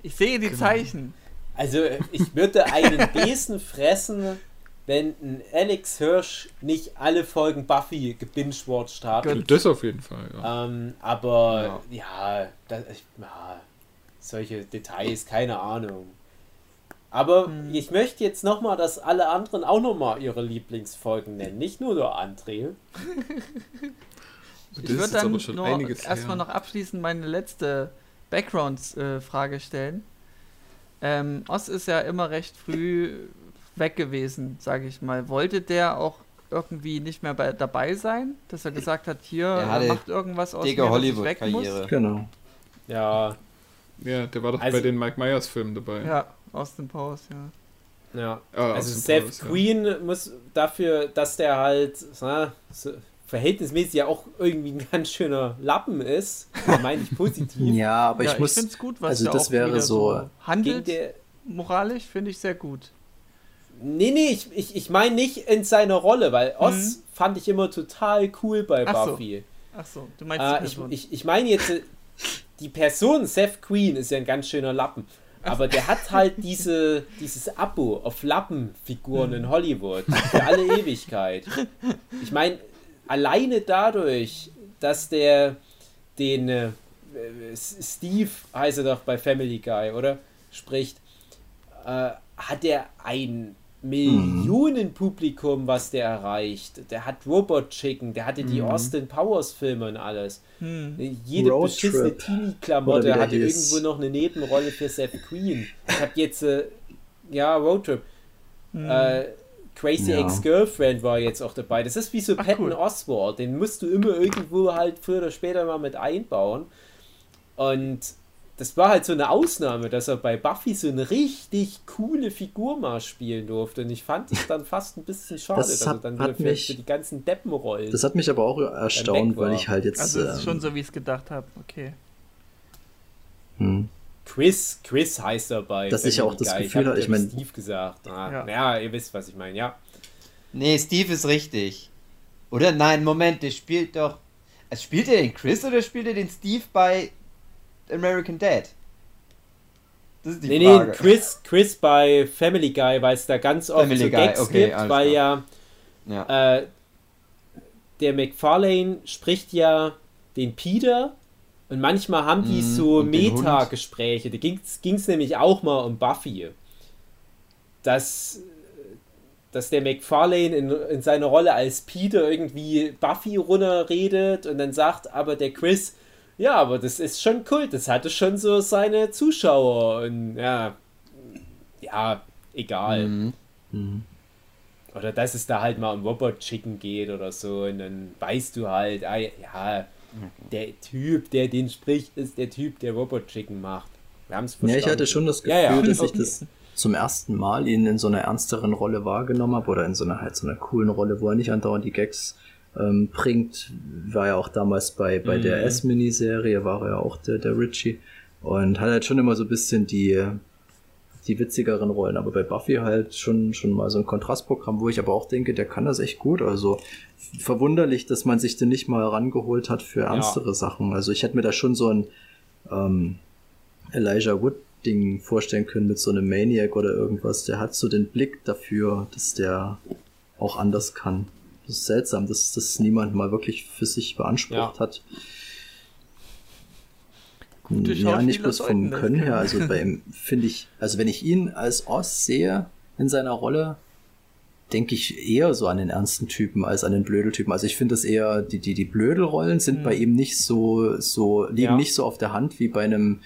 Ich sehe die Zeichen. Also, ich würde einen Besen fressen, wenn ein Alex Hirsch nicht alle Folgen Buffy gebingewatcht hat. Das auf jeden Fall, ja. Ähm, aber ja, das, ich, ja, solche Details, keine Ahnung. Aber Hm. ich möchte jetzt nochmal, dass alle anderen auch nochmal ihre Lieblingsfolgen nennen, nicht nur der André. Das Ich würde dann schon nur erstmal noch abschließend meine letzte Background-Frage stellen. Ähm, Oz ist ja immer recht früh weg gewesen, sage ich mal. Wollte der auch irgendwie nicht mehr bei, dabei sein? Dass er gesagt hat, hier, Er er macht irgendwas aus weg muss? Hollywood-Karriere. Genau. Ja, Ja, der war doch Also- bei den Mike Myers Filmen dabei. Ja, Austin Powers, ja. ja. Ah, Also Austin Seth Powers, ja. Queen muss dafür, dass der halt na, so verhältnismäßig ja auch irgendwie ein ganz schöner Lappen ist, meine ich positiv. Ja, aber ja, ich muss. finde es gut, was also der das auch wäre so- handelt. der, moralisch finde ich sehr gut. Nee, nee, ich, ich, ich meine nicht in seiner Rolle, weil Oz fand ich immer total cool bei Mhm. Ach so. Buffy. Ach so, du meinst Äh, die ich Person. ich, ich meine jetzt, äh, die Person Seth Queen ist ja ein ganz schöner Lappen. Aber der hat halt diese, dieses Abo auf Lappenfiguren in Hollywood für alle Ewigkeit. Ich meine, alleine dadurch, dass der den, äh, Steve heißt er doch bei Family Guy, oder? Spricht, äh, hat er ein Millionenpublikum, was der erreicht. Der hat Robot Chicken, der hatte die Austin Powers Filme und alles. Hm. Jede Road beschissene. Teenie-Klamotte hatte hieß. irgendwo noch eine Nebenrolle für Seth Green. Ich hab jetzt, äh, ja, Roadtrip. Äh, Crazy Ja. Ex-Girlfriend war jetzt auch dabei. Das ist wie so Ach, Patton cool. Oswalt. Den musst du immer irgendwo halt früher oder später mal mit einbauen. Und das war halt so eine Ausnahme, dass er bei Buffy so eine richtig coole Figur mal spielen durfte. Und ich fand es dann fast ein bisschen schade, Das dass er hat- dann hat mich- für die ganzen Deppenrollen. Das hat mich aber auch erstaunt, weil ich halt jetzt. Also es ist ähm, schon so, wie ich es gedacht habe. Okay. hm. Chris, Chris heißt er bei. Dass ich auch das Guy. Gefühl hab hatte, ich ja mein- Steve gesagt. Ah, Ja. ja. ihr wisst, was ich meine, ja. Nee, Steve ist richtig. Oder nein, Moment, der spielt doch. Also spielt er den Chris oder spielt er den Steve bei American Dad? Das ist die Nee, nee, Frage. Chris, Chris bei Family Guy, weil es da ganz oft Family so Guy, Gags okay, gibt, weil klar. ja Ja. äh, der McFarlane spricht ja den Peter und manchmal haben die Mhm, so. Meta-Gespräche. Da ging es nämlich auch mal um Buffy. Dass, dass der McFarlane in, in seiner Rolle als Peter irgendwie Buffy runterredet und dann sagt aber der Chris, ja, aber das ist schon Kult, das hatte schon so seine Zuschauer und ja, ja, egal. Mhm. Hm. Oder dass es da halt mal um Robot Chicken geht oder so und dann weißt du halt, ah, ja, der Typ, der den spricht, ist der Typ, der Robot Chicken macht. Wir haben es Ja, ich hatte schon das Gefühl, Ja, ja. dass Okay. ich das zum ersten Mal ihn in so einer ernsteren Rolle wahrgenommen habe oder in so einer halt so einer coolen Rolle, wo er nicht andauernd die Gags ähm, bringt. War ja auch damals bei, bei der Mhm. S-Mini-Serie, war er ja auch der, der Richie und hat halt schon immer so ein bisschen die, die witzigeren Rollen, aber bei Buffy halt schon, schon mal so ein Kontrastprogramm, wo ich aber auch denke, der kann das echt gut. Also verwunderlich, dass man sich den nicht mal rangeholt hat für ernstere Sachen. Also ich hätte mir da schon so ein ähm, Elijah Wood Ding vorstellen können mit so einem Maniac oder irgendwas. Der hat so den Blick dafür, dass der auch anders kann. Das ist seltsam, dass das niemand mal wirklich für sich beansprucht Ja. hat. Gute ja, nicht bloß vom Können her. Also bei ihm finde ich, also wenn ich ihn als Oz sehe in seiner Rolle, denke ich eher so an den ernsten Typen als an den Blödeltypen. Also ich finde das eher, die, die, die Blödelrollen sind Mhm. bei ihm nicht so, so, liegen Ja. nicht so auf der Hand wie bei einem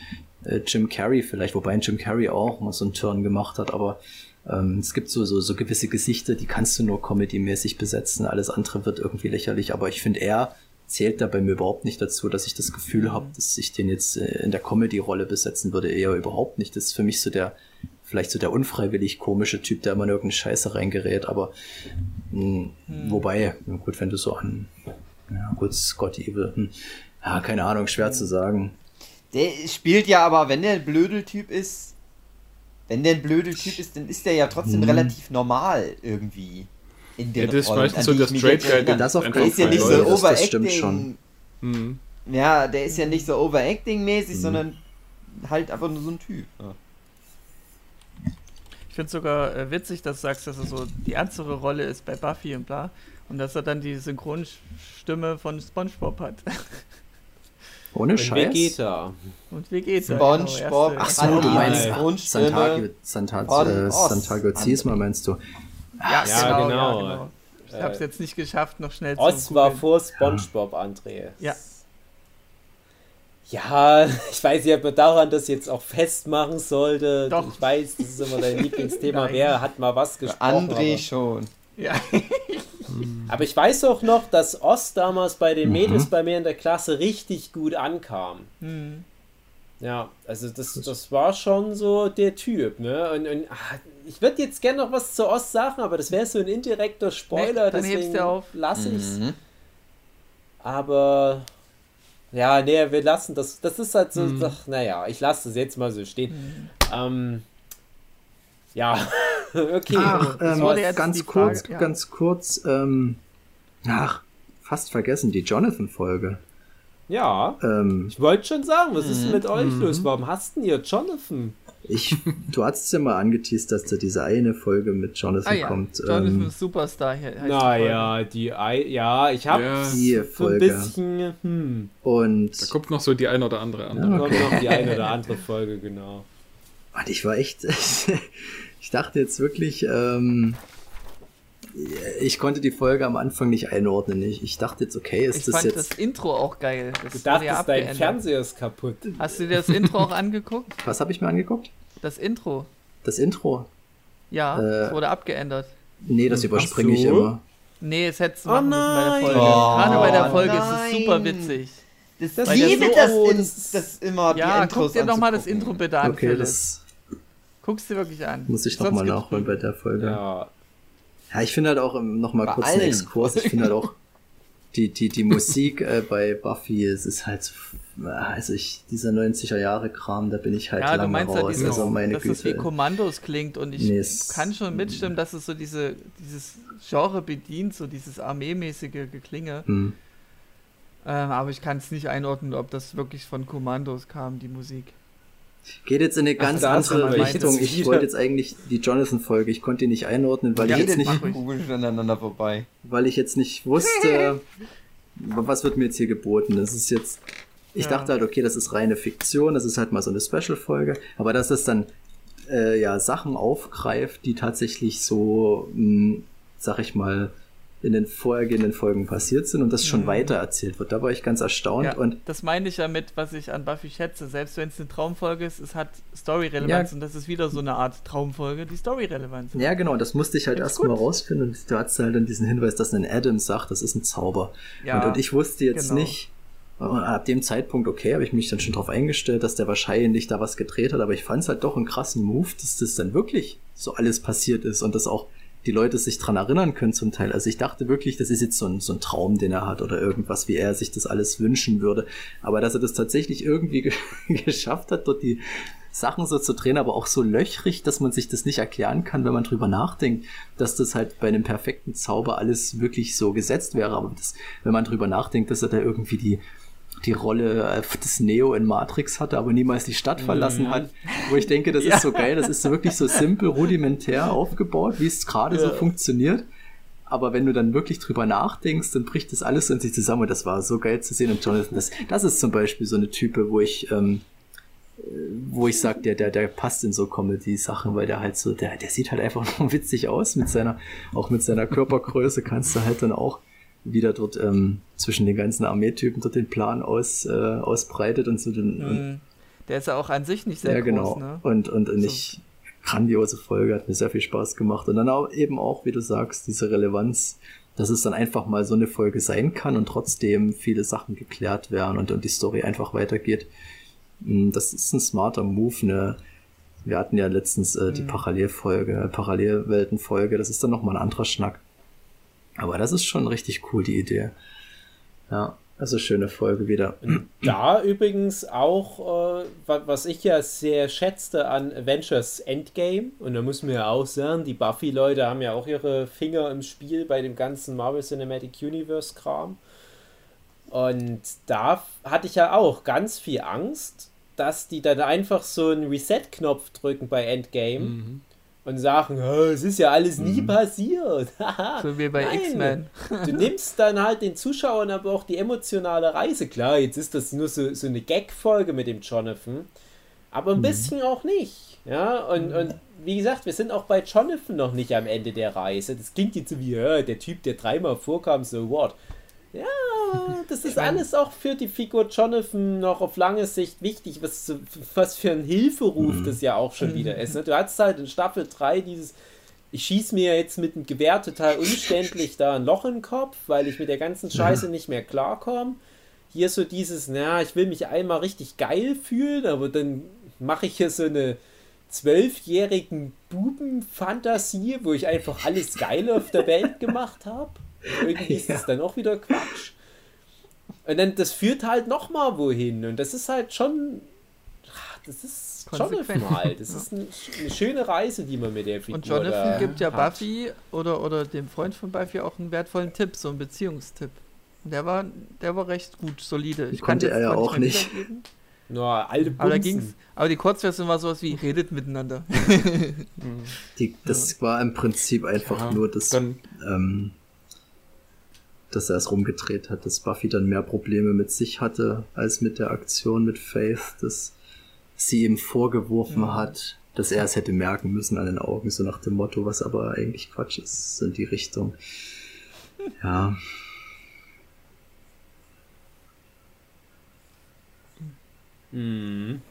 äh, Jim Carrey vielleicht, wobei ein Jim Carrey auch mal so einen Turn gemacht hat, aber ähm, es gibt so, so, so gewisse Gesichter, die kannst du nur comedy-mäßig besetzen, alles andere wird irgendwie lächerlich, aber ich finde, er zählt da bei mir überhaupt nicht dazu, dass ich das Gefühl habe, dass ich den jetzt äh, in der Comedy-Rolle besetzen würde, eher überhaupt nicht. Das ist für mich so der, vielleicht so der unfreiwillig komische Typ, der immer in irgendeine Scheiße reingerät, aber mh, wobei, na gut, wenn du so an, ja gut, Scott Evil, hm, ja, keine Ahnung, schwer zu sagen. Der spielt ja aber, wenn der ein Blödeltyp ist, wenn der ein Blödeltyp ist, dann ist der ja trotzdem Hm. relativ normal irgendwie. In Ja, den das ist Rollen, meistens an so der Straight Guy, der Das auf Der ist ja nicht so Fall, das- das overacting. stimmt schon. Mhm. Ja, der ist ja nicht so overacting-mäßig, Mhm. sondern halt einfach nur so ein Typ. Ja. Ich finde es sogar äh, witzig, dass du sagst, dass er so die ernstere Rolle ist bei Buffy und bla. Und dass er dann die Synchronstimme von Spongebob hat. Ohne Und Scheiß. Vegeta. Und wie geht's? SpongeBob Ach so, du meinst äh, Oz. Santago Ziesma meinst du? Ja, Ja, genau. genau. Ja, genau. Ich Äh, habe es jetzt nicht geschafft, noch schnell Oz zu war vor Spongebob, André. Ja. Ja, ich weiß nicht, ob man daran das jetzt auch festmachen sollte. Doch. Ich weiß, das ist immer dein Lieblingsthema. Wer hat mal was gesprochen? André aber, schon. Ja. aber ich weiß auch noch, dass Oz damals bei den Mhm. Mädels bei mir in der Klasse richtig gut ankam. Hm. Ja, also das, das war schon so der Typ, ne? Und, und ah, ich würde jetzt gerne noch was zu Oz sagen, aber das wäre so ein indirekter Spoiler, Nee, dann deswegen lasse ich's. Mhm. Aber ja, nee, wir lassen das. Das ist halt so, Mhm. ach, naja, ich lasse das jetzt mal so stehen. Ähm, ja, okay. Ach, das ähm, jetzt ganz kurz, ja. ganz kurz, ähm, ach, fast vergessen, die Jonathan-Folge. ja, Ähm, ich wollte schon sagen, was ist denn mit euch Mhm. los? Warum hasst denn ihr Jonathan? Ich, du hast es ja mal angeteased, dass da diese eine Folge mit Jonathan Ah ja, kommt. Jonathan ähm, Superstar hier. Naja, die, Ei- ja, ich habe Ja. die so ein Folge. bisschen, hm, Und, Da kommt noch so die ein oder andere andere. Ja. kommt noch die eine oder andere Folge, genau. Und ich war echt, ich dachte jetzt wirklich, ähm, ich konnte die Folge am Anfang nicht einordnen. Ich, ich dachte jetzt, okay, ist Ich das fand jetzt, das Intro auch geil. Das Du wurde ja dachtest, dein. Fernseher ist kaputt. Hast du dir das Intro auch angeguckt? was habe ich mir angeguckt? Das Intro. Das Intro? Ja, Äh, es wurde abgeändert. Nee, das überspringe ich immer. Nee, es hättest du Oh machen müssen bei der. Folge. Oh, Gerade bei der Folge ist nein. es super witzig. Das, Das ist liebe so- das, oh, in, das- immer die Ja, Intros guck dir nochmal das. Intro bitte an, Okay, Philipp. das Guck's dir wirklich an. muss ich nochmal nachholen bei der Folge. Ja. Ja, ich finde halt auch ähm, noch mal Bei kurz einen allen. Exkurs. Ich finde halt auch die, die, die Musik äh, bei Buffy, es ist halt, so- also ich, dieser 90er Jahre Kram, da bin ich halt Ja, du lange meinst ja raus. dieses, also meine dass es wie. Kommandos klingt und ich Nee, kann schon mitstimmen, dass es so diese, dieses Genre bedient, so dieses armeemäßige Geklinge. Hm. Ähm, aber ich kann es nicht einordnen, ob das wirklich von Kommandos kam, die Musik. Geht jetzt in eine ganz du andere Richtung. das Ich wieder- wollte jetzt eigentlich die Jonathan-Folge, ich konnte die nicht einordnen, weil Ja, ich jetzt nicht, aneinander vorbei. weil ich jetzt nicht wusste, was wird mir jetzt hier geboten. Das ist jetzt, ich Ja. dachte halt, okay, das ist reine Fiktion, das ist halt mal so eine Special-Folge, aber dass es dann äh, ja Sachen aufgreift, die tatsächlich so, mh, sag ich mal, in den vorhergehenden Folgen passiert sind und das schon Mhm. weiter erzählt wird. Da war ich ganz erstaunt Ja, und das meine ich ja mit, was ich an Buffy schätze. Selbst wenn es eine Traumfolge ist, es hat Story-Relevanz Ja. und das ist wieder so eine Art Traumfolge, die Story-Relevanz hat. Ja, genau, das musste ich halt erstmal rausfinden. Und du hattest halt dann diesen Hinweis, dass ein Adam sagt, das ist ein Zauber. Ja, und, und ich wusste jetzt genau. nicht, ab dem Zeitpunkt, okay, habe ich mich dann schon drauf eingestellt, dass der wahrscheinlich da was gedreht hat, aber ich fand es halt doch einen krassen Move, dass das dann wirklich so alles passiert ist und dass auch die Leute sich dran erinnern können zum Teil. Also ich dachte wirklich, das ist jetzt so ein, so ein Traum, den er hat oder irgendwas, wie er sich das alles wünschen würde. Aber dass er das tatsächlich irgendwie ge geschafft hat, dort die Sachen so zu drehen, aber auch so löchrig, dass man sich das nicht erklären kann, wenn man drüber nachdenkt, dass das halt bei einem perfekten Zauber alles wirklich so gesetzt wäre. Aber das, wenn man drüber nachdenkt, dass er da irgendwie die, die Rolle äh, des Neo in Matrix hatte, aber niemals die Stadt verlassen hat, wo ich denke, das ist so geil, das ist so wirklich so simpel, rudimentär aufgebaut, wie es gerade so Ja. funktioniert. Aber wenn du dann wirklich drüber nachdenkst, dann bricht das alles in sich zusammen und das war so geil zu sehen. Und Jonathan, das, das ist zum Beispiel so eine Type, wo ich, ähm, äh, wo ich sag, der, der, der passt in so Comedy-Sachen, weil der halt so, der, der sieht halt einfach nur witzig aus mit seiner, auch mit seiner Körpergröße kannst du halt dann auch wieder dort ähm, zwischen den ganzen Armeetypen dort den Plan aus, äh, ausbreitet und so den, Mhm. Der ist ja auch an sich nicht sehr ja, genau. groß, ne? Und, und, So. ich, grandiose Folge, hat mir sehr viel Spaß gemacht. Und dann auch eben auch, wie du sagst, diese Relevanz, dass es dann einfach mal so eine Folge sein kann und trotzdem viele Sachen geklärt werden und, und die Story einfach weitergeht. Mm, Das ist ein smarter Move, ne? Wir hatten ja letztens äh, die Mhm. Parallelfolge, Parallelweltenfolge, das ist dann nochmal ein anderer Schnack. Aber das ist schon richtig cool, die Idee. Ja, also schöne Folge wieder. Da übrigens auch, äh, wa- was ich ja sehr schätzte an Avengers Endgame, und da muss man ja auch sagen, die Buffy-Leute haben ja auch ihre Finger im Spiel bei dem ganzen Marvel Cinematic Universe-Kram. Und da hatte ich ja auch ganz viel Angst, dass die dann einfach so einen Reset-Knopf drücken bei Endgame Mhm. Und sagen, "Oh, es ist ja alles nie passiert. So wie bei. X-Men. Du nimmst dann halt den Zuschauern aber auch die emotionale Reise. Klar, jetzt ist das nur so, so eine Gag-Folge mit dem Jonathan, aber ein bisschen auch nicht. Ja, und, und wie gesagt, wir sind auch bei Jonathan noch nicht am Ende der Reise. Das klingt jetzt so wie, ja, der Typ, der dreimal vorkam, so what. Ja, das ist alles auch für die Figur Jonathan noch auf lange Sicht wichtig, was, was für ein Hilferuf das ja auch schon wieder ist. Ne? Du hattest halt in Staffel 3 dieses, ich schieß mir jetzt mit dem Gewehr total umständlich da ein Loch in den Kopf, weil ich mit der ganzen Scheiße nicht mehr klarkomme. Hier so dieses, na, ich will mich einmal richtig geil fühlen, aber dann mache ich hier so eine zwölfjährigen Bubenfantasie, wo ich einfach alles Geile auf der Welt gemacht habe. Irgendwie ist das dann auch wieder Quatsch. Und dann, das führt halt nochmal wohin. Und das ist halt schon, ah, das ist Konsequent. Jonathan halt. Das ist ein, eine schöne Reise, die man mit der Figur Und Jonathan gibt ja hat. Buffy oder, oder dem Freund von Buffy auch einen wertvollen Tipp, so einen Beziehungstipp. Und der war, der war recht gut, solide. Ich Konnte er ja auch nicht. Nur alte Aber da ging's. Aber die Kurzversion war sowas wie redet miteinander. Die, das war im Prinzip einfach Ja, nur das, Dann, ähm, dass er es rumgedreht hat, dass Buffy dann mehr Probleme mit sich hatte, als mit der Aktion mit Faith, dass sie ihm vorgeworfen hat, dass er es hätte merken müssen an den Augen, so nach dem Motto, was aber eigentlich Quatsch ist, in die Richtung. Ja. Mhm.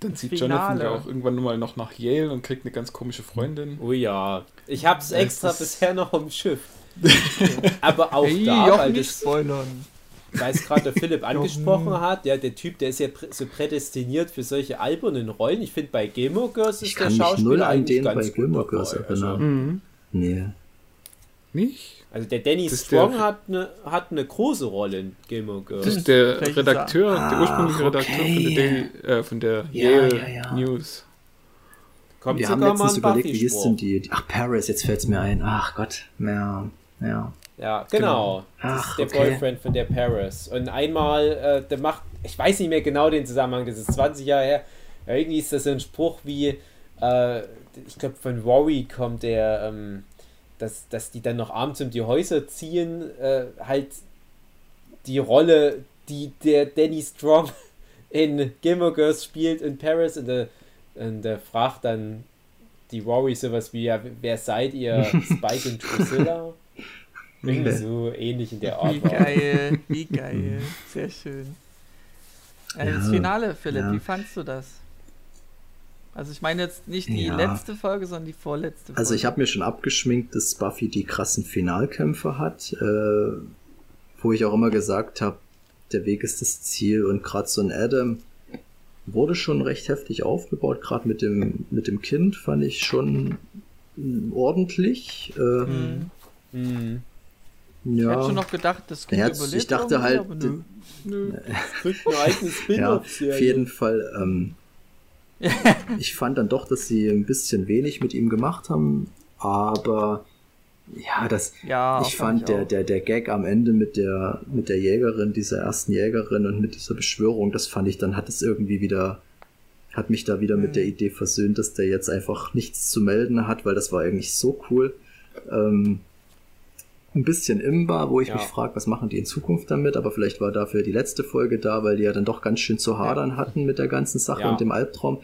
dann zieht Finale. Jonathan ja auch irgendwann mal noch nach Yale und kriegt eine ganz komische Freundin. Oh ja. Ich hab's extra das- bisher noch im Schiff. Aber auch hey, da, Jochen, weil nicht das spoilern. weil es gerade der Philipp angesprochen hat, ja, der Typ, der ist ja prä so prädestiniert für solche albernen Rollen. Ich finde, bei Gilmore Girls ist Ich der Schauspieler null an den ganz bei gut Gilmore. Girls Also, erinnern. Mhm. Nee. Nicht? also der Danny Das ist Strong der- hat eine hat eine große Rolle in Gilmore Girls. Das ist der ist Redakteur, der Ah, ursprüngliche Redakteur von der, okay. Daily, äh, von der Ja, Yale ja, ja. News. Kommt Wir haben letztens überlegt, wie Buffy-Spruch. denn die, die. Ach, Paris, jetzt fällt's mir ein. Ach Gott. Ja. Ja. Ja, genau. Das Ach, ist der okay. Boyfriend von der Paris. Und einmal, äh, der macht, ich weiß nicht mehr genau den Zusammenhang, das ist 20 Jahre her. Ja, irgendwie ist das so ein Spruch wie, äh, ich glaube von Rory kommt der, ähm, dass, dass die dann noch abends um die Häuser ziehen, äh, halt die Rolle, die der Danny Strong in Gilmore Girls spielt in Paris und der, und der fragt dann die Rory sowas wie, ja, wer seid ihr? Spike und Drusilla? Irgendwie so ähnlich in der Art. Wie geil, wie geil. Sehr schön. Äh, das Ja, Finale, Philipp, ja. wie fandst du das? Also ich meine jetzt nicht die Ja. letzte Folge, sondern die vorletzte Folge. Also ich habe mir schon abgeschminkt, dass Buffy die krassen Finalkämpfe hat, äh, wo ich auch immer gesagt habe, der Weg ist das Ziel und gerade so ein Adam wurde schon recht heftig aufgebaut, gerade mit dem mit dem Kind fand ich schon mm, ordentlich. Äh, Mhm. Hm. Ich ja, hätte schon noch gedacht, das Ja, überlebt ich dachte halt, aber nö. Nö, kriegt eine eigene ja, auf jeden Fall. Ähm, ich fand dann doch, dass sie ein bisschen wenig mit ihm gemacht haben, aber ja, das, Ja, ich fand der, auch. der, der Gag am Ende mit der, mit der Jägerin, dieser ersten Jägerin und mit dieser Beschwörung, das fand ich, dann hat es irgendwie wieder, hat mich da wieder Mhm. mit der Idee versöhnt, dass der jetzt einfach nichts zu melden hat, weil das war eigentlich so cool. Ähm, ein bisschen imbar, wo ich Ja. mich frage, was machen die in Zukunft damit, aber vielleicht war dafür die letzte Folge da, weil die ja dann doch ganz schön zu hadern hatten mit der ganzen Sache Ja. und dem Albtraum.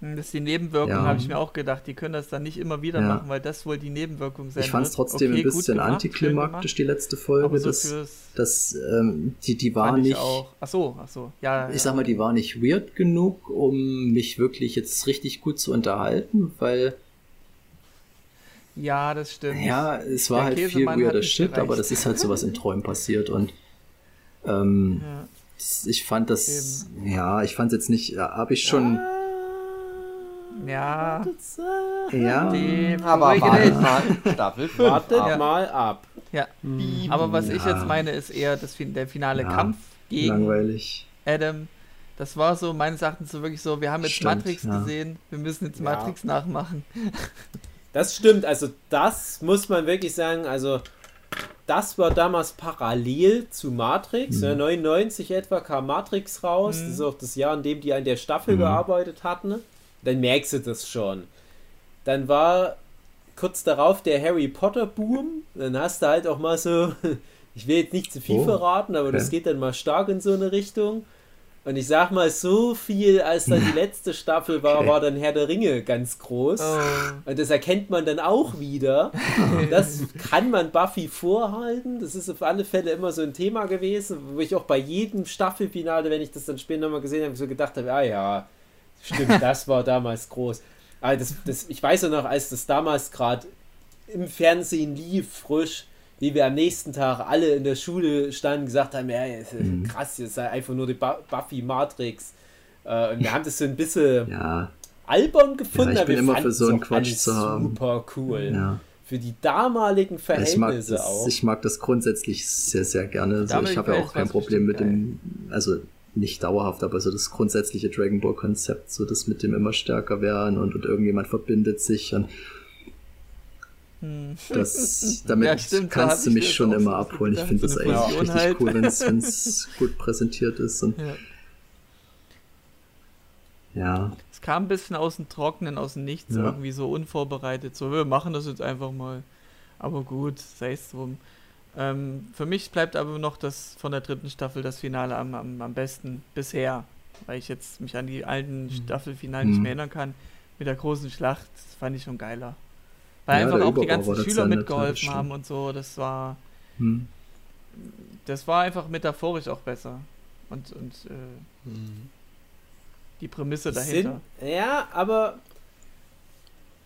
Das ist die Nebenwirkung, Ja. habe ich mir auch gedacht. Die können das dann nicht immer wieder Ja. machen, weil das wohl die Nebenwirkung sein Ich fand es trotzdem Okay, ein bisschen gemacht, antiklimaktisch, die letzte Folge. so das, fürs das, ähm, die, die war nicht, auch. Ach so, ach so. Ja, ich sag mal, die war nicht weird genug, um mich wirklich jetzt richtig gut zu unterhalten, weil, ja, das stimmt. ja, es war Der halt viel Käsemann hat weirder Shit, aber gereicht. das ist halt sowas in Träumen passiert und ähm, Ja. ich fand das, ja, ich fand es jetzt nicht, ja, habe ich schon, Ja, ja, die Aber wartet mal Staffel 5 Wartet ab. mal ab. Ja. Aber was ich Ja. jetzt meine, ist eher das, der finale Ja, Kampf gegen langweilig. Adam. Das war so meines Erachtens so wirklich so, wir haben jetzt Stimmt, Matrix ja. gesehen, wir müssen jetzt Ja. Matrix nachmachen. Das stimmt, also das muss man wirklich sagen, also das war damals parallel zu Matrix. Ja, 99 etwa kam Matrix raus. Das ist auch das Jahr, in dem die an der Staffel gearbeitet hatten. Dann merkst du das schon. Dann war kurz darauf der Harry Potter Boom. Dann hast du halt auch mal so, ich will jetzt nicht zu viel Oh, verraten, aber das okay. geht dann mal stark in so eine Richtung. Und ich sag mal, so viel, als dann die letzte Staffel war, Okay. war dann Herr der Ringe ganz groß. Oh. Und das erkennt man dann auch wieder. Das kann man Buffy vorhalten. Das ist auf alle Fälle immer so ein Thema gewesen, wo ich auch bei jedem Staffelfinale, wenn ich das dann später nochmal gesehen habe, so gedacht habe, ah ja, stimmt, das war damals groß. Aber das, das, ich weiß ja noch, als das damals gerade im Fernsehen lief, frisch, wie wir am nächsten Tag alle in der Schule standen und gesagt haben, ja, ist, Mhm. krass, das sei einfach nur die Bu Buffy Matrix. Äh, und wir haben das so ein bisschen Ja, albern gefunden, Ja, ich aber bin wir immer für so einen Quatsch zu haben. Super cool. ja. Für die damaligen Ich mag, Verhältnisse das, auch. ich mag das grundsätzlich sehr, sehr gerne. So, Damit ich habe ja auch kein Problem mit dem, also nicht dauerhaft, aber so das grundsätzliche Dragon Ball Konzept, so das mit dem immer stärker werden und, und irgendjemand verbindet sich und Hm. das, damit Ja, stimmt, kannst hab du ich mich schon immer abholen. Ich finde das eigentlich Fusion richtig halt. cool, wenn es gut präsentiert ist und Ja. Ja. Es kam ein bisschen aus dem Trockenen, aus dem Nichts, Ja. irgendwie so unvorbereitet. So, wir machen das jetzt einfach mal. Aber gut, sei es drum. Ähm, für mich bleibt aber noch das von der dritten Staffel das Finale am, am, am besten bisher. Weil ich jetzt mich an die alten Staffelfinalen nicht Mhm. mehr erinnern kann. Mit der großen Schlacht, das fand ich schon geiler. Weil Ja, einfach auch die ganzen Schüler mitgeholfen haben und so. Das war, Hm. das war einfach metaphorisch auch besser. Und, und äh, die Prämisse dahinter. Sind, ja, aber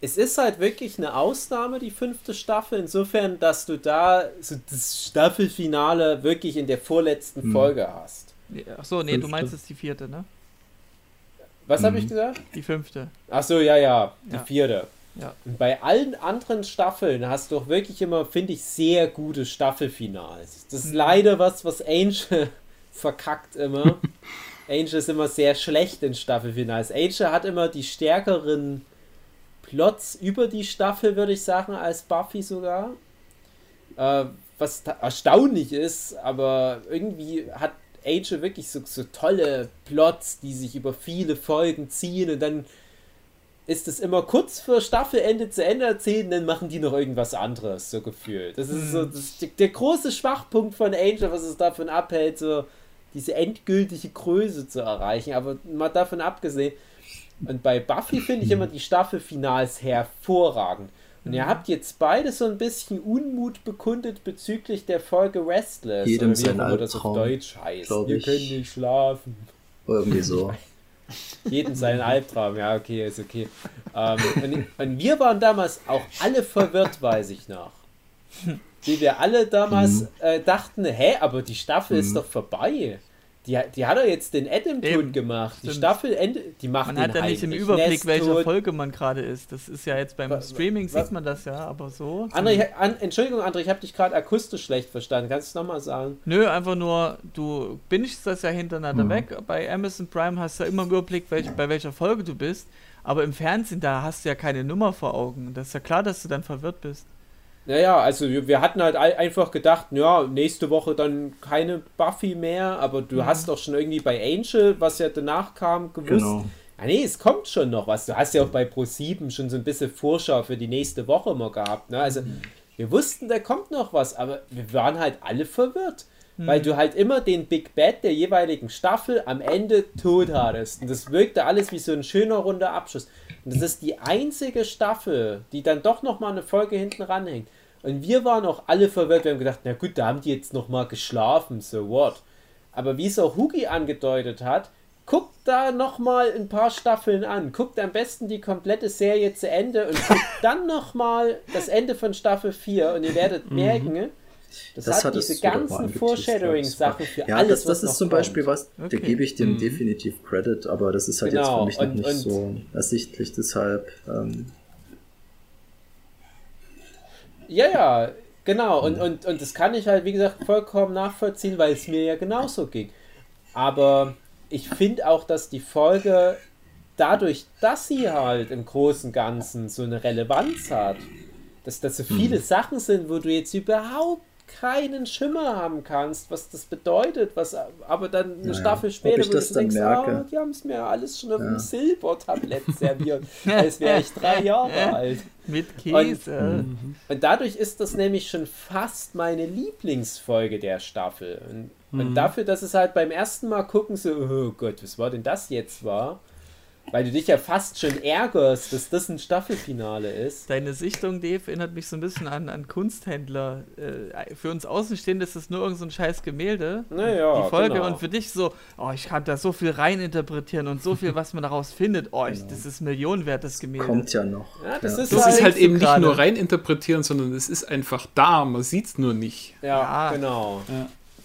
es ist halt wirklich eine Ausnahme, die fünfte Staffel, insofern, dass du da so das Staffelfinale wirklich in der vorletzten Hm. Folge hast. Achso, nee, du Fünfte. meinst jetzt die vierte, ne? Was habe Mhm. ich gesagt? Die fünfte. Ach so, ja, ja, die Ja. vierte. Ja. Und bei allen anderen Staffeln hast du auch wirklich immer, finde ich, sehr gute Staffelfinals. Das ist Mhm. leider was, was Angel verkackt immer. Angel ist immer sehr schlecht in Staffelfinals. Angel hat immer die stärkeren Plots über die Staffel, würde ich sagen, als Buffy sogar. Äh, was ta- erstaunlich ist, aber irgendwie hat Angel wirklich so, so tolle Plots, die sich über viele Folgen ziehen und dann ist es immer kurz vor Staffelende zu Ende erzählt und dann machen die noch irgendwas anderes, so gefühlt. Das ist so das ist der, große Schwachpunkt von Angel, was es davon abhält, so diese endgültige Größe zu erreichen. Aber mal davon abgesehen, und bei Buffy finde ich immer die Staffelfinals hervorragend. Und ihr habt jetzt beide so ein bisschen Unmut bekundet bezüglich der Folge Restless. Jedem oder wie sein auch immer das auf Albtraum, Deutsch heißt. ich. könnt nicht schlafen. Irgendwie so. Jeden seinen Albtraum, ja, okay, ist okay. Ähm, und, und wir waren damals auch alle verwirrt, weiß ich noch. Die wir alle damals Mhm. äh, dachten, hä, aber die Staffel ist doch vorbei. Die, die hat doch jetzt den Adam Eben, tot gemacht. Die stimmt. Staffel endet, die macht Man den hat ja nicht im Überblick, tot. Folge man gerade ist. Das ist ja jetzt beim Wa- wa- Streaming wa- sieht man das ja, aber so. André, an, Entschuldigung, André, ich habe dich gerade akustisch schlecht verstanden. Kannst du es nochmal sagen? Nö, einfach nur, du bingst das ja hintereinander Mhm. weg. Bei Amazon Prime hast du ja immer im Überblick, welch, bei welcher Folge du bist. Aber im Fernsehen, da hast du ja keine Nummer vor Augen. Das ist ja klar, dass du dann verwirrt bist. Naja, also wir, wir hatten halt ei- einfach gedacht, ja, nächste Woche dann keine Buffy mehr, aber du hast doch schon irgendwie bei Angel, was ja danach kam, gewusst. Genau. Ah, nee, es kommt schon noch was. Du hast ja auch bei Pro7 schon so ein bisschen Vorschau für die nächste Woche mal gehabt. Ne? Also wir wussten, da kommt noch was, aber wir waren halt alle verwirrt. Weil du halt immer den Big Bad der jeweiligen Staffel am Ende tot hattest. Und das wirkte alles wie so ein schöner runder Abschluss. Und das ist die einzige Staffel, die dann doch nochmal eine Folge hinten ranhängt. Und wir waren auch alle verwirrt. Wir haben gedacht, na gut, da haben die jetzt nochmal geschlafen, so what. Aber wie es auch Hugi angedeutet hat, guckt da nochmal ein paar Staffeln an. Guckt am besten die komplette Serie zu Ende und guckt dann nochmal das Ende von Staffel 4 und ihr werdet merken, das, Das hat hattest diese ganzen Foreshadowing-Sachen für Ja, alles, das, das was ist noch zum kommt. Beispiel was, da Okay. gebe ich dem Mhm. definitiv Credit, aber das ist halt Genau, jetzt für mich und- noch nicht und- so ersichtlich, deshalb ähm, Ja, ja, genau. Und, und, und das kann ich halt, wie gesagt, vollkommen nachvollziehen, weil es mir ja genauso ging. Aber ich finde auch, dass die Folge dadurch, dass sie halt im Großen und Ganzen so eine Relevanz hat, dass das so viele Sachen sind, wo du jetzt überhaupt keinen Schimmer haben kannst, was das bedeutet, was aber dann eine Naja, Staffel später, ich das dann merke. ah, die haben es mir alles schon auf dem Ja. Silbertablett serviert, als wäre ich drei Jahre alt. Mit Käse. Und dadurch ist das nämlich schon fast meine Lieblingsfolge der Staffel. Und, und dafür, dass es halt beim ersten Mal gucken so, oh Gott, was war denn das jetzt war? Weil du dich ja fast schon ärgerst, dass das ein Staffelfinale ist. Deine Sichtung, Dave, erinnert mich so ein bisschen an, an Kunsthändler. Äh, für uns Außenstehende ist das nur irgend so ein scheiß Gemälde. Naja, die Folge genau. und für dich so, oh, ich kann da so viel reininterpretieren und so viel, was man daraus findet. Oh, Genau. ich, das ist millionenwert, das Gemälde. kommt ja noch. Ja, das ist So Das halt, ist halt eben nicht gerade? nur reininterpretieren, sondern es ist einfach da, man sieht es nur nicht. Ja, Ja. genau.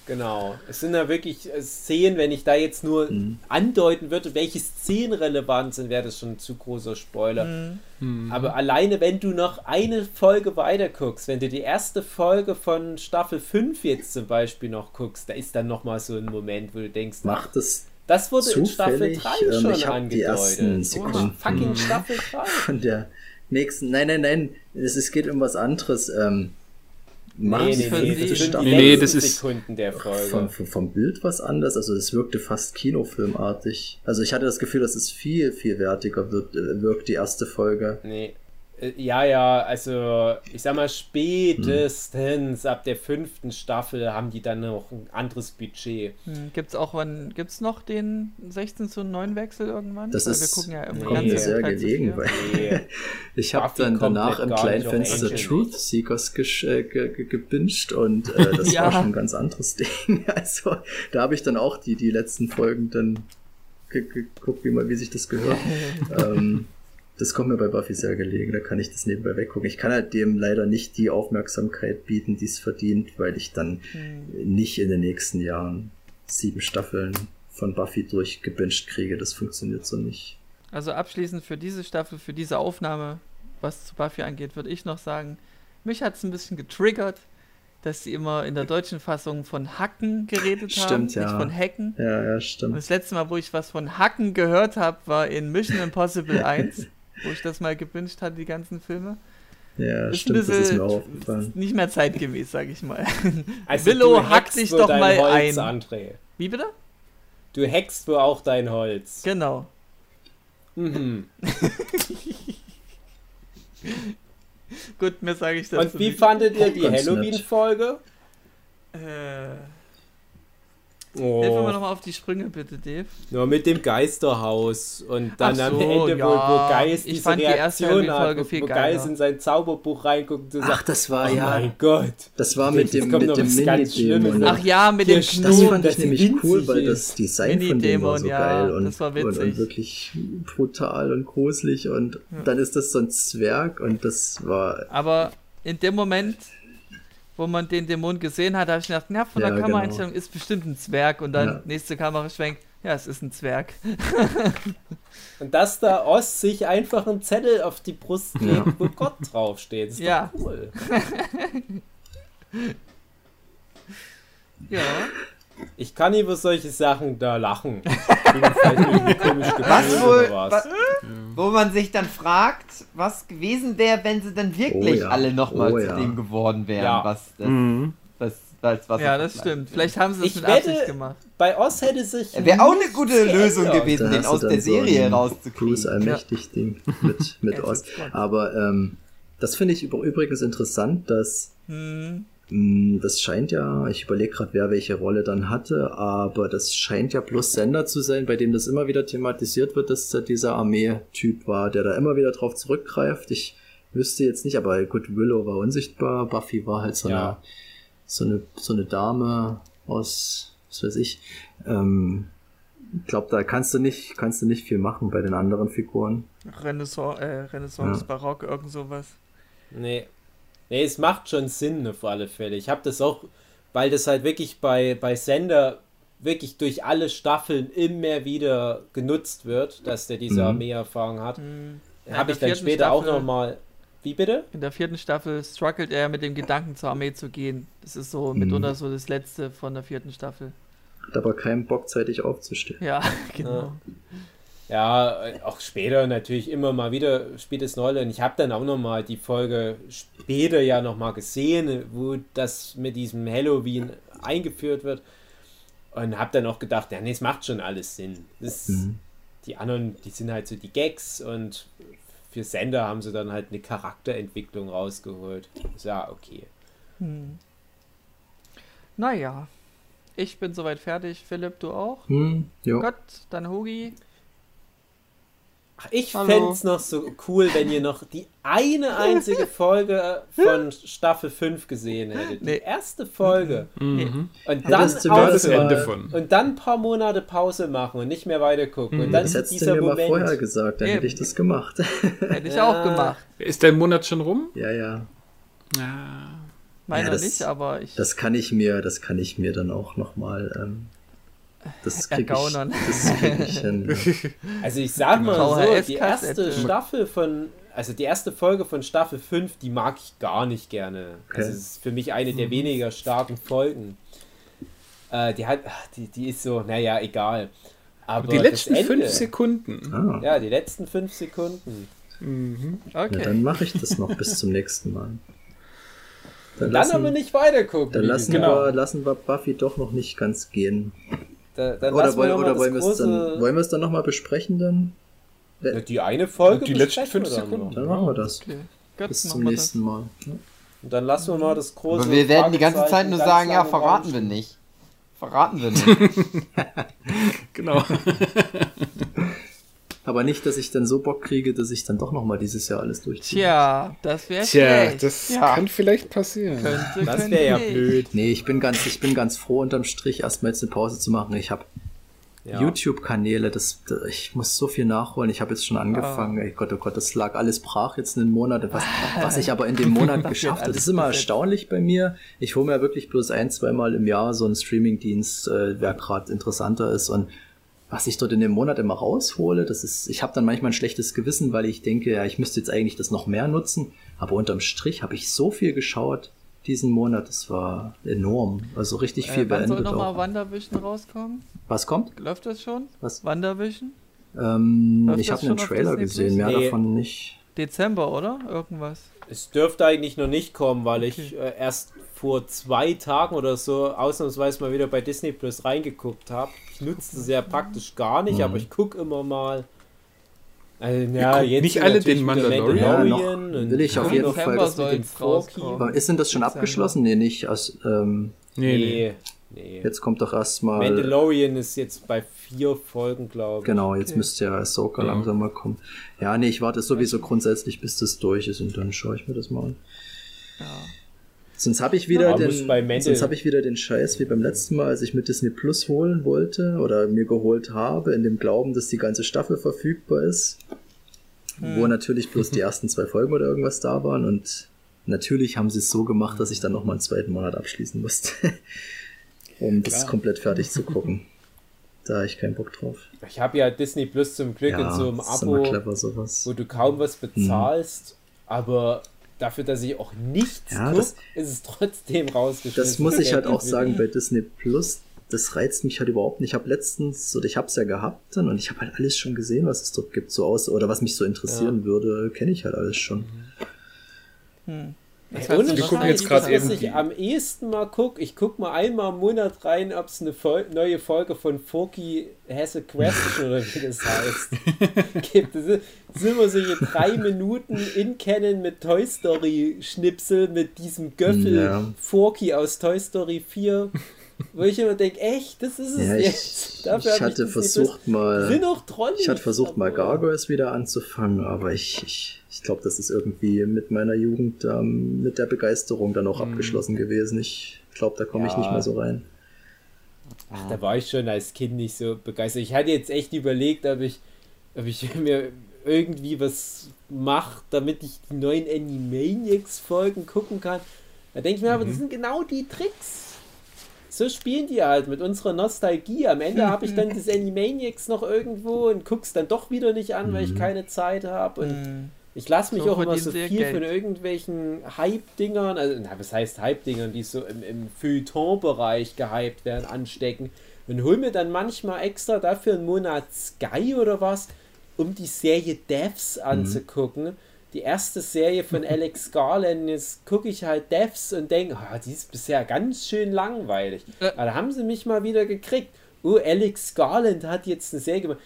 Genau. Es sind ja wirklich äh, Szenen, wenn ich da jetzt nur Mhm. andeuten würde, welche Szenen relevant sind, wäre das schon ein zu großer Spoiler. Mhm. Hm. Aber alleine, wenn du noch eine Folge weiter guckst, wenn du die erste Folge von Staffel 5 jetzt zum Beispiel noch guckst, da ist dann nochmal so ein Moment, wo du denkst, ach, Macht es das wurde in Staffel zufällig, 3 ähm, schon ich hab angedeutet. die ersten Oh, Sekunden fucking Staffel 3. von der nächsten. Nein, nein, nein, es, es geht um was anderes. Ähm, Nee, nee, nee, das Nee, nee, das ist- Sekunden der Folge. vom, vom, vom Bild was anders. Also es wirkte fast Kinofilmartig. Also ich hatte das Gefühl, dass es viel, viel wertiger wird, äh, wirkt, die erste Folge. Nee. Äh, Ja, ja, also ich sag mal, spätestens ab der fünften Staffel haben die dann noch ein anderes Budget. Hm, gibt's auch wann gibt's noch den 16 zu 9 Wechsel irgendwann? Das Weil ist- wir gucken ja immer. Kommt ganz mir sehr gelegen, weil Nee. ich habe dann danach im kleinen Fenster Truth Seekers gesch- äh, ge ge gebinged und äh, das Ja. war schon ein ganz anderes Ding. Also da habe ich dann auch die, die letzten Folgen dann ge geguckt, wie, mal, wie sich das gehört. ähm, das kommt mir bei Buffy sehr gelegen, da kann ich das nebenbei weggucken. Ich kann halt dem leider nicht die Aufmerksamkeit bieten, die es verdient, weil ich dann Hm. nicht in den nächsten Jahren sieben Staffeln von Buffy durchgebinged kriege. Das funktioniert so nicht. Also abschließend für diese Staffel, für diese Aufnahme, was zu Buffy angeht, würde ich noch sagen, mich hat es ein bisschen getriggert, dass sie immer in der deutschen Fassung von Hacken geredet haben, Stimmt, ja. nicht von Hacken. Ja, ja, Und stimmt. das letzte Mal, wo ich was von Hacken gehört habe, war in Mission Impossible 1, wo ich das mal gewünscht hatte, die ganzen Filme. Ja, Ist stimmt, ein das ist mir auch aufgefallen. nicht mehr zeitgemäß, sag ich mal. Also Willow, hack dich doch mal Holz, ein. André. Wie bitte? Du hackst wohl auch dein Holz. Genau. Mhm. Gut, mehr sage ich dazu Und wie nicht. fandet ihr die. Halloween-Folge? Äh, Helfen wir Oh, nochmal auf die Sprünge, bitte, Dave. nur mit dem Geisterhaus und dann Ach am so, Ende, wo, wo ja. Geist Ich diese fand die erste Reaktion hat, wo, wo. Geist in sein Zauberbuch reinguckt und Ach, sagt, das war oh ja. mein Gott. Das war mit dem, mit dem Mini-Dämon. Ach ja, mit dem steht- Das fand ich nämlich cool, weil das Design von dem war so ja, geil und, das war und, und witzig. wirklich brutal und gruselig und dann ist das so ein Zwerg und das war Aber in dem Moment, wo man den Dämon gesehen hat, habe ich gedacht, ja, von der Ja, Kameraeinstellung ist bestimmt ein Zwerg. Und dann Ja. nächste Kameraschwenk, ja, es ist ein Zwerg. Und dass da Ost sich einfach einen Zettel auf die Brust Ja. legt, wo Gott draufsteht. Ist Ja. doch cool. Ja. Ich kann über solche Sachen da lachen. Ich bin vielleicht irgendwie komisch Was wohl, was. Wo man sich dann fragt, was gewesen wäre, wenn sie dann wirklich Oh ja. alle nochmal Oh zu ja. dem geworden wären, Ja. was das, Mhm. was, was, was ja, das stimmt. Vielleicht haben sie es mit wette- Absicht gemacht. Bei Oz hätte sich. Wäre auch eine gute Lösung geändert. gewesen, den aus der so Serie rauszukriegen. Bruce allmächtig Ding mit, mit Oz. das. Aber ähm, das finde ich übrigens interessant, dass Hm. Mh, das scheint ja, ich überlege gerade, wer welche Rolle dann hatte, aber das scheint ja bloß Sender zu sein, bei dem das immer wieder thematisiert wird, dass da dieser Armee-Typ war, der da immer wieder drauf zurückgreift. Ich wüsste jetzt nicht, aber gut, Willow war unsichtbar, Buffy war halt so, Ja. eine, so, eine, so eine Dame aus, was weiß ich. Ähm, ich glaube, da kannst du nicht, kannst du nicht viel machen bei den anderen Figuren. Renaissance, äh, Renaissance Ja. Barock, irgend sowas. Nee. Nee, es macht schon Sinn auf alle Fälle. Ich habe das auch, weil das halt wirklich bei, bei Sender wirklich durch alle Staffeln immer wieder genutzt wird, dass der diese Mhm. Armeeerfahrung hat. Hm. Habe in ich dann später auch Staffel- nochmal. Wie bitte? In der vierten Staffel struggelt er mit dem Gedanken, zur Armee zu gehen. Das ist so Mhm. mitunter so das letzte von der vierten Staffel. Hat aber keinen Bock, zeitig aufzustehen. Ja, genau. Ja, äh, auch später natürlich immer mal wieder spielt Rolle. Und ich habe dann auch nochmal die Folge später ja nochmal gesehen, wo das mit diesem Halloween eingeführt wird. Und habe dann auch gedacht, ja, nee, es macht schon alles Sinn. Das, Mhm. Die anderen, die sind halt so die Gags und für Sender haben sie dann halt eine Charakterentwicklung rausgeholt. Ist ja okay. Hm. Naja, ich bin soweit fertig. Philipp, du auch? Hm, jo. Gott, dann Hugi. Ach, ich fände es noch so cool, wenn ihr noch die eine einzige Folge von Staffel 5 gesehen hättet. Die Nee. erste Folge. Mhm. Und dann, Hättest du mir Das. Ende mal- von. und dann ein paar Monate Pause machen und nicht mehr weitergucken. Und dann Das hättest du dieser mir mal Moment. vorher gesagt, dann hätte Eben. ich das gemacht. Hätte ich Ja. auch gemacht. Ist dein Monat schon rum? ja, ja. Ja. Meiner Ja, das- nicht, aber ich. Das kann ich mir, das kann ich mir dann auch nochmal. Ähm, das krieg ich, das krieg ich hin. Also ich sag mal so, die erste Staffel von, also die erste Folge von Staffel 5, die mag ich gar nicht gerne. Okay. Also es ist für mich eine der weniger starken Folgen. Äh, die hat, ach, die, die ist so, naja, egal. Aber die letzten Ende, fünf Sekunden. Ah, Ja, die letzten fünf Sekunden. Mhm. ja, okay. dann mache ich das noch bis zum nächsten Mal. Dann, lassen- aber nicht weitergucken. Dann wie lassen, gesagt. wir, lassen wir Buffy doch noch nicht ganz gehen. Da, dann Oder, wir wollen, mal oder wollen wir es dann, große- wollen wir es dann nochmal besprechen dann? Ja, die eine Folge Die letzten fünf wir dann Sekunden. Dann machen wir das. Okay. Gut, Bis zum wir nächsten Mal. Ja. Und dann lassen wir mal das große Aber wir werden die ganze Zeit nur sagen, ja, verraten wir nicht. Verraten wir nicht. Genau. Aber nicht, dass ich dann so Bock kriege, dass ich dann doch nochmal dieses Jahr alles durchziehe. Tja, das wäre Tja, das Ja. kann vielleicht passieren. könnte, Das wäre ja blöd. Nee, ich bin ganz, ich bin ganz froh unterm Strich erstmal jetzt eine Pause zu machen. Ich habe Ja. YouTube-Kanäle, das, das, ich muss so viel nachholen. Ich habe jetzt schon angefangen. Ey Gott, oh Gott, das lag alles brach jetzt einen Monat. Was, was ich aber in dem Monat geschafft habe, das ist immer erstaunlich bei mir. Ich hole mir wirklich bloß ein, zweimal im Jahr so einen Streaming-Dienst, äh, wer gerade interessanter ist und was ich dort in dem Monat immer raushole, das ist, ich habe dann manchmal ein schlechtes Gewissen, weil ich denke, ja, ich müsste jetzt eigentlich das noch mehr nutzen. Aber unterm Strich habe ich so viel geschaut diesen Monat, das war enorm. Also richtig viel Äh, wann soll beendet nochmal. Wandervision rauskommen? Was kommt? Läuft das schon? Was? Wandervision? Ähm, ich habe einen Trailer gesehen, mehr Nee. davon nicht. Dezember, oder? Irgendwas. Es dürfte eigentlich noch nicht kommen, weil ich äh, erst vor zwei Tagen oder so ausnahmsweise mal wieder bei Disney Plus reingeguckt habe. Ich nutze das ja praktisch gar nicht, Mhm. aber ich gucke immer mal. Also, ja, jetzt nicht alle den wieder Mandalorian? Ja, will ich auf jeden Fall. das mit dem Forky. ist denn das schon abgeschlossen? Nee, nicht. Aus, ähm, Nee, nee. Nee, nee. jetzt kommt doch erstmal. Mandalorian ist jetzt bei vier Folgen, glaube ich. Genau, jetzt Okay. müsste ja Ahsoka Ja. langsam mal kommen. Ja, nee, ich warte sowieso grundsätzlich, bis das durch ist und dann schaue ich mir das mal an. Ja. Sonst habe ich wieder Ja, den, sonst habe ich wieder den Scheiß wie beim letzten Mal, als ich mit Disney Plus holen wollte oder mir geholt habe, in dem Glauben, dass die ganze Staffel verfügbar ist, wo natürlich bloß die ersten zwei Folgen oder irgendwas da waren und natürlich haben sie es so gemacht, dass ich dann noch mal einen zweiten Monat abschließen musste, um das Klar. komplett fertig zu gucken. Da habe ich keinen Bock drauf. Ich habe ja Disney Plus zum Glück in so einem Abo, clever sowas. wo du kaum was bezahlst, aber dafür, dass ich auch nichts Ja, guck, das- ist es trotzdem rausgeschmissen. Das muss ich halt auch sagen bei Disney Plus. Das reizt mich halt überhaupt nicht. Ich habe letztens, oder ich habe es ja gehabt dann und ich habe halt alles schon gesehen, was es dort gibt, so aus oder was mich so interessieren würde, kenne ich halt alles schon. Hm. Das sich Wir gucken jetzt gerade eben ich am ehesten mal gucke, ich gucke mal einmal im Monat rein, ob es eine Fol neue Folge von Forky has a question oder wie das heißt gibt. Das sind, sind immer solche drei Minuten in Canon mit Toy Story Schnipsel mit diesem Göffel Ja. Forky aus Toy Story 4, wo ich immer denke, echt, das ist es Ja, jetzt. ich, Dafür ich hatte Disney versucht mal, sind auch Trolli. ich hatte versucht mal Gargoyles wieder anzufangen, aber ich, ich, ich glaube, das ist irgendwie mit meiner Jugend, ähm, mit der Begeisterung dann auch abgeschlossen gewesen. Ich glaube, da komme ich Ja. nicht mehr so rein. Ach, da war ich schon als Kind nicht so begeistert. Ich hatte jetzt echt überlegt, ob ich, ob ich mir irgendwie was mache, damit ich die neuen Animaniacs-Folgen gucken kann. Da denke ich mir, aber das sind genau die Tricks. So spielen die halt mit unserer Nostalgie. Am Ende habe ich dann das Animaniacs noch irgendwo und guck's dann doch wieder nicht an, weil ich keine Zeit habe. Und Hm. ich lasse mich So auch immer so viel ihr von Geld. irgendwelchen Hype-Dingern, also na, was heißt Hype-Dingern, die so im, im Feuilleton-Bereich gehypt werden, anstecken. Und hol mir dann manchmal extra dafür einen Monat Sky oder was, um die Serie Devs anzugucken. Die erste Serie von Alex Garland, jetzt gucke ich halt Devs und denke, ah, die ist bisher ganz schön langweilig. Äh. Aber da haben sie mich mal wieder gekriegt. Oh, Alex Garland hat jetzt eine Serie gemacht.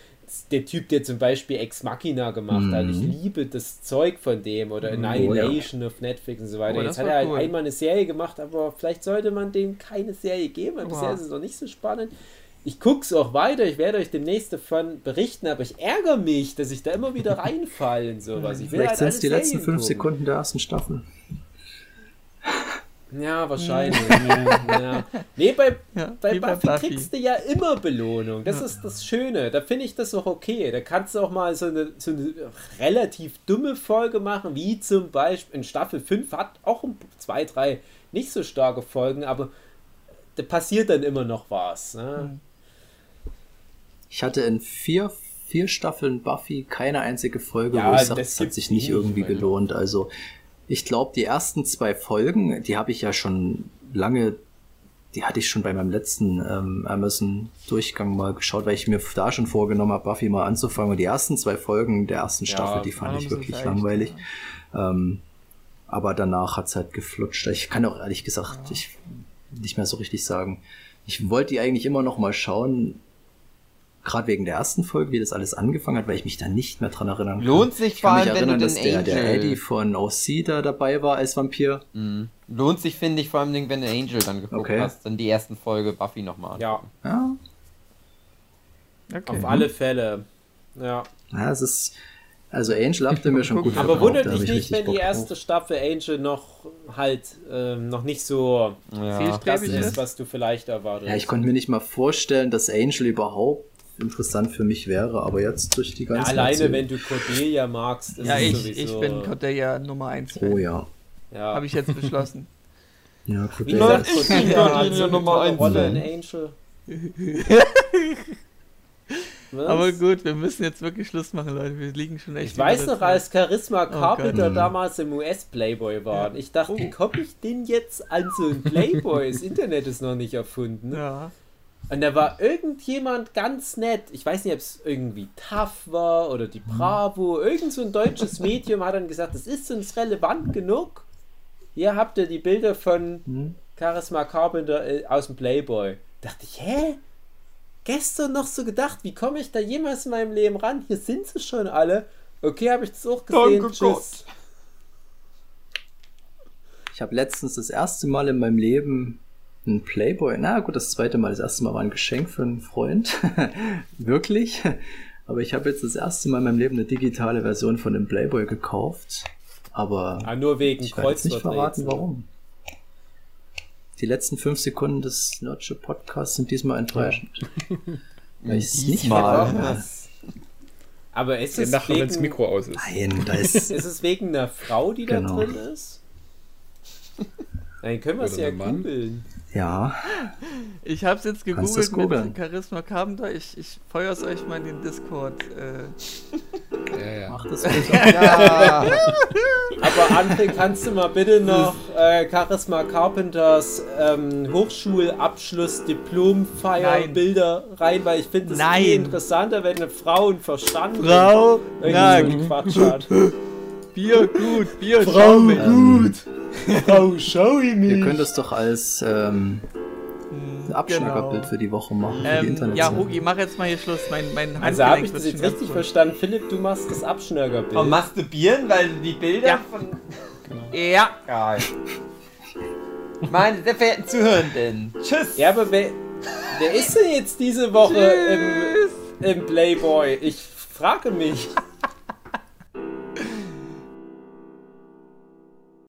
Der Typ, der zum Beispiel Ex Machina gemacht hat, ich liebe das Zeug von dem oder Annihilation auf Netflix und so weiter. Oh, Jetzt hat er halt cool. einmal eine Serie gemacht, aber vielleicht sollte man dem keine Serie geben, weil bisher Wow. ist es noch nicht so spannend. Ich gucke es auch weiter, ich werde euch demnächst davon berichten, aber ich ärgere mich, dass ich da immer wieder reinfalle in sowas. Ich Vielleicht halt sind es die letzten fünf gucken. Sekunden der ersten Staffel. Ja, wahrscheinlich. ja. Nee, bei, Ja, bei bei Buffy, Buffy. kriegst du ja immer Belohnung. Das ist das Schöne. Da finde ich das auch okay. Da kannst du auch mal so eine, so eine relativ dumme Folge machen, wie zum Beispiel in Staffel 5 hat auch zwei, drei nicht so starke Folgen, aber da passiert dann immer noch was. Ne? Ich hatte in vier, vier Staffeln Buffy keine einzige Folge, Ja, wo ich sage, das das hat sich nicht irgendwie meine. gelohnt. Also ich glaube, die ersten zwei Folgen, die habe ich ja schon lange, die hatte ich schon bei meinem letzten ähm, Amazon-Durchgang mal geschaut, weil ich mir da schon vorgenommen habe, Buffy mal anzufangen. Und die ersten zwei Folgen der ersten Staffel, die fand Ja, ich wirklich langweilig. Ähm, Aber danach hat's halt geflutscht. Ich kann auch ehrlich gesagt ich nicht mehr so richtig sagen. Ich wollte die eigentlich immer noch mal schauen, gerade wegen der ersten Folge, wie das alles angefangen hat, weil ich mich da nicht mehr dran erinnern kann. Lohnt sich Ich vor allem, wenn du dass den der, der Angel... Eddie von OC da dabei war als Vampir. Mhm. Lohnt sich, finde ich, vor allem, wenn du Angel dann geguckt Okay. hast, dann die ersten Folge Buffy nochmal. Ja, Ja, Okay. auf alle Fälle. Ja. ja es ist, also Angel habt ihr mir schon gut Aber wundert dich ich nicht, wenn die erste drauf. Staffel Angel noch halt ähm, noch nicht so Ja. Ist. ist, was du vielleicht erwartest. Ja, ich konnte mir nicht mal vorstellen, dass Angel überhaupt interessant für mich wäre, aber jetzt durch die Ja, ganze alleine, wenn du Cordelia magst, ist Ja, es ich, sowieso. ich bin Cordelia Nummer 1. Oh ja. ja. Habe ich jetzt beschlossen. Ja, Cordelia. gesagt, Cordelia so Nummer tolle eins Rolle sein. in Angel. Was? Aber gut, wir müssen jetzt wirklich Schluss machen, Leute. Wir liegen schon echt. Ich weiß noch, als. Charisma Gott. Carpenter Mhm. damals im US-Playboy war. Ich dachte, Oh. wie komme ich denn jetzt an so ein Playboy? Das Internet ist noch nicht erfunden. Ja. Und da war irgendjemand ganz nett. Ich weiß nicht, ob es irgendwie TAF war oder die Bravo. Irgend so ein deutsches Medium hat dann gesagt, das ist uns relevant genug. Hier habt ihr die Bilder von Hm? Charisma Carpenter äh, aus dem Playboy. Dachte ich, hä? Gestern noch so gedacht, wie komme ich da jemals in meinem Leben ran? Hier sind sie schon alle. Okay, habe ich das auch gesehen. Danke Tschüss. Ich habe letztens das erste Mal in meinem Leben ein Playboy. Na gut, das zweite Mal. Das erste Mal war ein Geschenk für einen Freund. Wirklich. Aber ich habe jetzt das erste Mal in meinem Leben eine digitale Version von dem Playboy gekauft. Aber Ah, nur wegen ich werde jetzt nicht verraten, warum. Die letzten fünf Sekunden des Nerdship Podcasts sind diesmal enttäuschend. Weil ich es nicht. Was? Aber ist es, nachher, wenn das wegen, Mikro aus ist. Nein, da ist. ist es wegen einer Frau, die Genau. da drin ist? Dann können wir es ja googeln. Ja, Ich hab's jetzt gegoogelt googeln? mit Charisma Carpenter. Ich, ich feuer's euch mal in den Discord. Äh, Ja, ja. mach das ruhig. Ja. Aber André, kannst du mal bitte noch äh, Charisma Carpenters ähm, Hochschulabschluss Diplomfeier Nein. Bilder rein, weil ich finde es Nein. viel interessanter, wenn eine Frau einen Verstand Frau, so Quatsch hat. Bier gut, Bier Frau Ähm, Frau, schau ich mich. Ihr könnt es doch als ähm, Abschnackerbild für die Woche machen, für die Ähm, Internetseite. ja, Hugi, mach jetzt mal hier Schluss. Mein, mein Also habe ich das jetzt richtig voll. verstanden? Philipp, du machst das Abschnörgerbild. Und masturbieren, weil die Bilder Ja. von... Ja, Geil. Meine sehr verehrten Zuhörenden. Tschüss. Ja, aber wer, wer ist denn jetzt diese Woche im, im Playboy? Ich frage mich.